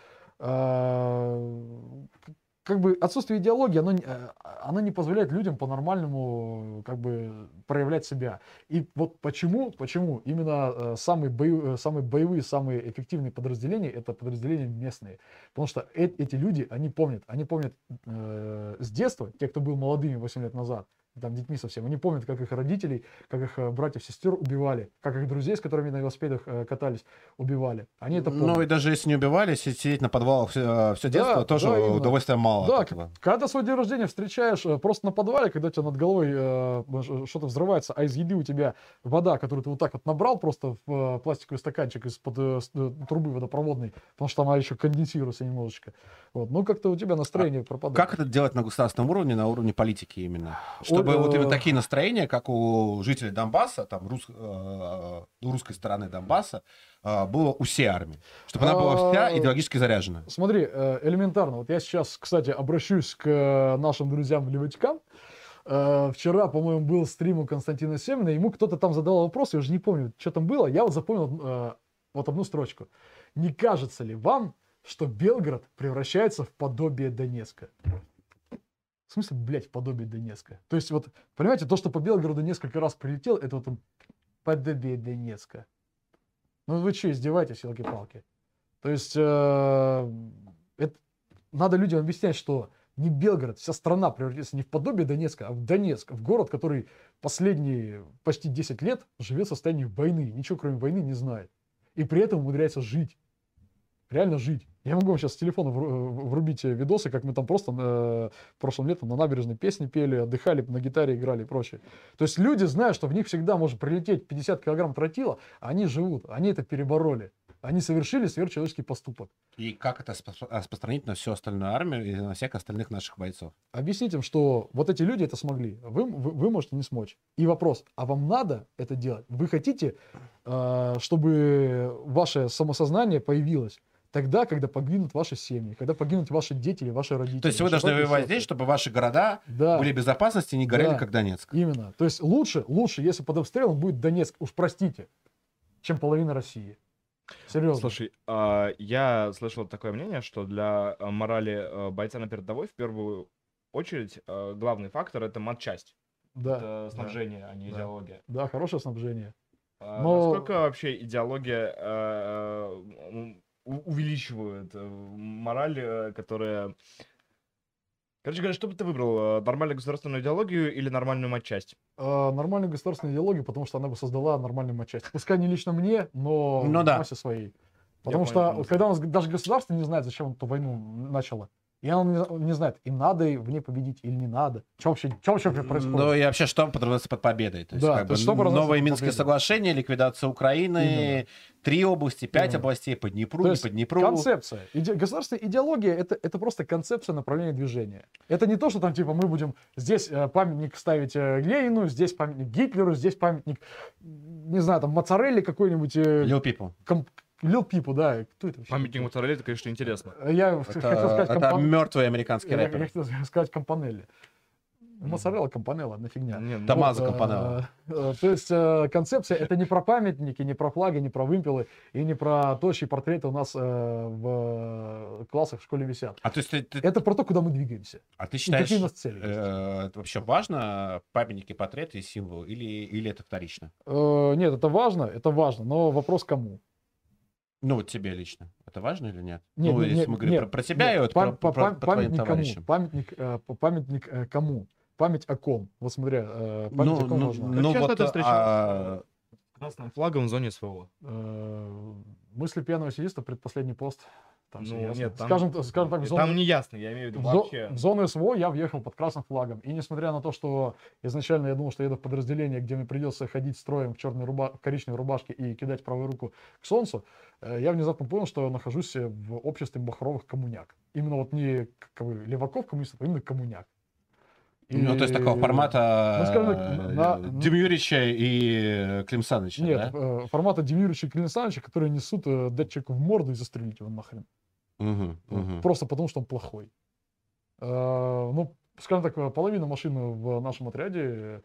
Как бы отсутствие идеологии, оно, э, оно не позволяет людям по-нормальному как бы проявлять себя. И вот почему, почему именно э, самые, бою- э, самые боевые, самые эффективные подразделения это подразделения местные. Потому что эти люди, они помнят, они помнят э, с детства, те, кто был молодыми 8 лет назад, там детьми совсем, они помнят, как их родителей, как их э, братьев, сестер убивали, как их друзей, с которыми на велосипедах э, катались, убивали. Они это помнят. Ну, и даже если не убивали, си- сидеть на подвалах все, Да, детство, тоже да, именно. удовольствия мало. Да, этого. когда свой день рождения встречаешь э, просто на подвале, когда у тебя над головой э, что-то взрывается, а из еды у тебя вода, которую ты вот так вот набрал просто в э, пластиковый стаканчик из-под э, э, трубы водопроводной, потому что она еще конденсируется немножечко. Вот. Ну, как-то у тебя настроение пропадает. Как это делать на государственном уровне, на уровне политики именно? Чтобы вот именно э, такие настроения, как у жителей Донбасса, там, рус- э, ну, русской стороны Донбасса, э, было у всей армии. Чтобы она была вся А, идеологически заряжена. Смотри, э, элементарно. Вот я сейчас, кстати, обращусь к э, нашим друзьям-левачкам. Э, Вчера, по-моему, был стрим у Константина Семина, ему кто-то там задавал вопрос, я уже не помню, что там было. Я вот запомнил э, вот одну строчку. Не кажется ли вам, что Белгород превращается в подобие Донецка? В смысле, блядь, в подобие Донецка? То есть, вот, понимаете, то, что по Белгороду несколько раз прилетел, это вот подобие Донецка. Ну вы что, издеваетесь, елки-палки? То есть, э, это, надо людям объяснять, что не Белгород, вся страна превратится не в подобие Донецка, а в Донецк, в город, который последние почти 10 лет живет в состоянии войны, ничего кроме войны не знает. И при этом умудряется жить. Реально жить. Я могу вам сейчас с телефона э, врубить э, видосы, как мы там просто э, прошлым летом на набережной песни пели, отдыхали, на гитаре играли и прочее. То есть люди знают, что в них всегда может прилететь 50 килограмм тротила, а они живут, они это перебороли. Они совершили сверхчеловеческий поступок. И как это распространить на всю остальную армию и на всех остальных наших бойцов? Объясните им, что вот эти люди это смогли, вы, вы, вы можете не смочь. И вопрос, а вам надо это делать? Вы хотите, э, чтобы ваше самосознание появилось тогда, когда погибнут ваши семьи, когда погибнут ваши дети или ваши родители? То есть вы должны воевать здесь, чтобы ваши города Да. были в безопасности и не горели, Да. как Донецк. Именно. То есть лучше, лучше, если под обстрелом будет Донецк, уж простите, чем половина России. Серьезно. Слушай, а, я слышал такое мнение, что для а, морали а, бойца на передовой в первую очередь главный фактор это матчасть. да, это снабжение, а не да. идеология. да, хорошее снабжение. Но- Насколько вообще идеология м, у- увеличивает э, мораль, э, которая... Короче говоря, что бы ты выбрал? э, Нормальную государственную идеологию или нормальную матчасть? Э, нормальную государственную идеологию, потому что она бы создала нормальную матчасть. Пускай не лично мне, но Ну в да. массе своей. Потому понял, что понял. вот когда у нас даже государство не знает, зачем эту войну начало, и оно не, не знает, им надо в ней победить или не надо. Что вообще, вообще происходит? Ну и вообще, что подразумевается под победой? То есть, Да, как то бы, что под Минские победой? соглашения, ликвидация Украины, Именно. три области, пять Именно. областей, по Днепру, То не есть по Днепру. Концепция. Иде- государственная идеология это, это просто концепция направления движения. Это не то, что там типа мы будем здесь э, памятник ставить э, Ленину, здесь памятник Гитлеру, здесь памятник, не знаю, там Моцарелли какой-нибудь, э, Lil People. Лил Пипу, да. Кто это вообще? Памятник Моцарелли, это, конечно, интересно. Я хотел сказать Это, это компон- мертвый американский Я, я рэпер. хотел сказать Компанелли. Моцарелла, Компанелла, одна фигня. Не, ну, Томазо Вот, э, Компанелло. э, То есть э, концепция это не про памятники, не про флаги, не про вымпелы и не про то, чьи портреты у нас э, в классах в школе висят. А то есть ты, ты- Это про то, куда мы двигаемся. а ты И считаешь, какие у нас цели. э, это вообще важно, памятники, портреты и символы, или, или это вторично? Э, Нет, это важно, это важно, но вопрос кому. Ну, вот тебе лично. Это важно или нет? Нет, ну, нет, если нет, мы говорим нет, про, про тебя нет, и вот пам- про, па- про- пам- по твоим памятник кому? товарищам. Памятник, э, памятник э, кому? Память о ком? Вот смотри, э, память Ну, о ком ну, нужна? ну часто вот, ты встречаешься а, Красным флагом в зоне СВО. Э, Мысли пьяного сидиста, предпоследний пост. Там Ну, ясно. нет, там- скажем, скажем так, в зону, Там не ясно, я имею в виду в, вообще. в зону СВО я въехал под красным флагом. И несмотря на то, что изначально я думал, что еду в подразделение, где мне придется ходить строем в черной руба- в коричневой рубашке и кидать правую руку к солнцу, э, я внезапно понял, что я нахожусь э, в обществе бахровых коммуняк. Именно вот не как бы, леваков коммунистов, а именно коммуняк. Ну, то есть такого формата ну, скажем так, э, на- Демьюрича и Клим Саныча, Нет, да? э, формата Демировича и Клина Саныча, которые несут э, человеку в морду и застрелить его нахрен. Просто потому, что он плохой. Э, ну, скажем так, э, половина машины в нашем отряде э,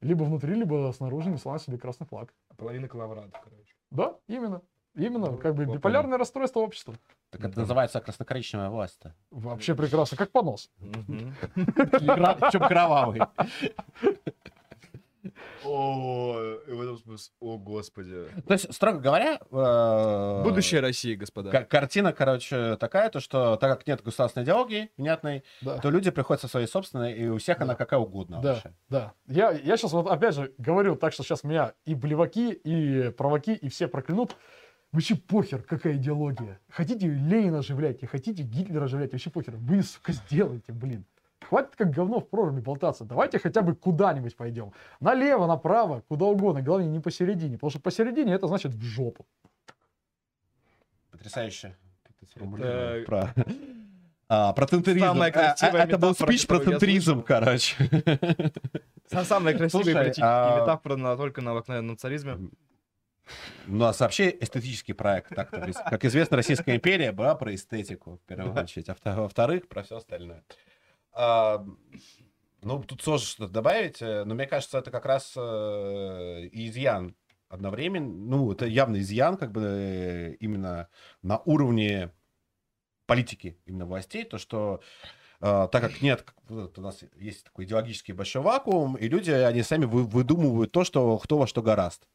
либо внутри, либо снаружи несла на себе красный флаг. Половина коловрата, короче. Да, именно. Именно, Ну, как бы вот биполярное расстройство общества. Так это называется красно-коричневая власть-то. Вообще прекрасно, как понос. Причем кровавый. О, в этом смысле, о господи. То есть, строго говоря... э, Будущее России, господа. ка- Картина, короче, такая, то что так как нет государственной идеологии внятной, то люди приходят со своей собственной, и у всех она какая угодно Да, вообще. да. Я, я сейчас вот опять же говорю так, что сейчас меня и блеваки, и праваки, и все проклянут. Вообще похер, какая идеология. Хотите Ленина оживляйте, хотите Гитлера оживляйте, вообще похер. Вы, сука, сделайте, блин. Хватит как говно в проруби болтаться. Давайте хотя бы куда-нибудь пойдем. Налево, направо, куда угодно. Главное, не посередине. Потому что посередине это значит в жопу. Потрясающе. Это- Про... А, про центризм. Самая А, красивая а, Это был спич про центризм, короче. Са- Самая красивая Слушай, политическая а- метафора на, только на царизме. У нас вообще эстетический проект. Так как известно, Российская империя была про эстетику, в первую очередь. А вто- во-вторых, про все остальное. А, Ну, тут сложно что-то добавить, э, но мне кажется, это как раз э, изъян одновременно. Ну, это явно изъян, как бы э, именно на уровне политики именно властей, то, что э, так как нет, у нас есть такой идеологический большой вакуум, и люди, они сами вы- выдумывают то, что кто во что гораст.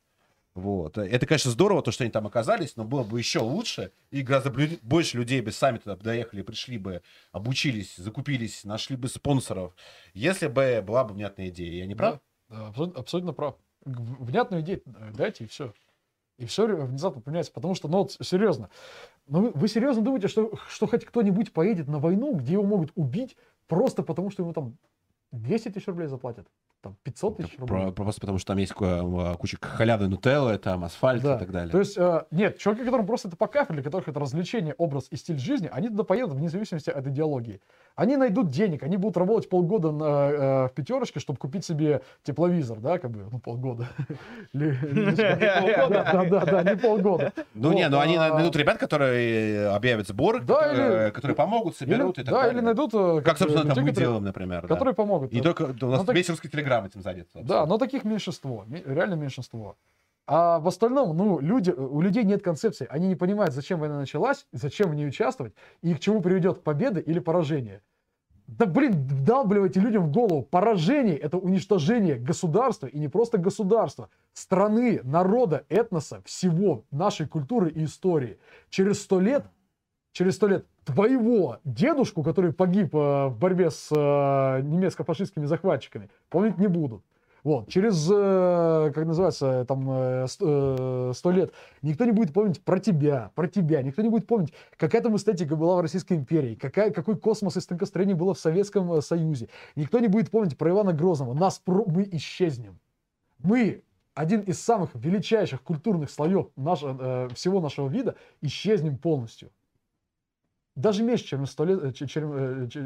Вот. Это, конечно, здорово, то, что они там оказались, но было бы еще лучше, и гораздо больше людей бы сами туда доехали, пришли бы, обучились, закупились, нашли бы спонсоров, если бы была бы внятная идея. Я не прав? Да, абсолютно, абсолютно прав. Внятную идею э, дайте, и все. И все внезапно поменяется. Потому что, ну вот, серьезно. Ну, вы, вы серьезно думаете, что, что хоть кто-нибудь поедет на войну, где его могут убить просто потому, что ему там 200 тысяч рублей заплатят? Там 500 тысяч рублей? Про- просто потому, что там есть ку- куча халявной нутеллы, там асфальт Да. и так далее. То есть, э, нет, чуваки, которым просто это по кайфу, для которых это развлечение, образ и стиль жизни, они туда поедут вне зависимости от идеологии. Они найдут денег, они будут работать полгода на, э, в пятерочке, чтобы купить себе тепловизор, да, как бы, ну, полгода. <laughs> Да, да, да, не полгода. Ну не, ну они а- найдут ребят, которые объявят сборы, Да, которые, помогут, соберут и так Да, далее. или найдут... э, Как, собственно, там мы делаем, например. да. Которые помогут. И только у нас Ну, так- весь русский телеграм этим занят. Да, но таких меньшинство, ме- реально меньшинство. А в остальном, ну, люди, у людей нет концепции. Они не понимают, зачем война началась, зачем в ней участвовать, и к чему приведет победа или поражение. Да, блин, вдалбливайте людям в голову. Поражение — это уничтожение государства, и не просто государства, страны, народа, этноса, всего, нашей культуры и истории. Через сто лет, через сто лет твоего дедушку, который погиб э, в борьбе с э, немецко-фашистскими захватчиками, помнить не будут. Вот, через, э, как называется, там, э, э, сто лет никто не будет помнить про тебя, про тебя, никто не будет помнить, какая там эстетика была в Российской империи, какая, какой космос и станкостроение было в Советском э, Союзе. Никто не будет помнить про Ивана Грозного. Нас про- мы исчезнем. Мы, один из самых величайших культурных слоев наш- э, всего нашего вида, исчезнем полностью. Даже меньше, чем, сто лет, э, че- чем, э, э,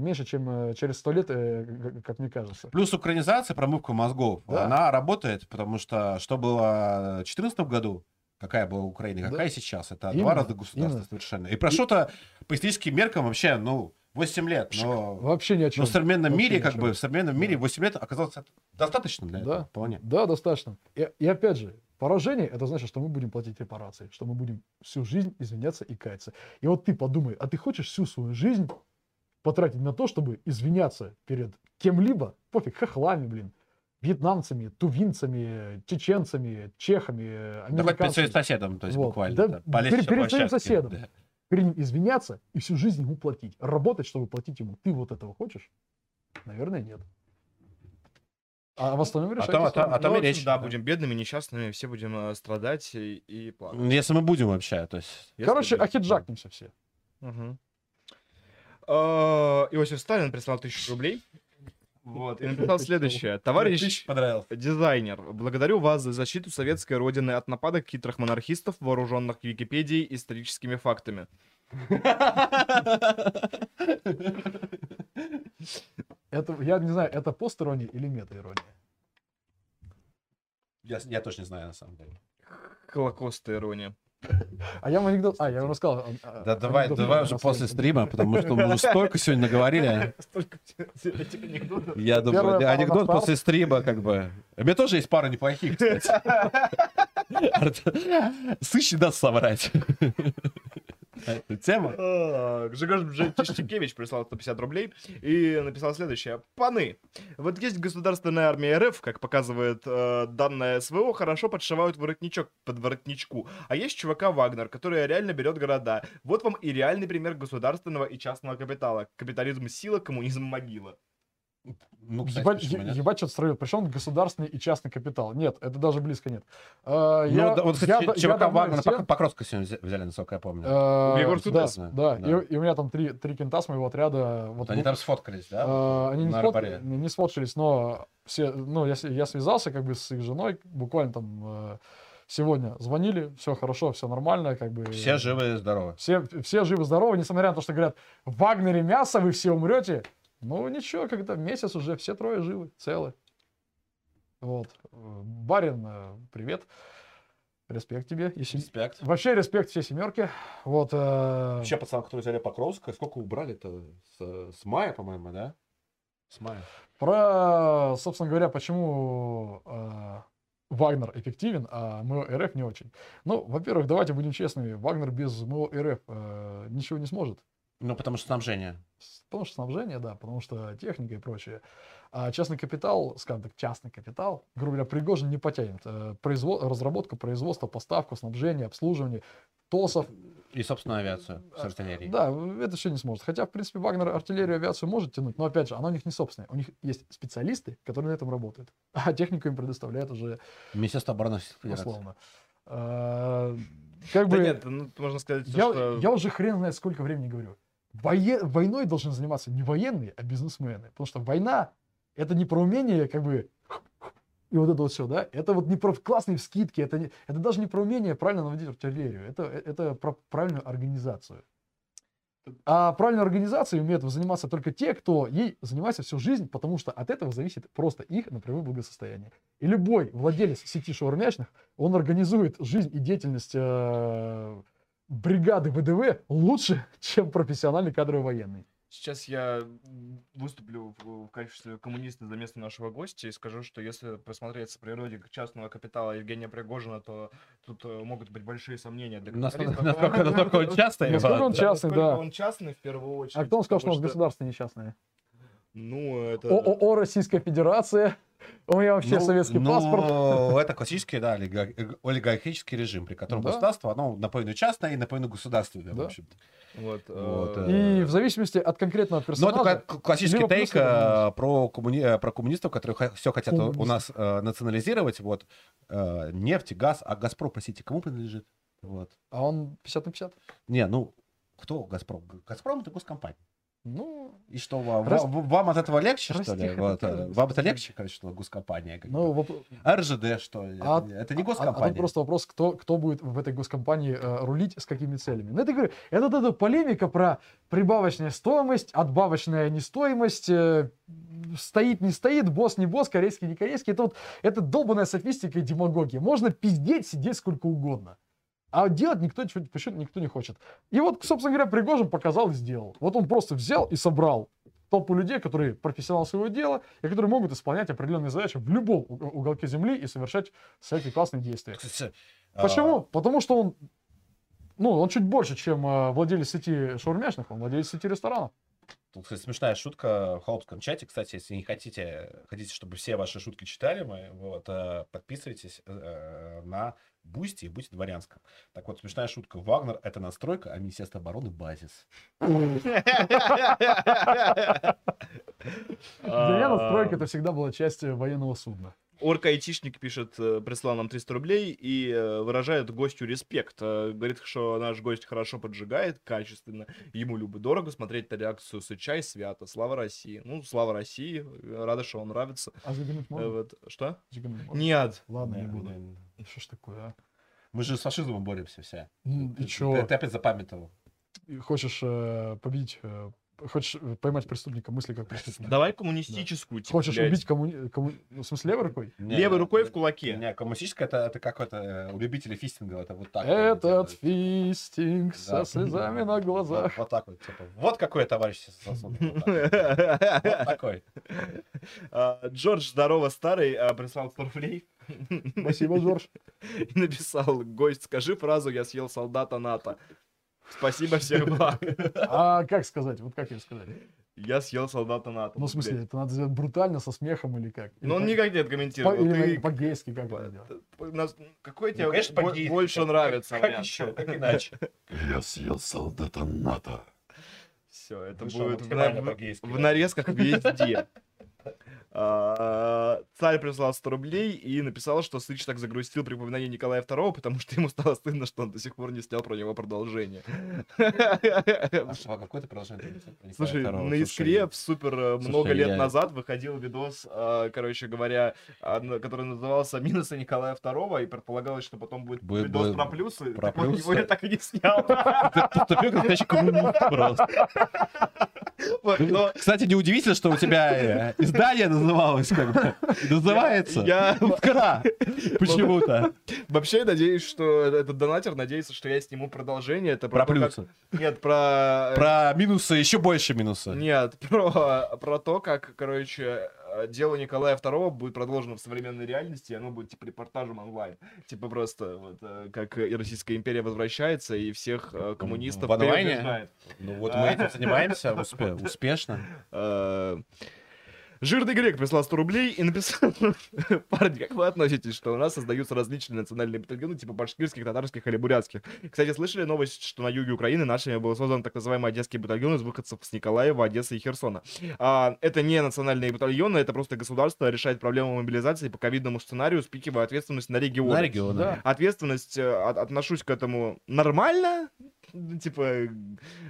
меньше, чем через сто лет, как- мне кажется. Плюс украинизация, промывка мозгов, Да. она работает, потому что что было в 2014 году, какая была Украина, Да. какая сейчас, это Именно, два раза государства именно. совершенно. И прошло-то по историческим меркам вообще, ну, 8 лет, но... Вообще ни о чем. Но в современном Вообще мире, как бы, в современном мире Да. 8 лет оказалось это достаточно для Да. этого, вполне. Да, достаточно. И, и опять же, Поражение это значит, что мы будем платить репарации, что мы будем всю жизнь извиняться и каяться. И вот ты подумай, а ты хочешь всю свою жизнь потратить на то, чтобы извиняться перед кем-либо, пофиг, хохлами, блин, вьетнамцами, тувинцами, чеченцами, чехами, Да хоть перед своим американцами. соседом, то есть Вот. буквально. Да, да, перед- перед своим соседом. да. Перед ним извиняться и всю жизнь ему платить. Работать, чтобы платить ему. Ты вот этого хочешь? Наверное, нет. А в остальном решайте а сами. а то- Ну, и речь, да, да. будем бедными, несчастными, все будем э, страдать и, и плакать. Если мы будем вообще, то есть... Короче, ахиджакнемся все. А, Иосиф Сталин прислал тысячу рублей. Вот, и написал следующее. Товарищ понравился. дизайнер, благодарю вас за защиту советской родины от нападок хитрых монархистов, вооруженных Википедией историческими фактами. <laughs> <laughs> Это, я не знаю, это пост-ирония или мета-ирония. Я, я тоже не знаю, на самом деле. Холокост ирония. А я вам анекдот... А, я вам рассказал. а, а, Да давай, давай уже после стрима, потому что мы уже столько сегодня наговорили. Столько этих анекдотов. Я думаю, Первая анекдот после стрима, как бы. У меня тоже есть пара неплохих, кстати. <laughs> Сыщи даст соврать. <laughs> Тему. А, Жигаш Тищикевич прислал 150 рублей и написал следующее. Паны, вот есть государственная армия РФ, как показывает э, данное СВО, хорошо подшивают воротничок под воротничку. А есть чувака Вагнер, который реально берет города. Вот вам и реальный пример государственного и частного капитала. Капитализм сила, коммунизм могила. Ну, кстати, Ебать, нет? ебать, что-то строил. Причем государственный и частный капитал. Нет, это даже близко нет. А, я- Ну, да, вот, я кстати, до- ЧВК я давно Вагнера все- Пок- Покровска сегодня взя- взяли, насколько я помню. Э, Егор да, да, Да. И, и у меня там три, три кента с моего отряда. Вот, они ну, там сфоткались, да? э, они не, сфот- не- не сфоткались, но все, ну, я, я связался как бы с их женой, буквально там э, сегодня звонили, все хорошо, все нормально, как бы. Все живы и здоровы. Все, все живы-здоровы, несмотря на то, что говорят, в Вагнере мясо, вы все умрете. Ну, ничего, когда месяц уже все трое живы, целы. Вот. Барин, э, привет. Респект тебе. И сем- Респект. Вообще респект всей семерке. Вот. э, Вообще, пацан, которые взяли Покровска, сколько убрали-то? С, с мая, по-моему, да? С мая. Про, собственно говоря, почему э, Вагнер эффективен, а МО РФ не очень. Ну, во-первых, давайте будем честными, Вагнер без МО РФ э, ничего не сможет. Ну, потому что снабжение. Потому что снабжение, да, потому что техника и прочее. А частный капитал, скажем так, частный капитал, грубо говоря, Пригожин не потянет. Э, произво- разработка, производство, поставку, снабжение, обслуживание, ТОСов. И, собственно, авиацию с артиллерией. Да, это все не сможет. Хотя, в принципе, Вагнер артиллерию и авиацию может тянуть, но, опять же, она у них не собственная. У них есть специалисты, которые на этом работают. <laughs> А технику им предоставляет уже Министерство обороны условно. А, Как Да бы... нет, ну, можно сказать, Я, что... я уже хрен знает сколько времени говорю. Вое- Войной должны заниматься не военные, а бизнесмены. Потому что война это не про умение, как бы, и вот это вот все, да? Это вот не про классные вскидки, это, не- это даже не про умение правильно наводить артиллерию, это, это про правильную организацию. А правильной организацией умеют заниматься только те, кто ей занимается всю жизнь, потому что от этого зависит просто их напрямую благосостояние. И любой владелец сети шаурмячных, он организует жизнь и деятельность э, бригады ВДВ лучше, чем профессиональный кадровый военный. Сейчас я выступлю в, качестве коммуниста за место нашего гостя и скажу, что если посмотреться по природе частного капитала Евгения Пригожина, то тут э, могут быть большие сомнения для Насколько, насколько, насколько он <laughs> часто Насколько он да. частный, Насколько да. он частный в первую очередь. А кто вам сказал, что у нас государство несчастное? Ну, это... ООО Российская Федерация. У меня вообще Ну, советский ну, паспорт. <laughs> это классический, да, олига- э, олигархический режим, при котором Да. государство, оно наполовину частное и наполовину государственное, в Да. общем-то. Вот, Вот, э, И в зависимости от конкретного Ну, персонажа... это как классический тейк э, про, коммуни... э, про коммунистов, которые все хотят у- у нас э, национализировать. Вот э, нефть, газ. А Газпром, простите, кому принадлежит? Вот. А он 50 на 50? Не, ну, кто Газпром? Газпром это госкомпания. Ну, И что, вам, Рас- вам- от этого легче, что ли? Вот, такая э, вам это госкомпания. легче, конечно, что госкомпания? ну воп- РЖД, что ли? А- это, не- это не А, а госкомпания. тут просто вопрос, кто, кто будет в этой госкомпании э, рулить, с какими целями. Ну, это, говорю, это вот эта полемика про прибавочная стоимость, отбавочная нестоимость, э, стоит, не стоит, босс, не босс, корейский, не корейский. Это вот это долбанная софистика и демагогия. Можно пиздеть, сидеть сколько угодно. А делать никто ничего- почему никто не хочет. И вот, собственно говоря, Пригожин показал и сделал. Вот он просто взял и собрал толпу людей, которые профессионалы своего дела и которые могут исполнять определенные задачи в любом уг- уголке земли и совершать всякие классные действия. Кстати, а, Почему? Потому что он, ну, он чуть больше, чем э, владелец сети шаурмячных, он владелец сети ресторанов. Тут, кстати, смешная шутка в холопском чате. Кстати, если не хотите, хотите, чтобы все ваши шутки читали мы, вот, э, подписывайтесь э, на Бусти и будьте дворянском. Так вот, смешная шутка. Вагнер — это надстройка, а Министерство обороны — базис. Для меня надстройка это всегда была часть военного судна. Орк-айтишник пишет, э, прислал нам 300 рублей и э, выражает гостю респект. Э, Говорит, что наш гость хорошо поджигает, качественно, ему любо дорого смотреть на реакцию Сыча и Свята. Слава России. Ну, слава России, рада, что он нравится. А заглянуть Э, можно? Вот. Что? Заглянуть можно? Нет. Ладно, не буду. Что ж такое, а? Мы же с фашизмом боремся все. М, И Ты, чё? ты опять запамятовал. Хочешь э, победить, э, хочешь э, поймать преступника, мысли как преступник. Давай <laughs> коммунистическую, типа, Хочешь блядь. убить коммуни... комму- ну, В смысле, левой рукой? Не, Левой рукой в кулаке. Не, коммунистическая это, это как это э, у любителей фистинга, это вот так. вот Этот фистинг Да. со слезами на Вот, глазах. вот так вот, типа, вот какой товарищ. Вот так. Вот такой. <laughs> А, Джордж, здорово, старый, а, прислал 100 рублей. Спасибо, Жорж. <laughs> И написал, гость, скажи фразу «Я съел солдата НАТО». Спасибо, всех благ. <laughs> А как сказать? Вот как ее сказать? Я съел солдата НАТО. Ну, в смысле, это надо сделать брутально, со смехом или как? Или Ну, он по- никак не по- откомментировал. или Ты- по-гейски как это делать? П- нас- Какой Ну, тебе конечно, бо- больше Как- нравится Как вариант? еще? Как <laughs> иначе? Я съел солдата НАТО. Все, это Вышел будет в, в нарезках везде. А, Царь прислал 100 рублей и написал, что Сыч так загрустил при упоминании Николая II, потому что ему стало стыдно, что он до сих пор не снял про него продолжение. А что, а какое ты продолжение Слушай, на Искре супер э, много лет назад выходил видос, э, короче говоря, а, который назывался «Минусы Николая II», и предполагалось, что потом будет видос про плюсы. так плюсы. его я так и не снял. Как настоящий коммунист просто. Кстати, неудивительно, что у тебя э, издание называлось как бы. <laughs> Называется я «Искра». <laughs> Почему-то. вообще надеюсь, что этот донатер надеется, что я сниму продолжение. Это Про как- плюсы. Нет, про... Про минусы, еще больше минуса. Нет, <laughs> про, про то, как, короче, э, дело Николая II будет продолжено в современной реальности, и оно будет, типа, репортажем онлайн. Типа, просто, вот, э, как и Российская империя возвращается, и всех э, коммунистов В онлайне? Ну вот мы этим занимаемся успе- успешно. Жирный грек прислал 100 рублей и написал, <laughs> парни, как вы относитесь, что у нас создаются различные национальные батальоны, типа башкирских, татарских или бурятских? Кстати, слышали новость, что на юге Украины нашими был создан так называемый одесский батальон из выходцев с Николаева, Одессы и Херсона. А, это не национальные батальоны, это просто государство решает проблему мобилизации по ковидному сценарию, спикивая ответственность на регионы. На регионы. Да. Ответственность, э, от- отношусь к этому нормально, Ну, <laughs> типа,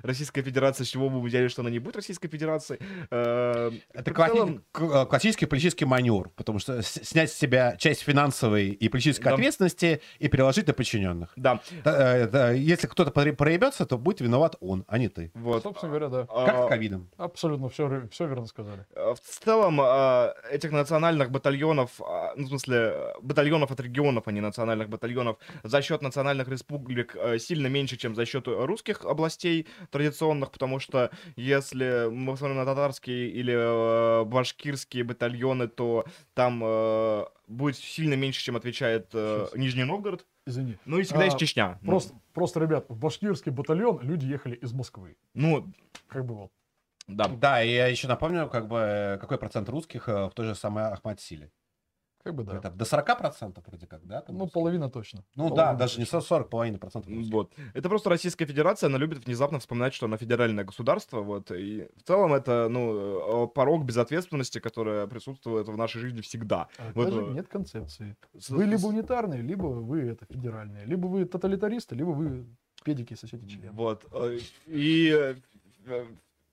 Российская Федерация, с чего бы мы взяли, что она не будет Российской Федерацией. Э, Это в целом, классический политический маневр, потому что снять с себя часть финансовой и политической Да. ответственности и переложить на подчиненных. Да, Да, э, да, Если кто-то проебется, то будет виноват он, а не ты. вот. Собственно говоря, да. А, Как с ковидом. Абсолютно все, все верно сказали. э, В целом, э, этих национальных батальонов, а, ну, в смысле, батальонов от регионов, а не национальных батальонов, за счет национальных республик сильно меньше, чем за счет русских областей традиционных, потому что если мы смотрим на татарские или э, башкирские батальоны, то там э, будет сильно меньше, чем отвечает э. Нижний Новгород. Извини. Ну и всегда А, есть Чечня. Ну, Просто, просто, ребят, в башкирский батальон люди ехали из Москвы. Ну, Как бы вот. да. Да, и я еще напомню, как бы, э, какой процент русских э, в той же самой Ахмад-Силе. Как бы да. Это до 40% вроде как, да? там Ну, половина точно. Ну да, Половина даже не точно. 40, половина процентов. русских. Вот. Это просто Российская Федерация, она любит внезапно вспоминать, что она федеральное государство, вот, и в целом это, ну, э, порог безответственности, которая присутствует в нашей жизни всегда. А Вот, даже э, нет концепции. Вы либо унитарные, либо вы это федеральные. Либо вы тоталитаристы, либо вы педики соседи член. Вот. э, И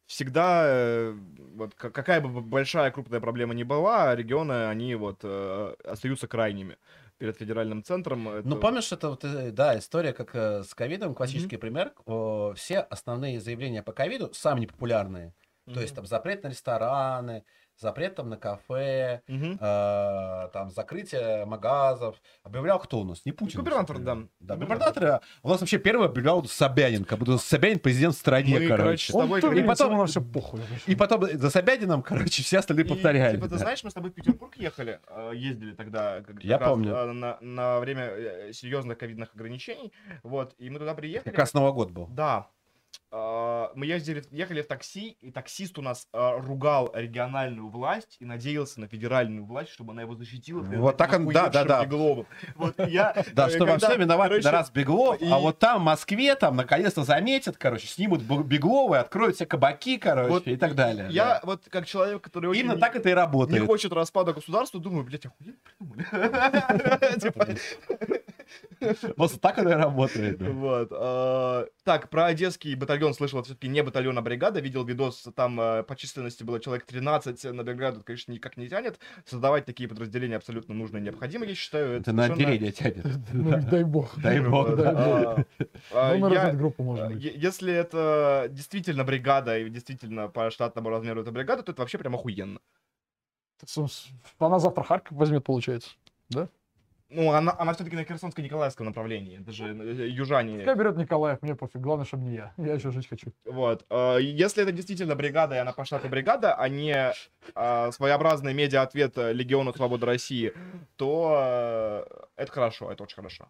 всегда, э, вот, ка- какая бы большая крупная проблема ни была, регионы, они вот э, остаются крайними перед федеральным центром. Это- Ну, помнишь, это вот, э, да, история, как с ковидом, классический пример. О, Все основные заявления по ковиду, самые непопулярные, то есть там запрет на рестораны, запрет там на кафе, Мгм. э, там закрытие магазов. Объявлял кто у нас? Не Путин. Губернатор, да. Да, губернатор. а У нас вообще первый объявлял Собянин, как будто Собянин президент в стране, Мы, короче, короче. с тобой Он и потом- ему на все похуй. И потом за Собянином, короче, все остальные И, повторяли. типа, ты да. знаешь, мы с тобой в Петербург ехали, э, ездили тогда, как, Я как помню. э, на, на время э, серьезных ковидных ограничений, вот, и мы туда приехали. Как раз Новый год был. Да. А, Мы ездили, ехали в такси, и таксист у нас а, ругал региональную власть и надеялся на федеральную власть, чтобы она его защитила. Вот так он- да, да, да. Бегловым. Вот я, <laughs> Да, э, что во всем виноват короче, раз Беглов, и- а вот там, в Москве, там, наконец-то заметят, короче, снимут Беглова откроют все кабаки, короче, вот и так далее. Я да. вот как человек, который очень Именно не- так это и не работает. хочет распада государства, думаю, блядь, охуенно придумали. <laughs> <laughs> Просто так это и работает. да. Вот. а, Так, про одесский батальон слышал, все-таки не батальон, а бригада. Видел видос, там э, по численности было человек 13, на бригаду, это, конечно, никак не тянет. Создавать такие подразделения абсолютно нужно и необходимо, я считаю. Это на совершенно- отделение тянет. <laughs> Ну, дай бог. Дай бог. Вот, Дай а, <laughs> а, может а, быть. е- Если это действительно бригада и действительно по штатному размеру это бригада, то это вообще прям охуенно. Она завтра Харьков возьмет, получается. Ну, она, она все-таки на Херсонско-Николаевском направлении. Это же э, южане. Пускай берет Николаев, мне пофиг. Главное, чтобы не я. Я еще жить хочу. Вот. э, Если это действительно бригада, и она по штату бригада, а не э, своеобразный медиа-ответ э, Легиону Свободы России, то э, это хорошо, это очень хорошо.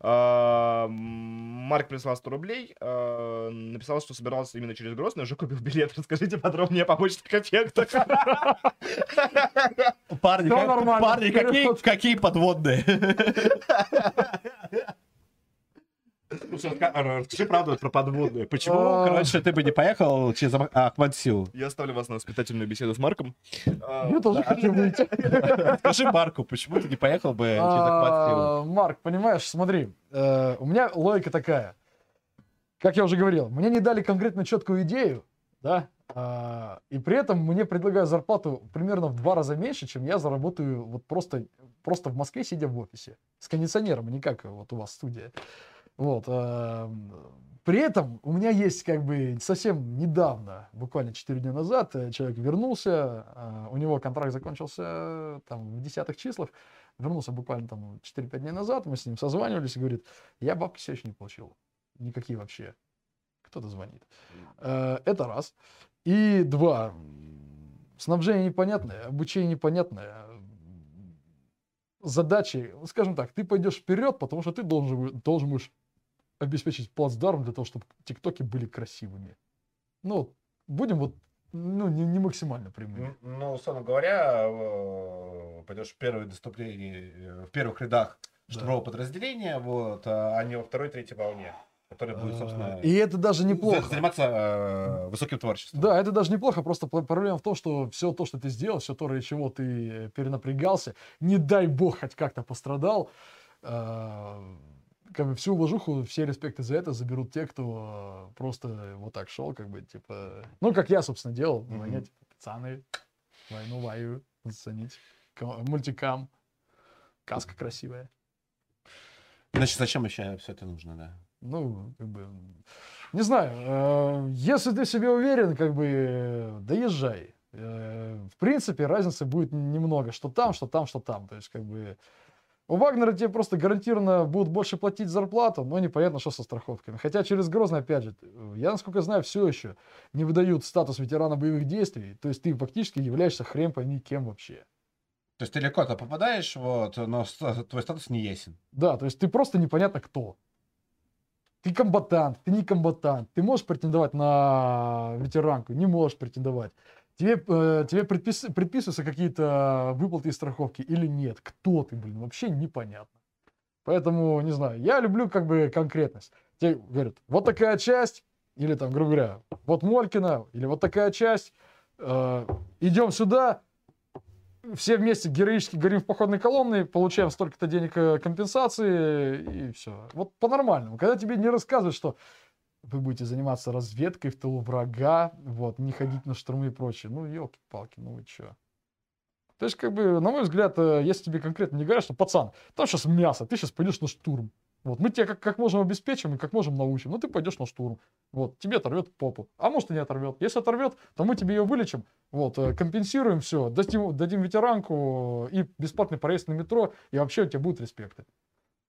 М, Марк прислал 100 рублей, э, написал, что собирался именно через Грозный, уже купил билет. <laughs> Расскажите подробнее о побочных эффектах. Парни, парни, какие подводные. <laughs> Слушай, а, Расскажи правду про подводные. Почему, А. короче, ты бы не поехал через Ах- Ахмадсил? Я оставлю вас на воспитательную беседу с Марком. Я тоже хочу выйти. <laughs> Скажи Марку, почему ты не поехал бы через Ахмадсил? А, Марк, понимаешь, смотри, э, у меня логика такая. Как я уже говорил, мне не дали конкретно четкую идею, да, а, и при этом мне предлагают зарплату примерно в два раза меньше, чем я заработаю вот просто, просто в Москве, сидя в офисе. С кондиционером, а не как вот у вас студия. Вот. а, При этом у меня есть как бы совсем недавно, буквально 4 дня назад, э, человек вернулся, а, у него контракт закончился э, там в десятых числах, вернулся буквально там 4-5 дней назад, мы с ним созванивались и говорит, я бабки все еще не получил. Никакие вообще. Кто-то звонит. Э, Это раз. И два. Снабжение непонятное, обучение непонятное. Задачи, скажем так, ты пойдешь вперед, потому что ты должен, должен будешь обеспечить плацдарм для того, чтобы тиктоки были красивыми. Ну, будем вот, ну, не, не максимально прямыми. Ну, условно говоря, э, пойдешь в первое наступление, э, в первых рядах штурмового подразделения, вот, а не во второй, третьей волне, которая будет, собственно, А, И это даже неплохо. заниматься э, высоким творчеством. Да, это даже неплохо, просто пр- проблема в том, что все то, что ты сделал, все то, ради чего ты э, перенапрягался, не дай бог хоть как-то пострадал, а, как бы всю уважуху, все респекты за это заберут те, кто э, просто вот так шел, как бы, типа, ну, как я, собственно, делал, на войне, типа, пацаны, войну воюют, заценить, Ка- мультикам, каска красивая. Значит, зачем еще все это нужно, да? Ну, как бы, не знаю, э, если ты в себе уверен, как бы, доезжай. Э, В принципе, разницы будет немного, что там, что там, что там. То есть, как бы, у Вагнера тебе просто гарантированно будут больше платить зарплату, но непонятно, что со страховками. Хотя через Грозный, опять же, я, насколько знаю, все еще не выдают статус ветерана боевых действий. То есть, ты фактически являешься хрен пойми кем вообще. То есть ты легко-то попадаешь, вот, но твой статус не ясен. Да, то есть ты просто непонятно кто. Ты комбатант, ты не комбатант. Ты можешь претендовать на ветеранку, не можешь претендовать. Тебе, э, тебе предпис- предписываются какие-то выплаты и страховки или нет. Кто ты, блин, вообще непонятно. Поэтому, не знаю, я люблю как бы конкретность. Тебе говорят, вот такая часть, или там, грубо говоря, вот Молькина, или вот такая часть, э, идем сюда, все вместе героически горим в походной колонне, получаем столько-то денег э, компенсации, и все. Вот по-нормальному. Когда тебе не рассказывают, что вы будете заниматься разведкой в тылу врага, вот, не ходить на штурмы и прочее. Ну, елки-палки, ну вы чё? То есть, как бы, на мой взгляд, э, если тебе конкретно не говорят, что, пацан, там сейчас мясо, ты сейчас пойдешь на штурм. Вот, мы тебя как, как можем обеспечим и как можем научим. Ну, ты пойдешь на штурм. Вот, тебе оторвет попу. А может и не оторвет. Если оторвет, то мы тебе ее вылечим. Вот, э, компенсируем все, дадим, дадим ветеранку и бесплатный проезд на метро, и вообще у тебя будут респекты.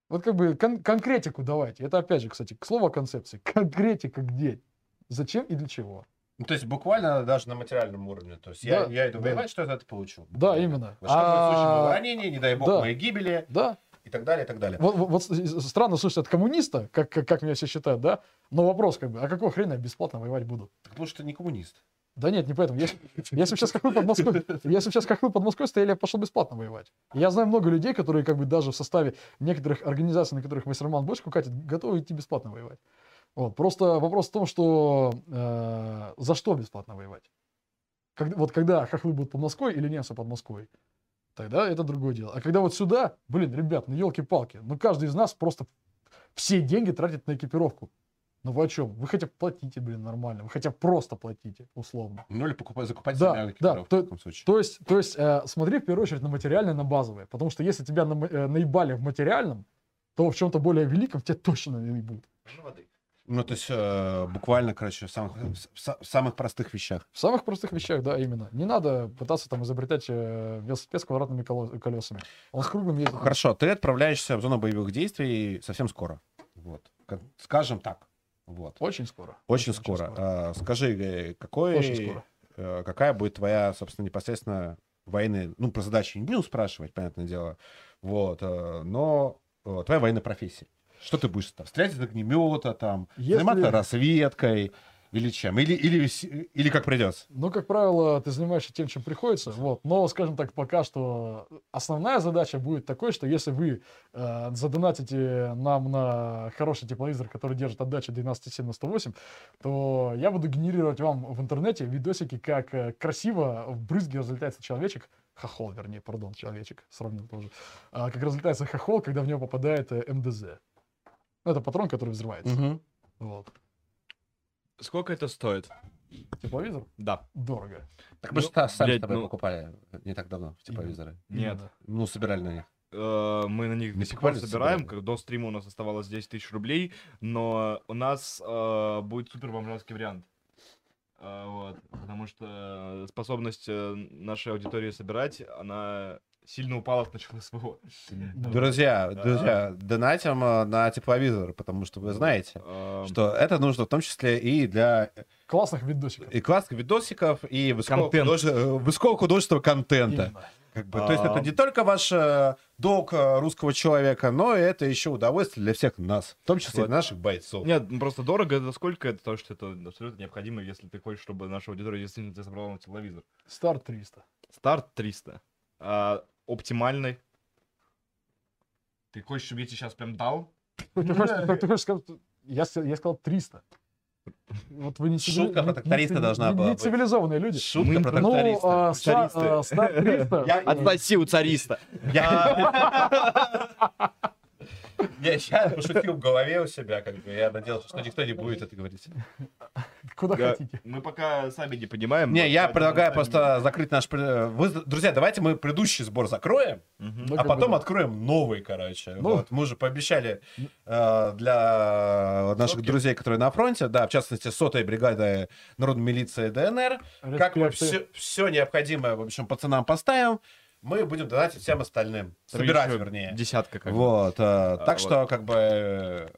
Вот как бы кон- конкретику давайте. Это опять же, кстати, к слову о концепции. <laughs> Конкретика где? Зачем и для чего? Ну, то есть буквально даже на материальном уровне. То есть я, Да, я иду да. воевать, что я это получу? Да, Буквально. именно. Что моего А, ранения, не дай бог, да. моей гибели Да, и так далее, и так далее. Вот, вот- вот странно слышать от коммуниста, как, как, как меня все считают, да? Но вопрос как бы, а какого хрена я бесплатно воевать буду? Так Потому что ты не коммунист. Да нет, не поэтому. Если, если сейчас как вы под Москвой, если сейчас как вы под Москвой стояли, я пошел бесплатно воевать. Я знаю много людей, которые как бы даже в составе некоторых организаций, на которых мастер Роман бочку катит, готовы идти бесплатно воевать. Вот. Просто вопрос в том, что э, за что бесплатно воевать? Когда, вот когда хохлы будут под Москвой или немцы под Москвой, тогда это другое дело. А когда вот сюда, блин, ребят, ну елки-палки, ну каждый из нас просто все деньги тратит на экипировку. Ну вы о чем? Вы хотя бы платите, блин, нормально. Вы хотя бы просто платите, условно. Ну, или покупать, закупать Да, себе да, экипировку то- в таком случае. То есть, то есть э, смотри в первую очередь на материальное, на базовое. Потому что если тебя на- э, наебали в материальном, то в чем-то более великом тебя точно наебут. Ну, то есть э, буквально, короче, в самых, в са- в самых простых вещах. В самых простых вещах, да, именно. Не надо пытаться там изобретать э, велосипед с квадратными колесами. Он с круглым ездит. Хорошо, ты отправляешься в зону боевых действий совсем скоро. Вот. Как- Скажем так. Вот. Очень скоро. Очень скоро. А, скажи, э, какой, Очень скоро. э, какая будет твоя, собственно, непосредственно военная, ну, про задачи не будем спрашивать, понятное дело, вот, э, но твоя военная профессия. Что ты будешь там? Стрелять из огнемета, там, Если- заниматься разведкой или чем? Или, или, или как придется? Ну, как правило, ты занимаешься тем, чем приходится. Вот. Но, скажем так, пока что основная задача будет такой, что если вы э, задонатите нам на хороший тепловизор, который держит отдачу 127 на 108, то я буду генерировать вам в интернете видосики, как э, красиво в брызге разлетается человечек, хохол, вернее, пардон, человечек, сравнил тоже, А, как разлетается хохол, когда в него попадает э, МДЗ. Ну, это патрон, который взрывается. Вот. Сколько это стоит? Тепловизор Да. дорого. Так мы же Ну, та- сами блядь, с тобой ну- покупали не так давно в тепловизоры. Нет. Ну, собирали на них. Э, Мы на них Не до сих пор собираем. собирали? как До стрима у нас оставалось 10 тысяч рублей, но у нас э, будет супер бомжанский вариант. Э, вот, потому что способность э, нашей аудитории собирать, она сильно упала с начала СВО. Друзья, друзья, донатим э, на тепловизор, потому что вы знаете, Эм, что это нужно в том числе и для Классных видосиков. и классных видосиков, и высокого, э, высокого художественного контента. Именно. Как бы, то есть это А. не только ваш э, долг э, русского человека, но это еще удовольствие для всех нас, в том числе и Вот. наших бойцов. Нет, ну просто дорого, это сколько? Это то, что это абсолютно необходимо, если ты хочешь, чтобы наша аудитория действительно тебя собрала на телевизор. Старт 300. Старт 300. А, оптимальный. Ты хочешь, чтобы я тебе сейчас прям дал? Ты хочешь, ты- хочешь сказать, я, я сказал 300. Вот вы не цивили- Шутка про тракториста не- должна не- была не быть. цивилизованные люди. Шутка Мы- про Ну, тракториста. а, ста- а, старт 300. Я- Отсоси у цариста. <laughs> Я... <laughs> Я сейчас пошутил в голове у себя, как бы я надеялся, что никто не будет это говорить. Куда Да, хотите. Мы пока сами не понимаем. Не, я предлагаю сами просто закрыть наш... Вы, друзья, давайте мы предыдущий сбор закроем. Ну, а потом откроем новый, короче. Ну. Вот, мы уже пообещали э, для наших Сотки. друзей, которые на фронте, да, в частности, сотая бригада народной милиции ДНР, как мы Респекты. все, необходимое, в общем, пацанам поставим, мы будем донатить всем остальным. Там Собирать, вернее. Десятка как. Вот, э, так вот. что, как бы, э,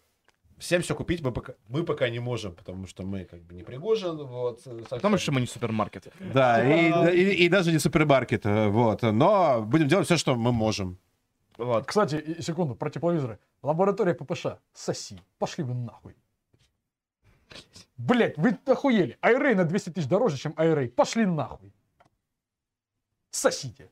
всем все купить мы пока, мы пока не можем, потому что мы, как бы, не пригожин, вот. совсем. Потому что мы не супермаркет. Да, <laughs> и, и- и даже не супермаркет, э, вот. Но будем делать все, что мы можем. Вот. Кстати, секунду, про тепловизоры. Лаборатория ППШ. Соси. Пошли вы нахуй. Блять, вы охуели. Айрей на 200 тысяч дороже, чем Айрей. Пошли нахуй. Сосите.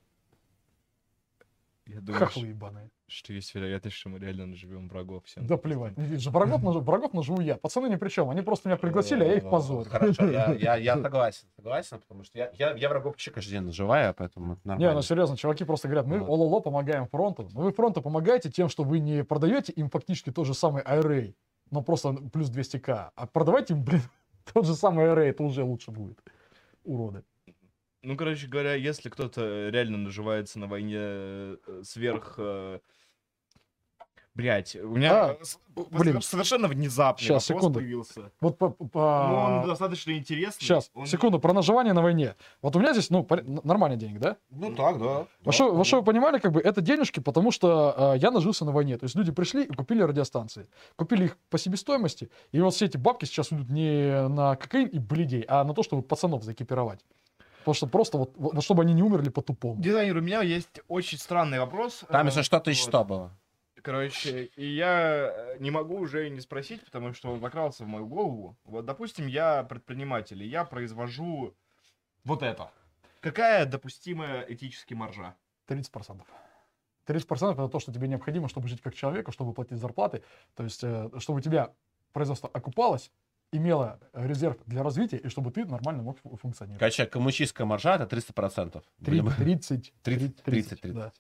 Я думаю, Хохлы что, ебаные. что есть вероятность, что мы реально наживем врагов всем. Да плевать. Не. Врагов, нажу, врагов наживу я. Пацаны ни при чем. Они просто меня пригласили, а я их позорю. Хорошо, я, <laughs> я, я согласен, согласен, потому что я, я, я врагов вообще каждый день наживаю, поэтому это Не, нормально. ну серьезно, чуваки просто говорят, мы Вот. ОЛО помогаем фронту. Но вы фронту помогаете тем, что вы не продаете им фактически тот же самый IRA, но просто плюс 200к, а продавайте им, блин, <laughs> тот же самый IRA, это уже лучше будет. Уроды. Ну, короче говоря, если кто-то реально наживается на войне э, сверх э, Блять, у меня А, с- блин. совершенно внезапный Щас, вопрос секунду. появился. Вот по, Ну, он достаточно интересный. Сейчас, Он- секунду, про наживание на войне. Вот у меня здесь, ну, н- нормальные деньги, да? Ну так, да. Во что, во что вы понимали, как бы, это денежки, потому что э, я нажился на войне. То есть люди пришли и купили радиостанции. Купили их по себестоимости. И вот все эти бабки сейчас идут не на кокаин и бледей, а на то, чтобы пацанов заэкипировать. Потому что просто вот, вот чтобы они не умерли по-тупому. Дизайнер, у меня есть очень странный вопрос. Там Э, если что, тысяч сто было. Короче, и я э, не могу уже не спросить, потому что он закрался в мою голову. Вот, допустим, я предприниматель, и я произвожу вот это. Какая допустимая этически маржа? 30%. 30% это то, что тебе необходимо, чтобы жить как человеку, чтобы платить зарплаты. То есть, э, чтобы у тебя производство окупалось, имело э, резерв для развития, и чтобы ты нормально мог фу- функционировать. Короче, коммунистическая маржа это 300%. Три- Блин, 30, 30, 30, 30. да.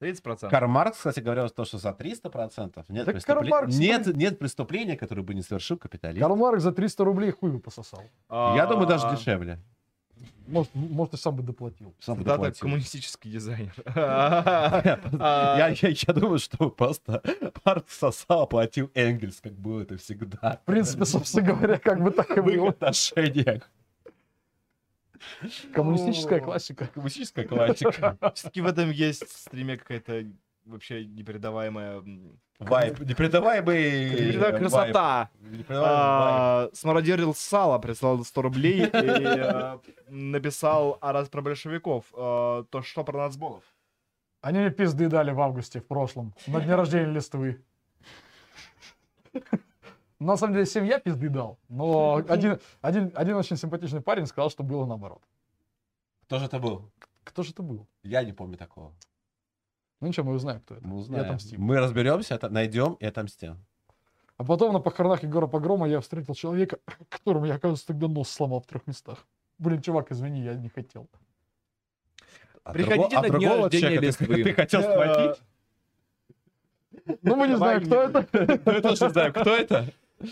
30%. Карл Маркс, кстати, говорил то, что за 300% нет, Так преступле- Маркс, нет, нет преступления, которое бы не совершил капиталист. Карл Маркс за 300 рублей хуй бы пососал. Я думаю, даже А, дешевле. Может, может и сам бы доплатил. Сам бы Да, доплатил. коммунистический дизайнер. <laughs> Я, я, я думаю, что просто Маркс сосал, платил Энгельс, как было это всегда. В принципе, собственно говоря, как бы так и в их было. отношениях. Коммунистическая классика. Коммунистическая классика. Все-таки в этом есть в стриме какая-то вообще непередаваемая м, Вайп. Непередаваемый непередаваемая красота. А, Смародерил сало, прислал 100 рублей и э, написал а раз про большевиков, э, то что про нацболов? Они мне пизды дали в августе в прошлом. На дне рождения листвы. На самом деле, семья пизды дал. Но один, один, один очень симпатичный парень сказал, что было наоборот. Кто же это был? Кто же это был? Я не помню такого. Ну ничего, мы узнаем, кто это. Мы И узнаем. отомстим. Мы разберемся, это найдем и отомстим. А потом на похоронах Егора Погрома я встретил человека, <laughs> которому я, оказывается, тогда нос сломал в трех местах. Блин, чувак, извини, я не хотел. А Приходите друго- а на день другого рождения человека ты-. Ты хотел схватить? Ну, мы не знаем, кто это. <laughs> Ну, я тоже знаю, кто это.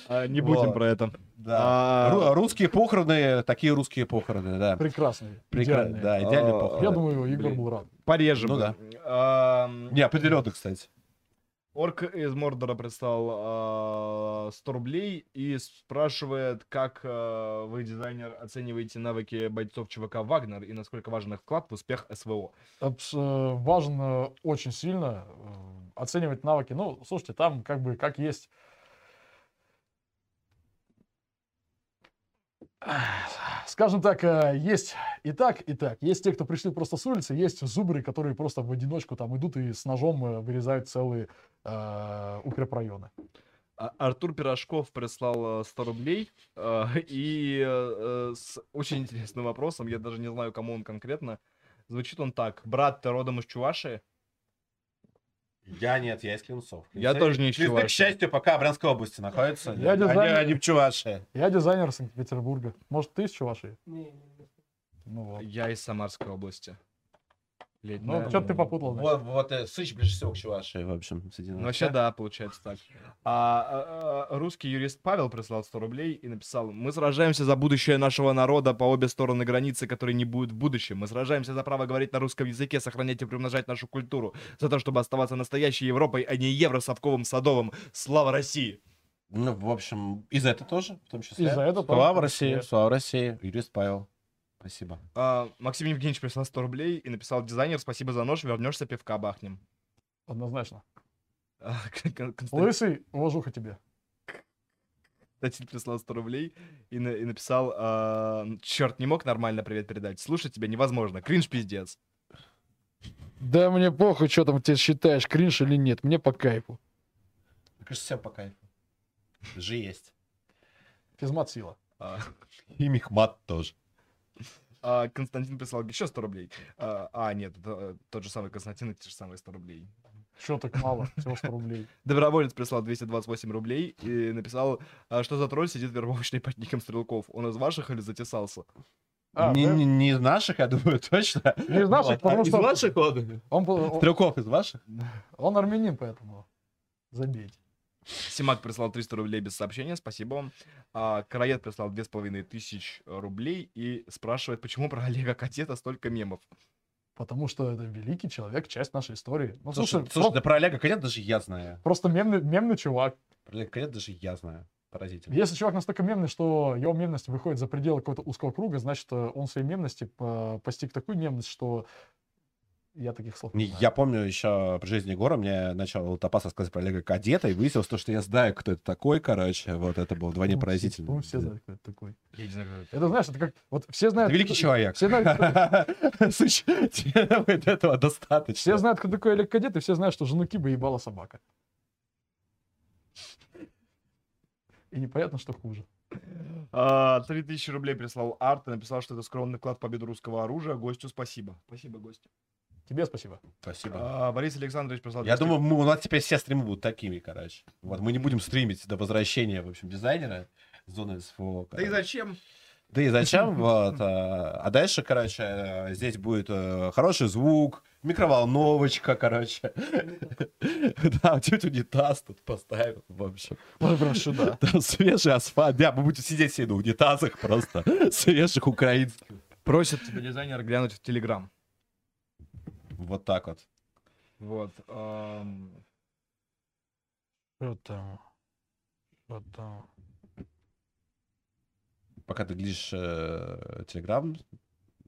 А, Не будем Вот. про это. Да. А, Ру- Русские похороны, такие русские похороны, да. Прекрасный, Прекра- идеальный. Да, идеальные А, похороны. Я думаю, Егор Блин. был рад. Порежем. Ну да. А, Не, определенно, кстати. Орк из Мордора прислал а, 100 рублей и спрашивает, как а, вы, дизайнер, оцениваете навыки бойцов ЧВК «Вагнер» и насколько важен их вклад в успех СВО. Абс- э, Важно очень сильно э, оценивать навыки. Ну, слушайте, там как бы как есть. Скажем так, э, есть и так, и так. Есть те, кто пришли просто с улицы, есть зубры, которые просто в одиночку там идут и с ножом э, вырезают целые э, укрепрайоны. А- Артур Пирожков прислал э, 100 рублей э, <laughs> и э, с очень интересным вопросом, я даже не знаю, кому он конкретно. Звучит он так. Брат, ты родом из Чувашии? Я нет, я из Клинцов. Я тоже не из Клинцы, к Чувашии. счастью, пока в Брянской области находятся. Я Они- дизайнер. Они в Чувашии. Я дизайнер Санкт-Петербурга. Может, ты из Чувашии? Не, не, не. Ну вот. Я из Самарской области. Блядь, Ну, да. что ты попутал? значит? Вот, вот э, Сыч ближе всего к Чувашии, в общем. Ну, вообще, да, получается так. А, а, а, русский юрист Павел прислал 100 рублей и написал, мы сражаемся за будущее нашего народа по обе стороны границы, которые не будет в будущем. Мы сражаемся за право говорить на русском языке, сохранять и приумножать нашу культуру. За то, чтобы оставаться настоящей Европой, а не евросовковым садовым. Слава России! Ну, в общем, и за это тоже, в том числе. И за это тоже, Слава России, слава России. Юрист Павел. Спасибо. А, Максим Евгеньевич прислал 100 рублей и написал, дизайнер, спасибо за нож, вернешься, пивка бахнем. Однозначно. А, <laughs> Кон- Кон- Константин Лысый, уважуха тебе. Константин прислал 100 рублей и, на- и написал, черт, не мог нормально привет передать. Слушать тебя невозможно, кринж пиздец. Да мне похуй, что там ты считаешь, кринж или нет. Мне по кайфу. Мне кажется, все по кайфу. Жи есть. Физмат сила. А, И Мехмат тоже. А, Константин прислал еще 100 рублей. А, а, нет, это, э, тот же самый Константин и те же самые 100 рублей. Что так мало? Всего 100 рублей. <laughs> Доброволец прислал 228 рублей и написал, а, что за тролль сидит вербовочный под ником Стрелков. Он из ваших или затесался? А, не, да? не- не из наших, я думаю, <laughs> точно. Не из наших, Вот. А потому из что- ваших он? Он, он, Стрелков из ваших? он армянин, поэтому забейте. Симак прислал 300 рублей без сообщения, спасибо вам. А, Караед прислал 2500 рублей и спрашивает, почему про Олега Катета столько мемов. Потому что это великий человек, часть нашей истории. Ну, Слушай, слушай, слушай, про- да про Олега Конец даже я знаю. просто мемный, мемный чувак. Про Олега Конец даже я знаю. Поразительно. Если чувак настолько мемный, что его мемность выходит за пределы какого-то узкого круга, значит, э, он своей мемности по- постиг такую мемность, что я таких слов не Не, знаю. Я помню еще при жизни Егора мне начал Топас рассказывать про Олега Кадета, и выяснилось то, что я знаю, кто это такой, короче. Вот это было вдвойне Ну, все- поразительно. по-моему, все знают, кто это такой. Я не знаю, кто это. Это, знаешь, это как... Вот все Это знают... великий кто- человек. Все знают, <laughs> этого достаточно. все знают, кто такой Олег Кадет, и все знают, что жену Киба ебала собака. И непонятно, что хуже. А, 3000 рублей прислал Арт и написал, что это скромный вклад в победу русского оружия. Гостю спасибо. Спасибо, гость. Тебе спасибо. Спасибо. А, Борис Александрович прислал... Я 200 думаю, мы- у нас теперь все стримы будут такими, короче. Вот мы не будем стримить до возвращения, в общем, дизайнера зоны СФО. Да и короче. зачем? Да и зачем? <laughs> Вот. А а дальше, короче, э, здесь будет э, хороший звук, микроволновочка, короче. <laughs> Да, тетя унитаз тут поставил, в общем. Сюда. Там свежий асфальт. Да, мы будем сидеть все на унитазах просто. <laughs> Свежих украинских. Просит тебя дизайнер глянуть в Телеграм. Вот так вот. Вот. ам, Что там? Что там? Пока ты глядишь э, Телеграм,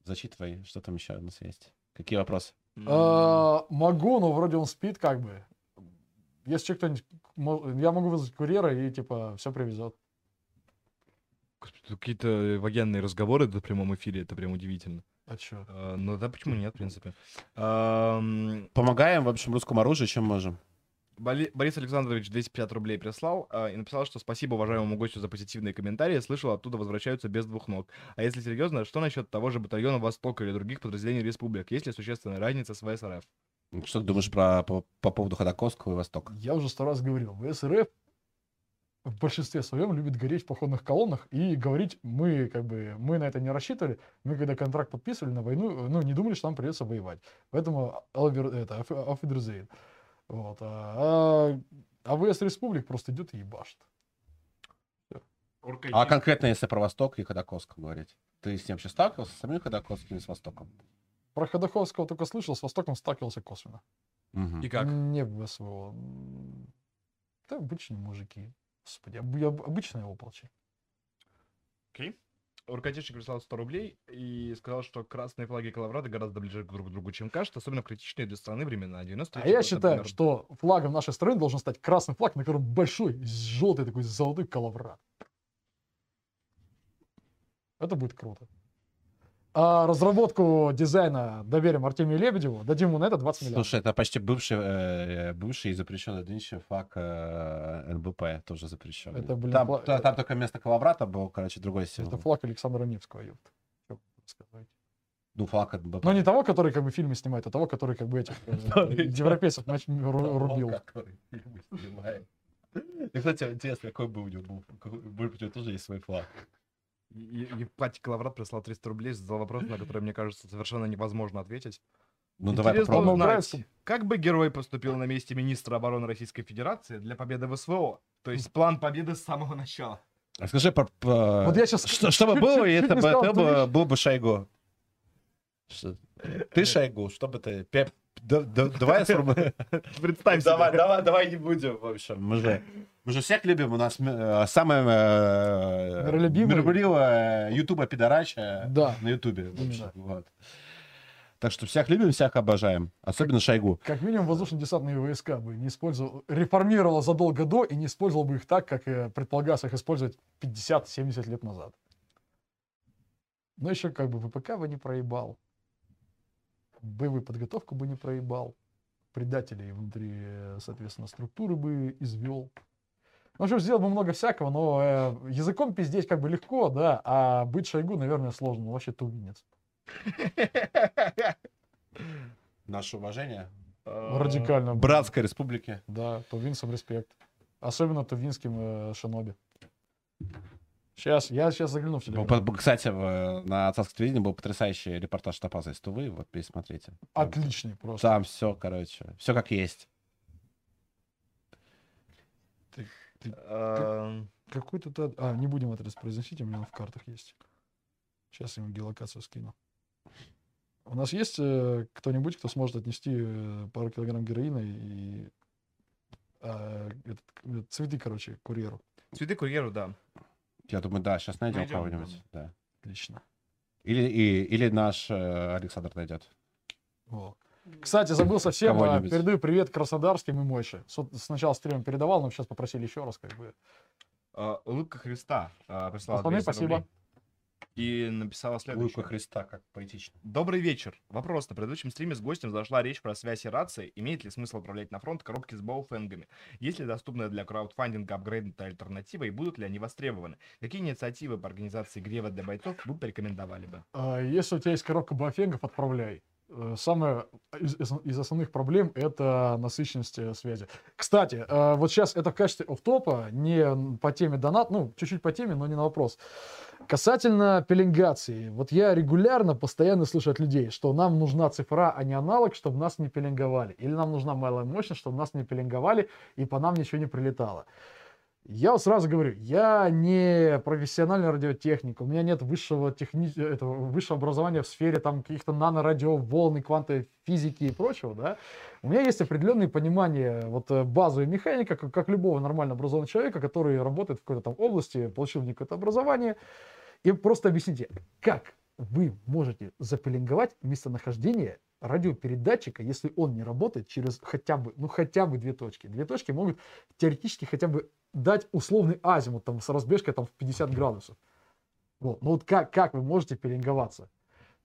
зачитывай, что там еще у нас есть. Какие вопросы? А, Могу, но вроде он спит как бы. Если кто-нибудь... Я могу вызвать курьера и типа все привезет. Какие-то военные разговоры в прямом эфире, это прям удивительно. А чё? А, ну да, почему нет, в принципе. Ам, Помогаем, в общем, русскому оружию, чем можем. Боли- Борис Александрович 250 рублей прислал а, и написал, что спасибо уважаемому гостю за позитивные комментарии. Слышал, оттуда возвращаются без двух ног. А если серьезно, что насчет того же батальона Восток или других подразделений республик? Есть ли существенная разница с ВСРФ? Что ты думаешь про, по, по поводу Ходоковского и Востока? Я уже сто раз говорил, ВСРФ в большинстве своем любит гореть в походных колоннах и говорить, мы как бы, мы на это не рассчитывали, мы когда контракт подписывали на войну, ну, не думали, что нам придется воевать. Поэтому Алвер- это, Wiedersehen. Вот. А, а ВС Республик просто идет и ебашит. А конкретно, если про Восток и Ходоковского говорить? Ты с ним вообще сталкивался, с самим Ходоковским и с Востоком? Про Ходоковского только слышал, с Востоком сталкивался косвенно. Мгм. И как? Не в СВО. Да обычные мужики. Господи, об- об- обычные ополчи. Окей. Уркатишник прислал 100 рублей и сказал, что красные флаги Калаврата гораздо ближе друг к другу, чем кажется, особенно в критичные для страны времена. 93 А я считаю, что флагом нашей страны должен стать красный флаг, на котором большой, желтый такой золотой коловрат. Это будет круто. А разработку дизайна доверим Артемию Лебедеву, дадим ему на это 20 миллионов. Слушай, это почти бывший, э, бывший и запрещенный нынче фак э, НБП, тоже запрещенный. Это, блин, там, фла- та- там только вместо Калаврата был, короче, другой символ. Это флаг Александра Невского, ёпта. Сказать. Ну, флаг НБП. Но не того, который как бы в фильме снимает, а того, который как бы этих э, <laughs> европейцев рубил. Который фильмы снимает. Кстати, интересно, какой бы у него был. Может быть, у него тоже есть свой флаг. Епатий Калаврат прислал 300 рублей, задал вопрос, на который, мне кажется, совершенно невозможно ответить. Ну, давай Интересно попробуем. попробуем. узнать, как бы герой поступил на месте министра обороны Российской Федерации для победы в СВО? То есть план победы с самого начала. А Скажи, про, про- Вот я щас что, что бы было, чуть- чуть если бы вещь. был бы Шойгу? Ты Шойгу, что бы ты... Давай сформулируем. <laughs> Представь Давай, себе. давай, давай не будем, в общем. Мы же, мы же всех любим. У нас э, самая э, миролюбивая ютуба пидорача на ютубе. Вот. Так что всех любим, всех обожаем. Особенно Шойгу. Как минимум воздушно-десантные войска бы не использовал, реформировал задолго до и не использовал бы их так, как э, предполагалось их использовать 50-70 лет назад. Но еще как бы ВПК бы не проебал. Боевую подготовку бы не проебал. Предателей внутри, э, соответственно, структуры бы извел. Ну, в общем, сделал бы много всякого, но э, языком пиздеть как бы легко, да, а быть Шойгу, наверное, сложно. Вообще тувинец. Наше уважение. Радикально. Братской республики. Да, тувинцам респект. Особенно тувинским э, шиноби. Сейчас, я сейчас загляну в Был, телеграм. Кстати, в- на царском телевидении был потрясающий репортаж Топаза из Тувы. Вот, пересмотрите. Там- Отличный просто. Там все, короче, все как есть. Эм, Какой-то... та- А, не будем адрес произносить, у меня он в картах есть. Сейчас я ему геолокацию скину. У нас есть э, кто-нибудь, кто сможет отнести э, пару килограмм героина и э, этот, цветы, короче, курьеру? Цветы курьеру, да. Я думаю, да, сейчас найдем Найдем, кого-нибудь. Да. Отлично. Или, и, или наш э, Александр найдет. Во. Кстати, забыл совсем, Кого-нибудь. передаю привет краснодарским и Мойше. Сначала стримом передавал, но сейчас попросили еще раз, как бы. А, Улыбка Христа а, прислала Пацаны, 200 спасибо. рублей И написала следующее. Лука Христа, как поэтично. Добрый вечер. Вопрос. На предыдущем стриме с гостем зашла речь про связь и рации. Имеет ли смысл отправлять на фронт коробки с бауфенгами? Есть ли доступная для краудфандинга апгрейдная альтернатива и будут ли они востребованы? Какие инициативы по организации грева для бойцов вы порекомендовали бы? А, Если у тебя есть коробка бафенгов, отправляй. Э, Самое из, основных проблем это насыщенность э, связи. Кстати, э, вот сейчас это в качестве офф-топа, не по теме донат, ну, чуть-чуть по теме, но не на вопрос. Касательно пеленгации, вот я регулярно, постоянно слышу от людей, что нам нужна цифра, а не аналог, чтобы нас не пеленговали. Или нам нужна малая мощность, чтобы нас не пеленговали, и по нам ничего не прилетало. Я сразу говорю, я не профессиональный радиотехник, у меня нет высшего, техни... этого, высшего образования в сфере там каких-то нанорадио, волны, квантовой физики и прочего, да. У меня есть определенные понимания, вот э, базовая механика, как, как любого нормально образованного человека, который работает в какой-то там области, получил какое-то образование. И просто объясните, как вы можете запеленговать местонахождение радиопередатчика, если он не работает через хотя бы, ну хотя бы две точки. Две точки могут теоретически хотя бы дать условный азимут там, с разбежкой там, в 50 градусов. Вот. Ну вот как, как вы можете пеленговаться?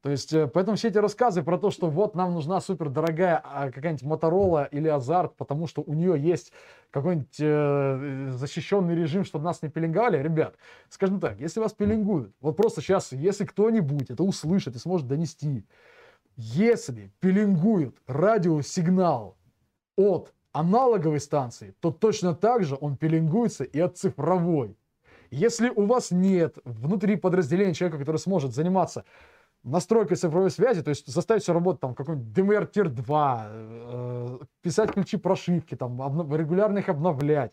То есть, э, поэтому все эти рассказы про то, что вот нам нужна супер дорогая какая-нибудь Моторола или Азарт, потому что у нее есть какой-нибудь э, защищенный режим, чтобы нас не пеленговали, ребят, скажем так, если вас пеленгуют, вот просто сейчас, если кто-нибудь это услышит и сможет донести, если пеленгуют радиосигнал от аналоговой станции, то точно так же он пеленгуется и от цифровой. Если у вас нет внутри подразделения человека, который сможет заниматься настройкой цифровой связи, то есть заставить все работать там какой-нибудь DMR Tier 2, э, писать ключи прошивки, там, обно- регулярно их обновлять,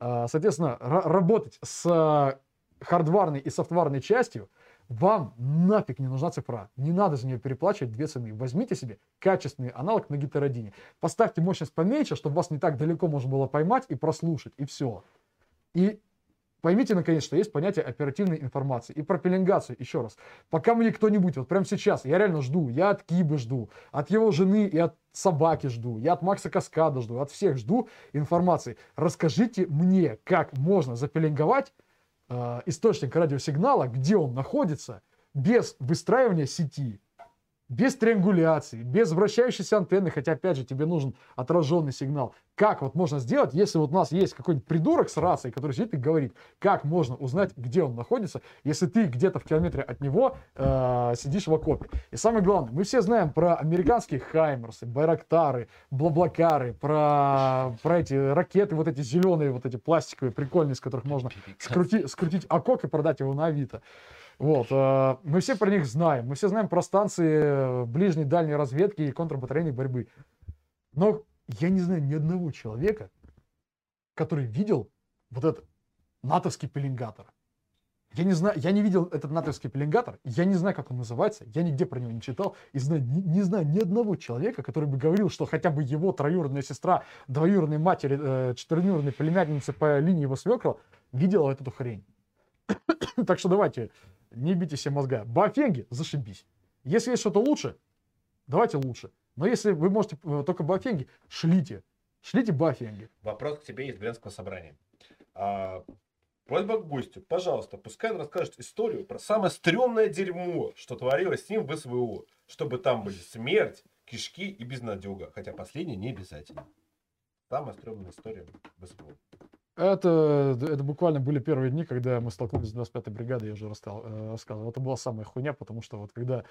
э, соответственно, ра- работать с э, хардварной и софтварной частью, вам нафиг не нужна цифра. Не надо за нее переплачивать две цены. Возьмите себе качественный аналог на гитародине. Поставьте мощность поменьше, чтобы вас не так далеко можно было поймать и прослушать. И все. И поймите, наконец, что есть понятие оперативной информации. И про пеленгацию, еще раз. Пока мне кто-нибудь, вот прямо сейчас, я реально жду, я от Кибы жду, от его жены и от собаки жду, я от Макса Каскада жду, от всех жду информации. Расскажите мне, как можно запеленговать источник радиосигнала, где он находится, без выстраивания сети, без триангуляции, без вращающейся антенны, хотя, опять же, тебе нужен отраженный сигнал. Как вот можно сделать, если вот у нас есть какой-нибудь придурок с рацией, который сидит и говорит, как можно узнать, где он находится, если ты где-то в километре от него э, сидишь в окопе. И самое главное, мы все знаем про американские Хаймерсы, Байрактары, Блаблакары, про, про эти ракеты, вот эти зеленые, вот эти пластиковые, прикольные, из которых можно скрути- скрутить окок и продать его на Авито. Вот, э, мы все про них знаем, мы все знаем про станции э, ближней, дальней разведки и контрбатарейной борьбы. Но я не знаю ни одного человека, который видел вот этот натовский пеленгатор. Я не знаю, я не видел этот натовский пеленгатор, я не знаю, как он называется, я нигде про него не читал, и знаю, не, не знаю ни одного человека, который бы говорил, что хотя бы его троюродная сестра, двоюродной матери, э, четвероюродной племянницы по линии его свекра видела эту хрень. <coughs> Так что давайте, не бейте себе мозга. Бафенги, зашибись. Если есть что-то лучше, давайте лучше. Но если вы можете э, только бафенги, шлите. Шлите бафенги. Вопрос к тебе из Брянского собрания. А, просьба к гостю, пожалуйста, пускай он расскажет историю про самое стрёмное дерьмо, что творилось с ним в СВО, чтобы там были смерть, кишки и безнадега, хотя последнее не обязательно. Самая стрёмная история в СВО. Это, это буквально были первые дни, когда мы столкнулись с 25-й бригадой, я уже рассказал, э, рассказывал. Это была самая хуйня, потому что вот когда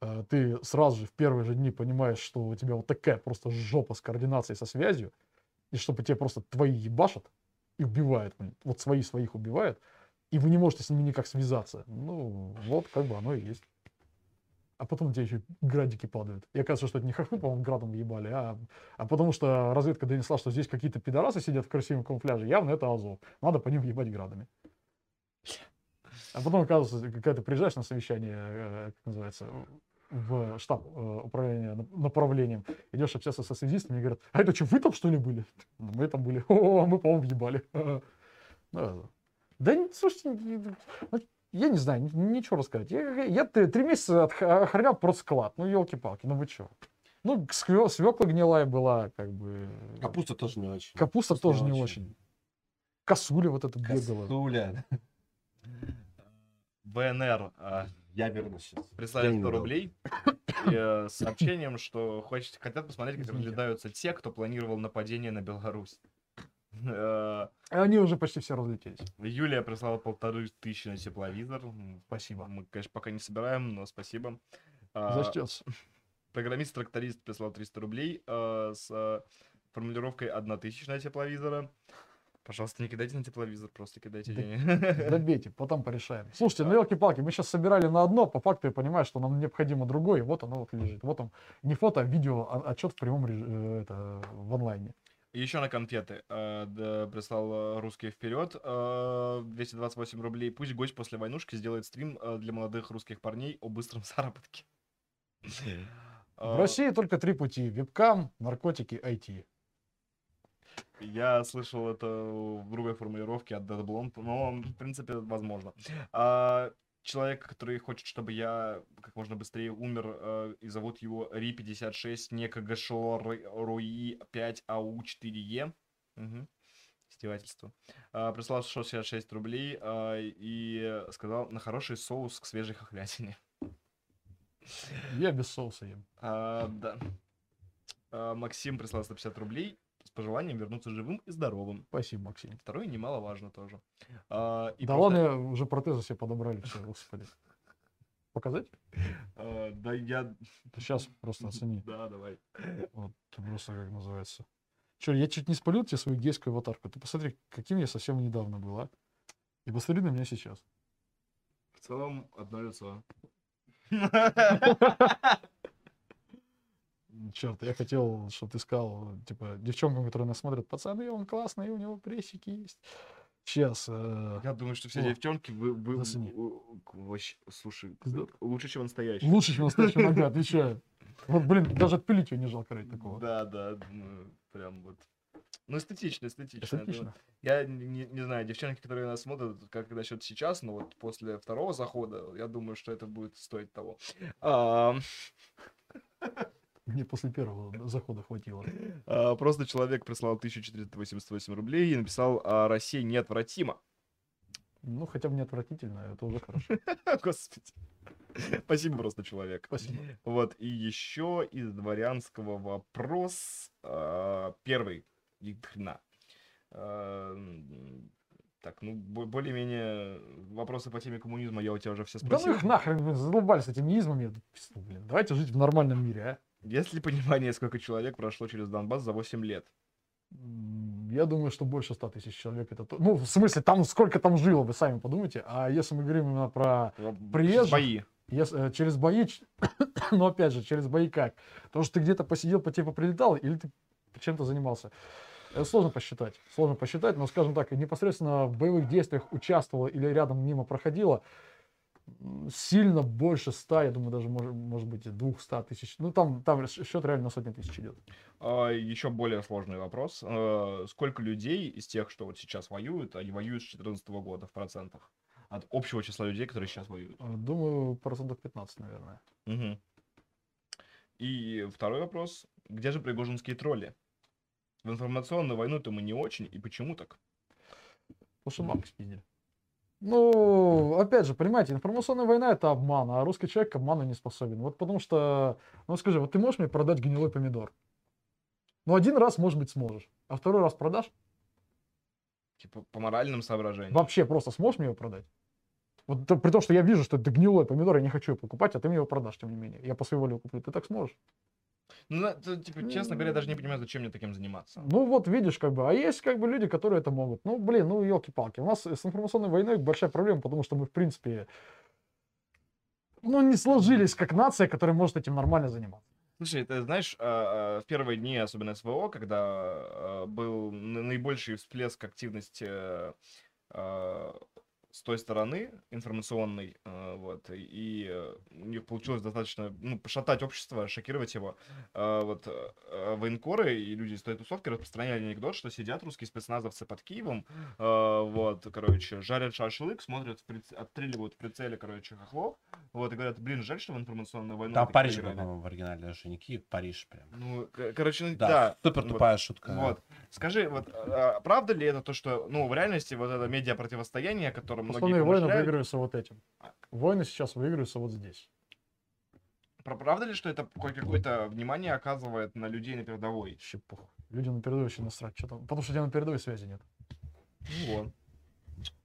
э, ты сразу же в первые же дни понимаешь, что у тебя вот такая просто жопа с координацией, со связью, и чтобы тебе просто твои ебашат и убивают, вот свои своих убивают, и вы не можете с ними никак связаться. Ну, вот как бы оно и есть. А потом у еще градики падают. И оказывается, что это не хохлы, по-моему, градом ебали, а, а потому что разведка донесла, что здесь какие-то пидорасы сидят в красивом камуфляже. Явно это Азов. Надо по ним ебать градами. А потом, оказывается, какая-то приезжаешь на совещание, э, как называется, в штаб э, управления нап- направлением, идешь общаться со связистами и говорят, а это что, вы там что ли были? «Ну, Мы там были. <laughs> О, мы, по-моему, въебали. Ну, <laughs> Да, слушайте, ну, я не знаю, ни- ничего рассказать. Я, я три месяца охранял просто склад. Ну, елки-палки, ну вы что? Ну, свекла гнилая была, как бы. Капуста тоже не очень. Капуста Вкусно тоже не очень. очень. Косуля вот эта бегала. Косуля. БНР а, Я вернусь сейчас. прислали Я не 100 видел. рублей и, э, с сообщением, что хочет, хотят посмотреть, как разлетаются те, кто планировал нападение на Беларусь. Э, Они уже почти все разлетелись. Юлия прислала полторы тысячи на тепловизор. Спасибо. Мы, конечно, пока не собираем, но спасибо. А, Зачтется. <laughs> Программист-тракторист прислал 300 рублей э, с э, формулировкой 1000 на тепловизора. Пожалуйста, не кидайте на тепловизор, просто кидайте Да- деньги. Добейте, <laughs> потом порешаем. Слушайте, ну елки-палки, мы сейчас собирали на одно, по факту я понимаю, что нам необходимо другое, вот оно вот лежит. Вот он, не фото, а видео, а отчет в прямом реж- э, это, в онлайне. И еще на конфеты. э, да, прислал русский вперед. э, 228 рублей. Пусть гость после войнушки сделает стрим э, для молодых русских парней о быстром <laughs> заработке. В России только три пути. Вебкам, наркотики, IT. Я слышал это в другой формулировке от Dead Blonde, но, в принципе, возможно. А, человек, который хочет, чтобы я как можно быстрее умер, э, и зовут его Ри-56, не КГШО Руи 5 АУ 4Е. Мгм. Издевательство. А, прислал 666 рублей а, и сказал на хороший соус к свежей хохлятине. Я без соуса ем. А, да. А, Максим прислал 150 рублей с пожеланием вернуться живым и здоровым. Спасибо, Максим. Второе немаловажно тоже. А, и да просто, ладно, уже протезы себе подобрали, все, господи. Показать? <laughs> а, да, я... Сейчас просто <laughs> оцени. Да, давай. Вот, просто как называется. Че, я чуть не спалил тебе свою гейскую аватарку. Ты посмотри, каким я совсем недавно был, а? И посмотри на меня сейчас. В целом, одно лицо. <laughs> Черт, я хотел, чтобы ты сказал, типа, девчонкам, которые нас смотрят, пацаны, он классный, у него прессики есть. Сейчас. э, Я думаю, что все О, девчонки вы, вы- вообще, слушай, Пизда. лучше, чем настоящий. лучше, чем настоящий <laughs> нога, отвечаю. Вот, блин, даже отпилить ее не жалко ради такого. Да, да, ну, прям вот. Ну, эстетично, эстетично. Эстетично. Я не, не- не знаю, девчонки, которые нас смотрят, как насчет сейчас, но вот после второго захода, я думаю, что это будет стоить того. А, <laughs> Мне после первого захода хватило. а, просто человек прислал 1488 рублей и написал, а Россия неотвратима. Ну, хотя бы не отвратительно, это уже хорошо. <laughs> Господи. Спасибо просто, человек. Спасибо. Вот, и еще из дворянского вопрос. а, Первый. Хрена. А, Так, ну, бо- более-менее вопросы по теме коммунизма я у тебя уже все Да ну спросил. их нахрен, задолбались с этими измами. Блин, давайте жить в нормальном мире, а. Есть ли понимание, сколько человек прошло через Донбасс за 8 лет? Я думаю, что больше 100 тысяч человек это... то- Ну, в смысле, там сколько там жило, вы сами подумайте. А если мы говорим именно про Приезжих? Бои. ес- э, через бои, <coughs> но опять же, через бои как? Потому что ты где-то посидел, по тебе прилетал, или ты чем-то занимался. Это сложно посчитать. Сложно посчитать, но, скажем так, непосредственно в боевых действиях участвовала или рядом мимо проходила м, сильно больше 100, я думаю, даже может, может быть и 200 тысяч. Ну, там, там счет реально на сотни тысяч идет. А, Еще более сложный вопрос. А, Сколько людей из тех, что вот сейчас воюют, они воюют с 2014 года в процентах? От общего числа людей, которые сейчас воюют. Э, Думаю, процентов 15, наверное. Мгм. И второй вопрос. Где же пригожинские тролли? В информационную войну-то мы не очень, и почему так? Потому что бабки спиздили. Ну, опять же, понимаете, информационная война это обман, а русский человек к обману не способен. Вот потому что, ну скажи, вот ты можешь мне продать гнилой помидор? Ну, один раз, может быть, сможешь. А второй раз продашь? Типа по моральным соображениям. Вообще просто сможешь мне его продать? Вот то- при том, что я вижу, что это гнилой помидор, я не хочу его покупать, а ты мне его продашь, тем не менее. Я по своей воле его куплю. Ты так сможешь? Ну, это, типа, честно говоря, я даже не понимаю, зачем мне таким заниматься. Ну вот видишь, как бы, а есть как бы люди, которые это могут. Ну, блин, ну елки-палки. У нас с информационной войной большая проблема, потому что мы, в принципе, ну, не сложились как нация, которая может этим нормально заниматься. Слушай, ты знаешь, а, а, в первые дни, особенно СВО, когда а, был на- наибольший всплеск активности с той стороны информационной, э, вот, и э, у них получилось достаточно, ну, пошатать общество, шокировать его. Э, Вот военкоры и люди из той тусовки распространяли анекдот, что сидят русские спецназовцы под Киевом, вот, короче, жарят шашлык, смотрят, приц- отстреливают в прицеле, короче, хохлов, вот, и говорят, блин, жаль, что в информационную войну Там Париж был, проиграли». по-моему, в оригинале, даже не Киев, Париж прям. Ну, короче, ну, Да, да. супер вот. тупая шутка. Вот. Скажи, вот а, правда ли это то, что, ну, в реальности вот это медиа противостояние, которое многие Основные войны выигрываются вот этим. Войны сейчас выигрываются вот здесь. про- правда ли, что это какое-то внимание оказывает на людей на передовой? Похуй. Людям на передовой вообще насрать. Что там? Потому что у тебя на передовой связи нет. Ну вот.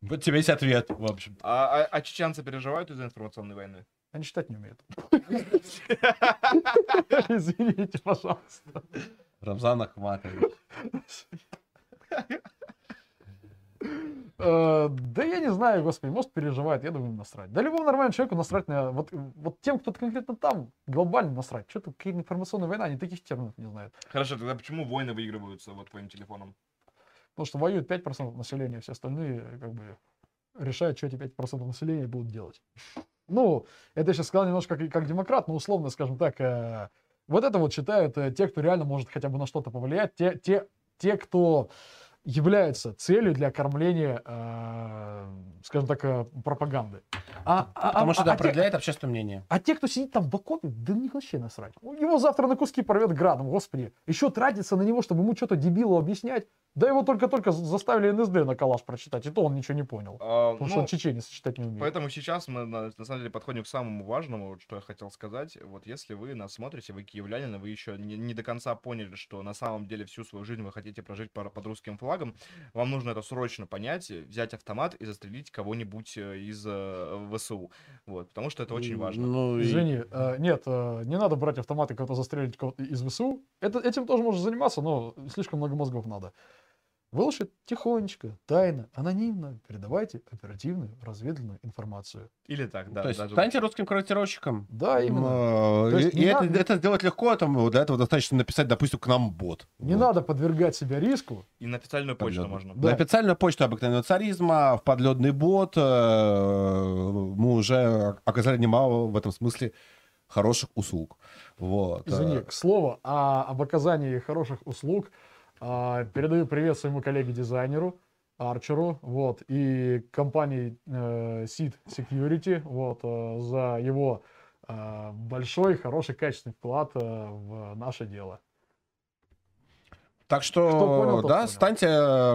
Вот тебе есть ответ, в общем. А, а- а чеченцы переживают из-за информационной войны? Они читать не умеют. <laughs> Извините, пожалуйста. Рамзан Ахматович. <laughs> Э, Да я не знаю, господи, может переживает, я думаю, насрать. Да любому нормальному человеку насрать на... Вот, вот тем, кто конкретно там, глобально насрать. Что тут какая информационная война, они таких терминов не знают. Хорошо, тогда почему войны выигрываются вот твоим телефоном? Потому что воюют 5% населения, все остальные как бы решают, что эти 5% населения будут делать. Ну, это я сейчас сказал немножко как, как демократ, но условно, скажем так, э, вот это вот считают э, те, кто реально может хотя бы на что-то повлиять, те, те, те кто является целью для кормления, э, скажем так, э, пропаганды. А, а- Потому что а- это а те- определяет общественное мнение. а те, кто сидит там в окопе, да них вообще насрать. Его завтра на куски порвет градом, господи. Еще тратиться на него, чтобы ему что-то дебилу объяснять. Да его только-только за- заставили НСД на калаш прочитать, и то он ничего не понял. А, Потому что ну, он чеченец, читать не умеет. Поэтому сейчас мы на, на самом деле подходим к самому важному, что я хотел сказать. Вот если вы нас смотрите, вы киевлянин, вы еще не, не до конца поняли, что на самом деле всю свою жизнь вы хотите прожить пар- под русским флагом, вам нужно это срочно понять, взять автомат и застрелить кого-нибудь э, из э, ВСУ. Вот, потому что это очень важно. Ну, и- Извини, э, нет, э, не надо брать автомат и кого-то застрелить кого-то из ВСУ. Это, этим тоже можно заниматься, но слишком много мозгов надо. Вы лучше тихонечко, тайно, анонимно передавайте оперативную разведывательную информацию. Или так, да. То есть даже станьте русским корректировщиком. Да, именно. То И, есть и это, надо- это сделать легко, там, для этого достаточно написать, допустим, к нам бот. Не Вот. надо подвергать себя риску. И на официальную почту Подлётный. можно. Да. На официальную почту обыкновенного царизма, в подледный бот. э, Мы уже оказали немало в этом смысле хороших услуг. Вот. Извини, э, к слову, а, об оказании хороших услуг а, передаю привет своему коллеге-дизайнеру Арчеру, вот, и компании э, Seed Security, вот, э, за его э, большой, хороший, качественный вклад в наше дело. Так что, Кто понял, да, понял. станьте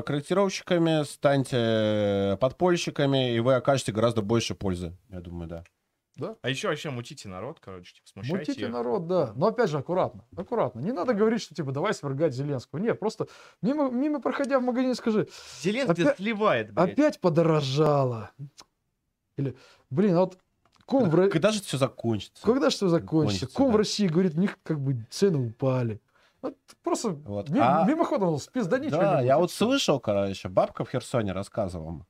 корректировщиками, станьте подпольщиками, и вы окажете гораздо больше пользы, я думаю, да. А еще вообще мутите народ, короче, типа, смущайте Мутите их. народ, да. Но опять же, аккуратно, аккуратно. Не надо говорить, что типа давай свергать Зеленского. Нет, просто мимо, мимо проходя в магазине скажи, Зеленский Опять- сливает, блядь. опять подорожало. Или, блин, а вот ком в Когда же это все закончится? Когда же все закончится? Кончится, Ком в да. России говорит, у них как бы цены упали. Вот просто Вот. ми- А- мимоходом спизданить Да, я вот слышал, короче, бабка в Херсоне рассказывала,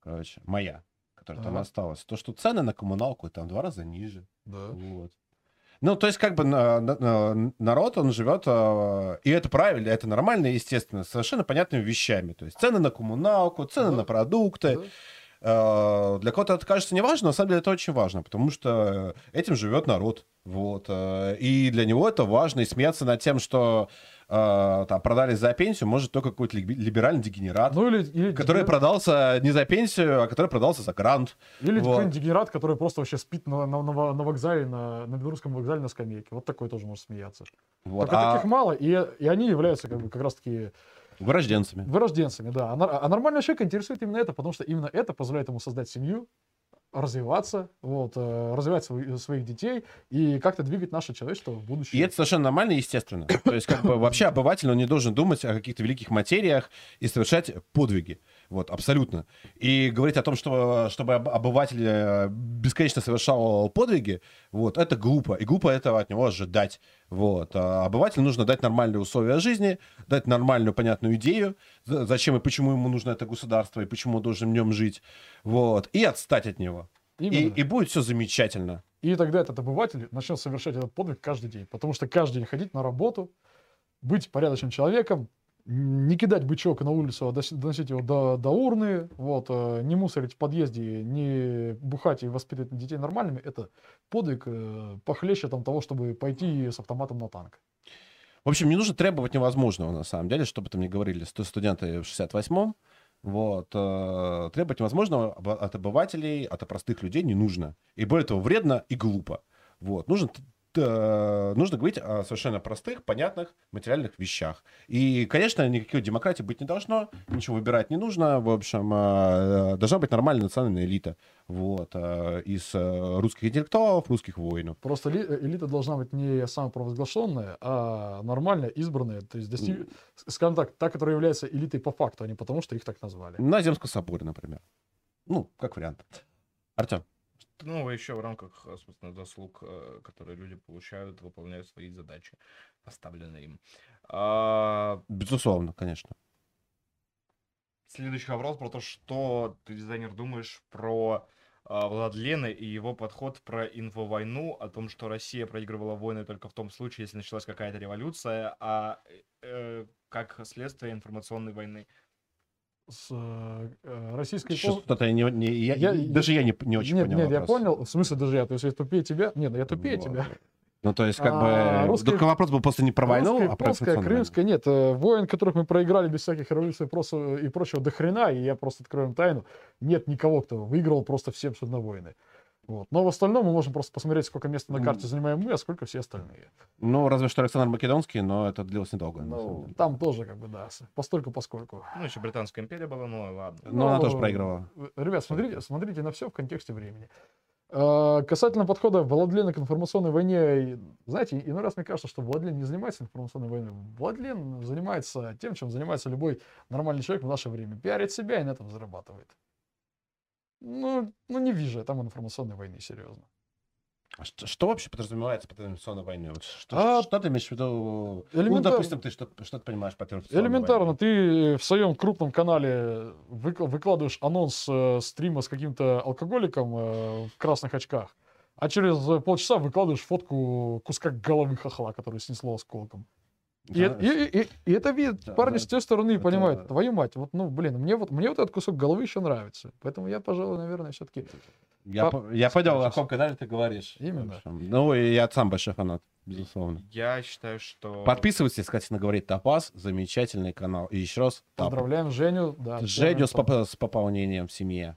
короче, моя, которая там Ага. осталась, то, что цены на коммуналку там два раза ниже. Да. Вот. Ну, то есть, как бы на- на- на- народ, он живет, э, и это правильно, это нормально, естественно, совершенно понятными вещами. То есть цены на коммуналку, цены Да. на продукты. Да. Э, Для кого-то это кажется не важно, на самом деле это очень важно, потому что этим живет народ. Вот. э, И для него это важно. И смеяться над тем, что э, там, продали за пенсию, может только какой-то либеральный дегенерат, Ну или, или, который дегенерат- продался не за пенсию, а который продался за грант. или вот. какой-нибудь дегенерат, который просто вообще спит на, на, на на вокзале, на, на белорусском вокзале на скамейке. Вот такой тоже может смеяться. Вот. Только А таких мало, и, и они являются как, бы, как раз таки вырожденцами. вырожденцами, да. А, а нормальный человек интересует именно это, потому что именно это позволяет ему создать семью, развиваться, вот, э, развивать свои- своих детей и как-то двигать наше человечество в будущее. И это совершенно нормально и естественно. То есть, как бы вообще обыватель, он не должен думать о каких-то великих материях и совершать подвиги. Вот, абсолютно. И говорить о том, что чтобы об- обыватель э, бесконечно совершал подвиги, вот, это глупо. И глупо этого от него ожидать. Вот. А обывателю нужно дать нормальные условия жизни, дать нормальную, понятную идею, за- зачем и почему ему нужно это государство, и почему он должен в нем жить. Вот. И отстать от него. И, и будет все замечательно. И тогда этот обыватель начнет совершать этот подвиг каждый день. Потому что каждый день ходить на работу, быть порядочным человеком, не кидать бычок на улицу, а доносить его до, до урны, вот, э, не мусорить в подъезде, не бухать и воспитывать детей нормальными, это подвиг э, похлеще там, того, чтобы пойти с автоматом на танк. В общем, не нужно требовать невозможного, на самом деле, чтобы там не говорили сту- студенты в 68-м. Вот. э, Требовать невозможного от обывателей, от простых людей не нужно. И более того, вредно и глупо. Вот. Нужно, нужно говорить о совершенно простых, понятных материальных вещах. И, конечно, никакой демократии быть не должно, ничего выбирать не нужно. В общем, э, должна быть нормальная национальная элита. Вот. э, Из э, русских интеллектуалов, русских воинов. Просто ли- э, элита должна быть не самопровозглашенная, а нормальная, избранная, то есть, достиг- скажем так, та, которая является элитой по факту, а не потому, что их так назвали. На Земском соборе, например. Ну, как вариант. Артем. Ну, еще в рамках, э, собственно, заслуг, э, которые люди получают, выполняют свои задачи, поставленные им. А, Безусловно, конечно. Следующий вопрос про то, что ты, дизайнер, думаешь про а, Владлена и его подход про инфовойну, о том, что Россия проигрывала войны только в том случае, если началась какая-то революция, а э, как следствие информационной войны. С э, российской... Что-то не, не- я- Я- даже я не, не очень нет, понял нет, я вопрос. понял. В смысле даже я? То есть я тупее тебя? Нет, я тупее Вот. тебя. Ну, то есть, как А, бы... русская- Только вопрос был просто не про войну, Русская, а про войну. крымская, нет. э, Войн, которых мы проиграли без всяких революций просто, и прочего до хрена, и я просто открою вам тайну, нет никого, кто выиграл просто все абсолютно войны. Вот. Но в остальном мы можем просто посмотреть, сколько места на карте занимаем мы, а сколько все остальные. Ну, разве что Александр Македонский, но это длилось недолго. Ну, там тоже, как бы, да, постольку поскольку. Ну, еще Британская империя была, ну ладно. Но она Ну, тоже проигрывала. э, Ребят, смотрите, смотрите на все в контексте времени. Э, Касательно подхода Владлена к информационной войне, знаете, иной раз мне кажется, что Владлен не занимается информационной войной. Владлен занимается тем, чем занимается любой нормальный человек в наше время. Пиарит себя и на этом зарабатывает. Ну, ну не вижу я там информационной войны, серьезно. А что, что вообще подразумевается под информационной войной? Вот что, А, что ты имеешь в виду? Ну, элементарно. допустим, ты что, что ты понимаешь под информационной Элементарно, войной? ты в своем крупном канале выкла- выкладываешь анонс э, стрима с каким-то алкоголиком э, в красных очках, а через полчаса выкладываешь фотку куска головы хохла, который снесло осколком. И, Да, и- и- и это видят Да, парни да. с той стороны и Это- понимают, твою мать, вот, ну, блин, мне вот, мне вот этот кусок головы еще нравится. Поэтому я, пожалуй, наверное, все-таки... Я, по- я понял, о каком канале ты говоришь. Именно. Ну, и я сам большой фанат, безусловно. Я считаю, что... Подписывайтесь, кстати, на «Говорит Топаз». Замечательный канал. И еще раз, тап. Поздравляем Женю. Да, Женю с, поп- с пополнением в семье.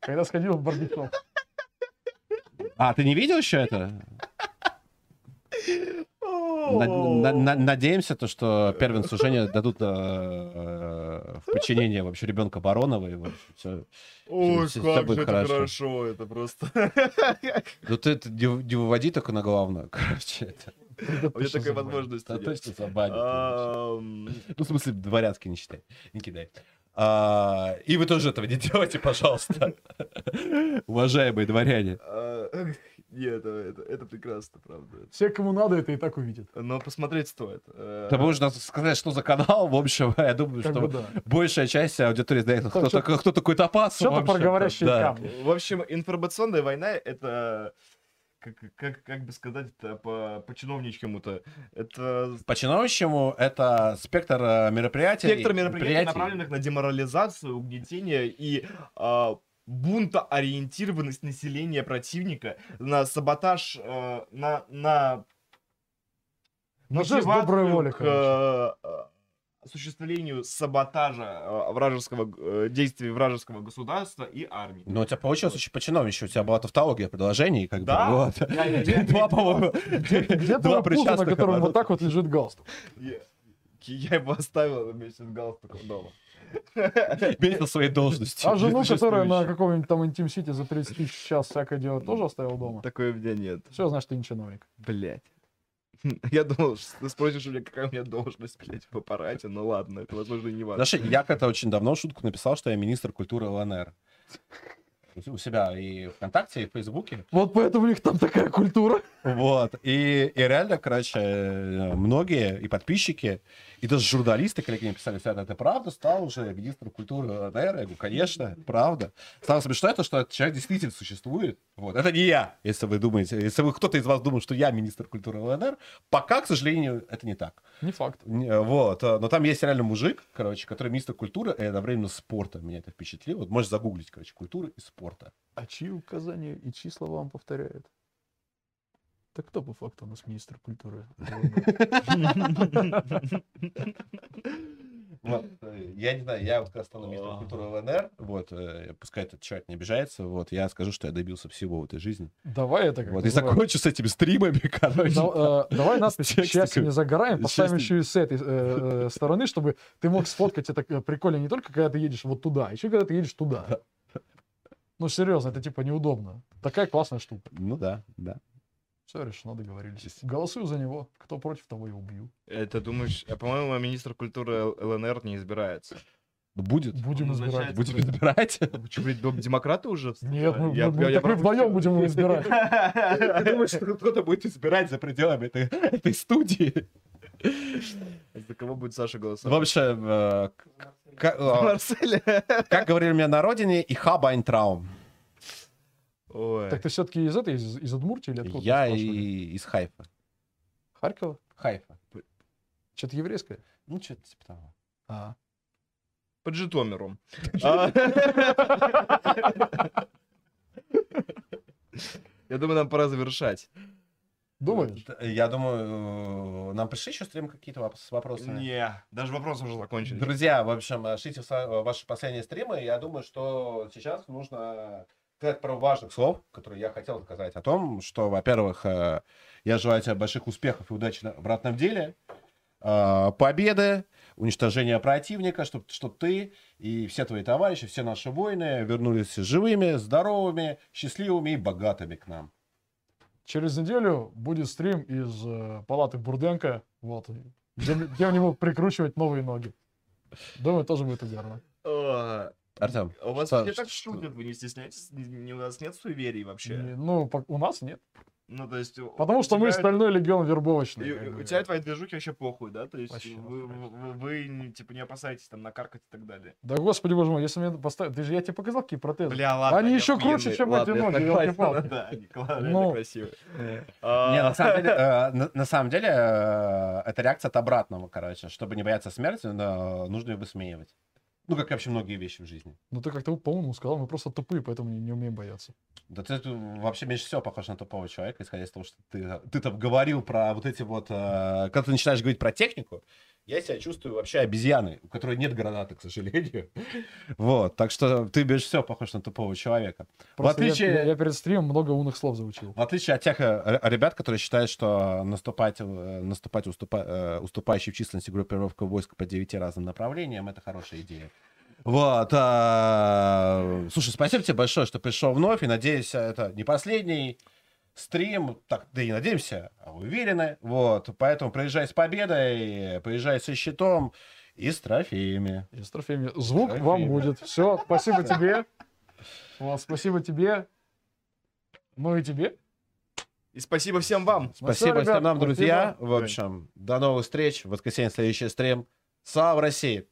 Когда сходил в барбекю. А, ты не видел еще это? На- на- на- надеемся, то, что первенцу Жене дадут э, э, в подчинение вообще ребенка Баронова. И, в общем, всё. Ой, всё как будет же это хорошо. хорошо, это просто... Ну ты это не, не выводи только на главную. <laughs> Короче, это, У меня такой возможности да, точно забанят. Ну, в смысле, дворянский не считай. Не кидай. А, и вы тоже этого не делайте, пожалуйста. <laughs> Уважаемые дворяне. Нет, это, это, это прекрасно, правда. Все, кому надо, это и так увидит. Но посмотреть стоит. Э, Ты можешь нас сказать, что за канал, в общем, <laughs> я думаю, Как что бы да. большая часть аудитории знает, кто, Так, что- такой, кто такой Топаз. Что-то про говорящие да. камни. В общем, информационная война — это... Как, как, как бы сказать это по, по чиновничьему-то? Это По-чиновничьему, это спектр э, мероприятий. спектр мероприятий, направленных на деморализацию, угнетение и а, бунтоориентированность населения противника, на саботаж, э, на, на На жест доброй воли, к э, осуществлению саботажа э, вражеского э, действий вражеского государства и армии. Но у тебя получилось очень по-чиновничьи, у тебя была тавтология предложений, как Да? бы, вот. Я- я- я- <laughs> Два, по-моему, Где <laughs> два твой пузо, на котором вот так вот лежит галстук? Я, я его оставил вместе с галстуком дома. Метил своей должности. А жену, которая на каком-нибудь там интим-сити за 30 тысяч в час всякое делает, тоже оставил дома? Такое у меня нет. Все, значит, ты не чиновник. Блять. <laughs> Я думал, что ты спросишь у меня, какая у меня должность, блядь, в аппарате. Ну ладно, это, возможно, и не важно. Знаешь, я как-то очень давно шутку написал, что я министр культуры ЛНР. У себя и ВКонтакте, и в Фейсбуке. Вот поэтому у них там такая культура. Вот. И, и реально, короче, э, многие и подписчики, и даже журналисты, коллеги мне писали, «Свят, это правда стал уже министром культуры ЛНР? Я говорю, конечно, правда. Самое смешное то, что этот человек действительно существует. Вот. Это не я, если вы думаете. Если вы кто-то из вас думает, что я министр культуры ЛНР, пока, к сожалению, это не так. Не факт. Не, Вот. э, Но там есть реально мужик, короче, который министр культуры и одновременно спорта. Меня это впечатлило. Вот можешь загуглить, короче, культуры и спорта. А чьи указания и чьи слова он повторяет? Так кто по факту у нас министр культуры? Вот, э, я не знаю, я вот когда стану министром культуры ЛНР, вот, э, пускай этот человек не обижается, вот, я скажу, что я добился всего в этой жизни. Давай это как Вот, и закончу с этими стримами, короче. Э, Давай надпись текстикой. «Счастье не за горами» С поставим еще и с этой стороны, чтобы ты мог сфоткать это прикольно не только когда ты едешь вот туда, а еще когда ты едешь туда. Ну, серьезно, это типа неудобно. Такая классная штука. Ну да, да. Все решено, договорились. Голосую за него. Кто против, того и убью. Это думаешь, а, по-моему, министр культуры ЛНР не избирается. Ну, Будет. Будем избирать. Будем избирать. Вы что, блин, демократы уже? Нет, мы, Я- мы- я- мы- я так мы вдвоем будем его избирать. <laughs> Ты думаешь, что кто-то будет избирать за пределами этой, этой студии? За кого будет Саша В голосовать? общем, э, как говорили мне на родине, и хаба Айнтраум. Ой. Так ты все-таки из этой, из, из Удмуртии или откуда? Я и из Хайфа. Харькова? Хайфа. Что-то еврейское? Ну, что-то типа того. А. Под Житомиром. А. Я думаю, нам пора завершать. Думаешь? Д- Я думаю, э, нам пришли еще стрим какие-то с вопросами? Не, даже вопросы уже закончились. Друзья, в общем, э, шлите ваши последние стримы. Я думаю, что сейчас нужно сказать пару важных слов, которые я хотел сказать о том, что, во-первых, э, я желаю тебе больших успехов и удачи на- в обратном деле, э, победы, уничтожения противника, чтобы ты и все твои товарищи, все наши воины вернулись живыми, здоровыми, счастливыми и богатыми к нам. Через неделю будет стрим из э, палаты Бурденко, вот, где, где мне будут прикручивать новые ноги. Думаю, тоже будет угарно. Артем, У вас Что- все так шутят, вы не стесняетесь? У вас нет суеверий вообще? Не- ну, у нас нет. Ну, то есть... Потому что мы тебя- стальной легион вербовочный. и-. У тебя твои движухи вообще похуй, да? То есть Вообще вы, вы- вы- вы не- типа не опасаетесь там накаркать и так далее. Да господи боже мой, если мне поставить... Ты же, я тебе показал, какие протезы. Бля, ладно. Они еще круче, чем эти ноги, ёлки-палки. <laughs> Да, они кла- Ну. красивые. Не, А, <laughs> на самом деле, э, на, самом деле э, это реакция от обратного, короче. Чтобы не бояться смерти, но нужно ее высмеивать. Ну, как вообще многие вещи в жизни. Ну ты как-то, по-моему, сказал, мы просто тупые, поэтому не, не умеем бояться. Да ты вообще меньше всего похож на тупого человека, исходя из того, что ты, ты там говорил про вот эти вот... э, когда ты начинаешь говорить про технику, я себя чувствую вообще обезьяной, у которой нет гранаты, к сожалению. <laughs> Вот, так что ты меньше всего похож на тупого человека. Просто я- отличие- я, я перед стримом много умных слов заучил. В отличие от тех э, ребят, которые считают, что наступать, э, наступать уступа, э, уступающей в численности группировка войск по девяти разным направлениям, это хорошая идея. Вот. а, Слушай, спасибо тебе большое, что пришел вновь, и надеюсь, это не последний стрим, так, да и надеемся, а уверены. Вот, поэтому приезжай с победой, приезжай со щитом и с трофеями. И с трофеями. Звук Трофеями. вам будет. Все, спасибо тебе. Вот, спасибо тебе. Ну и тебе. И спасибо всем вам. Ну Спасибо всем нам, спасибо. друзья. В общем, до новых встреч. В воскресенье следующий стрим. Слава России!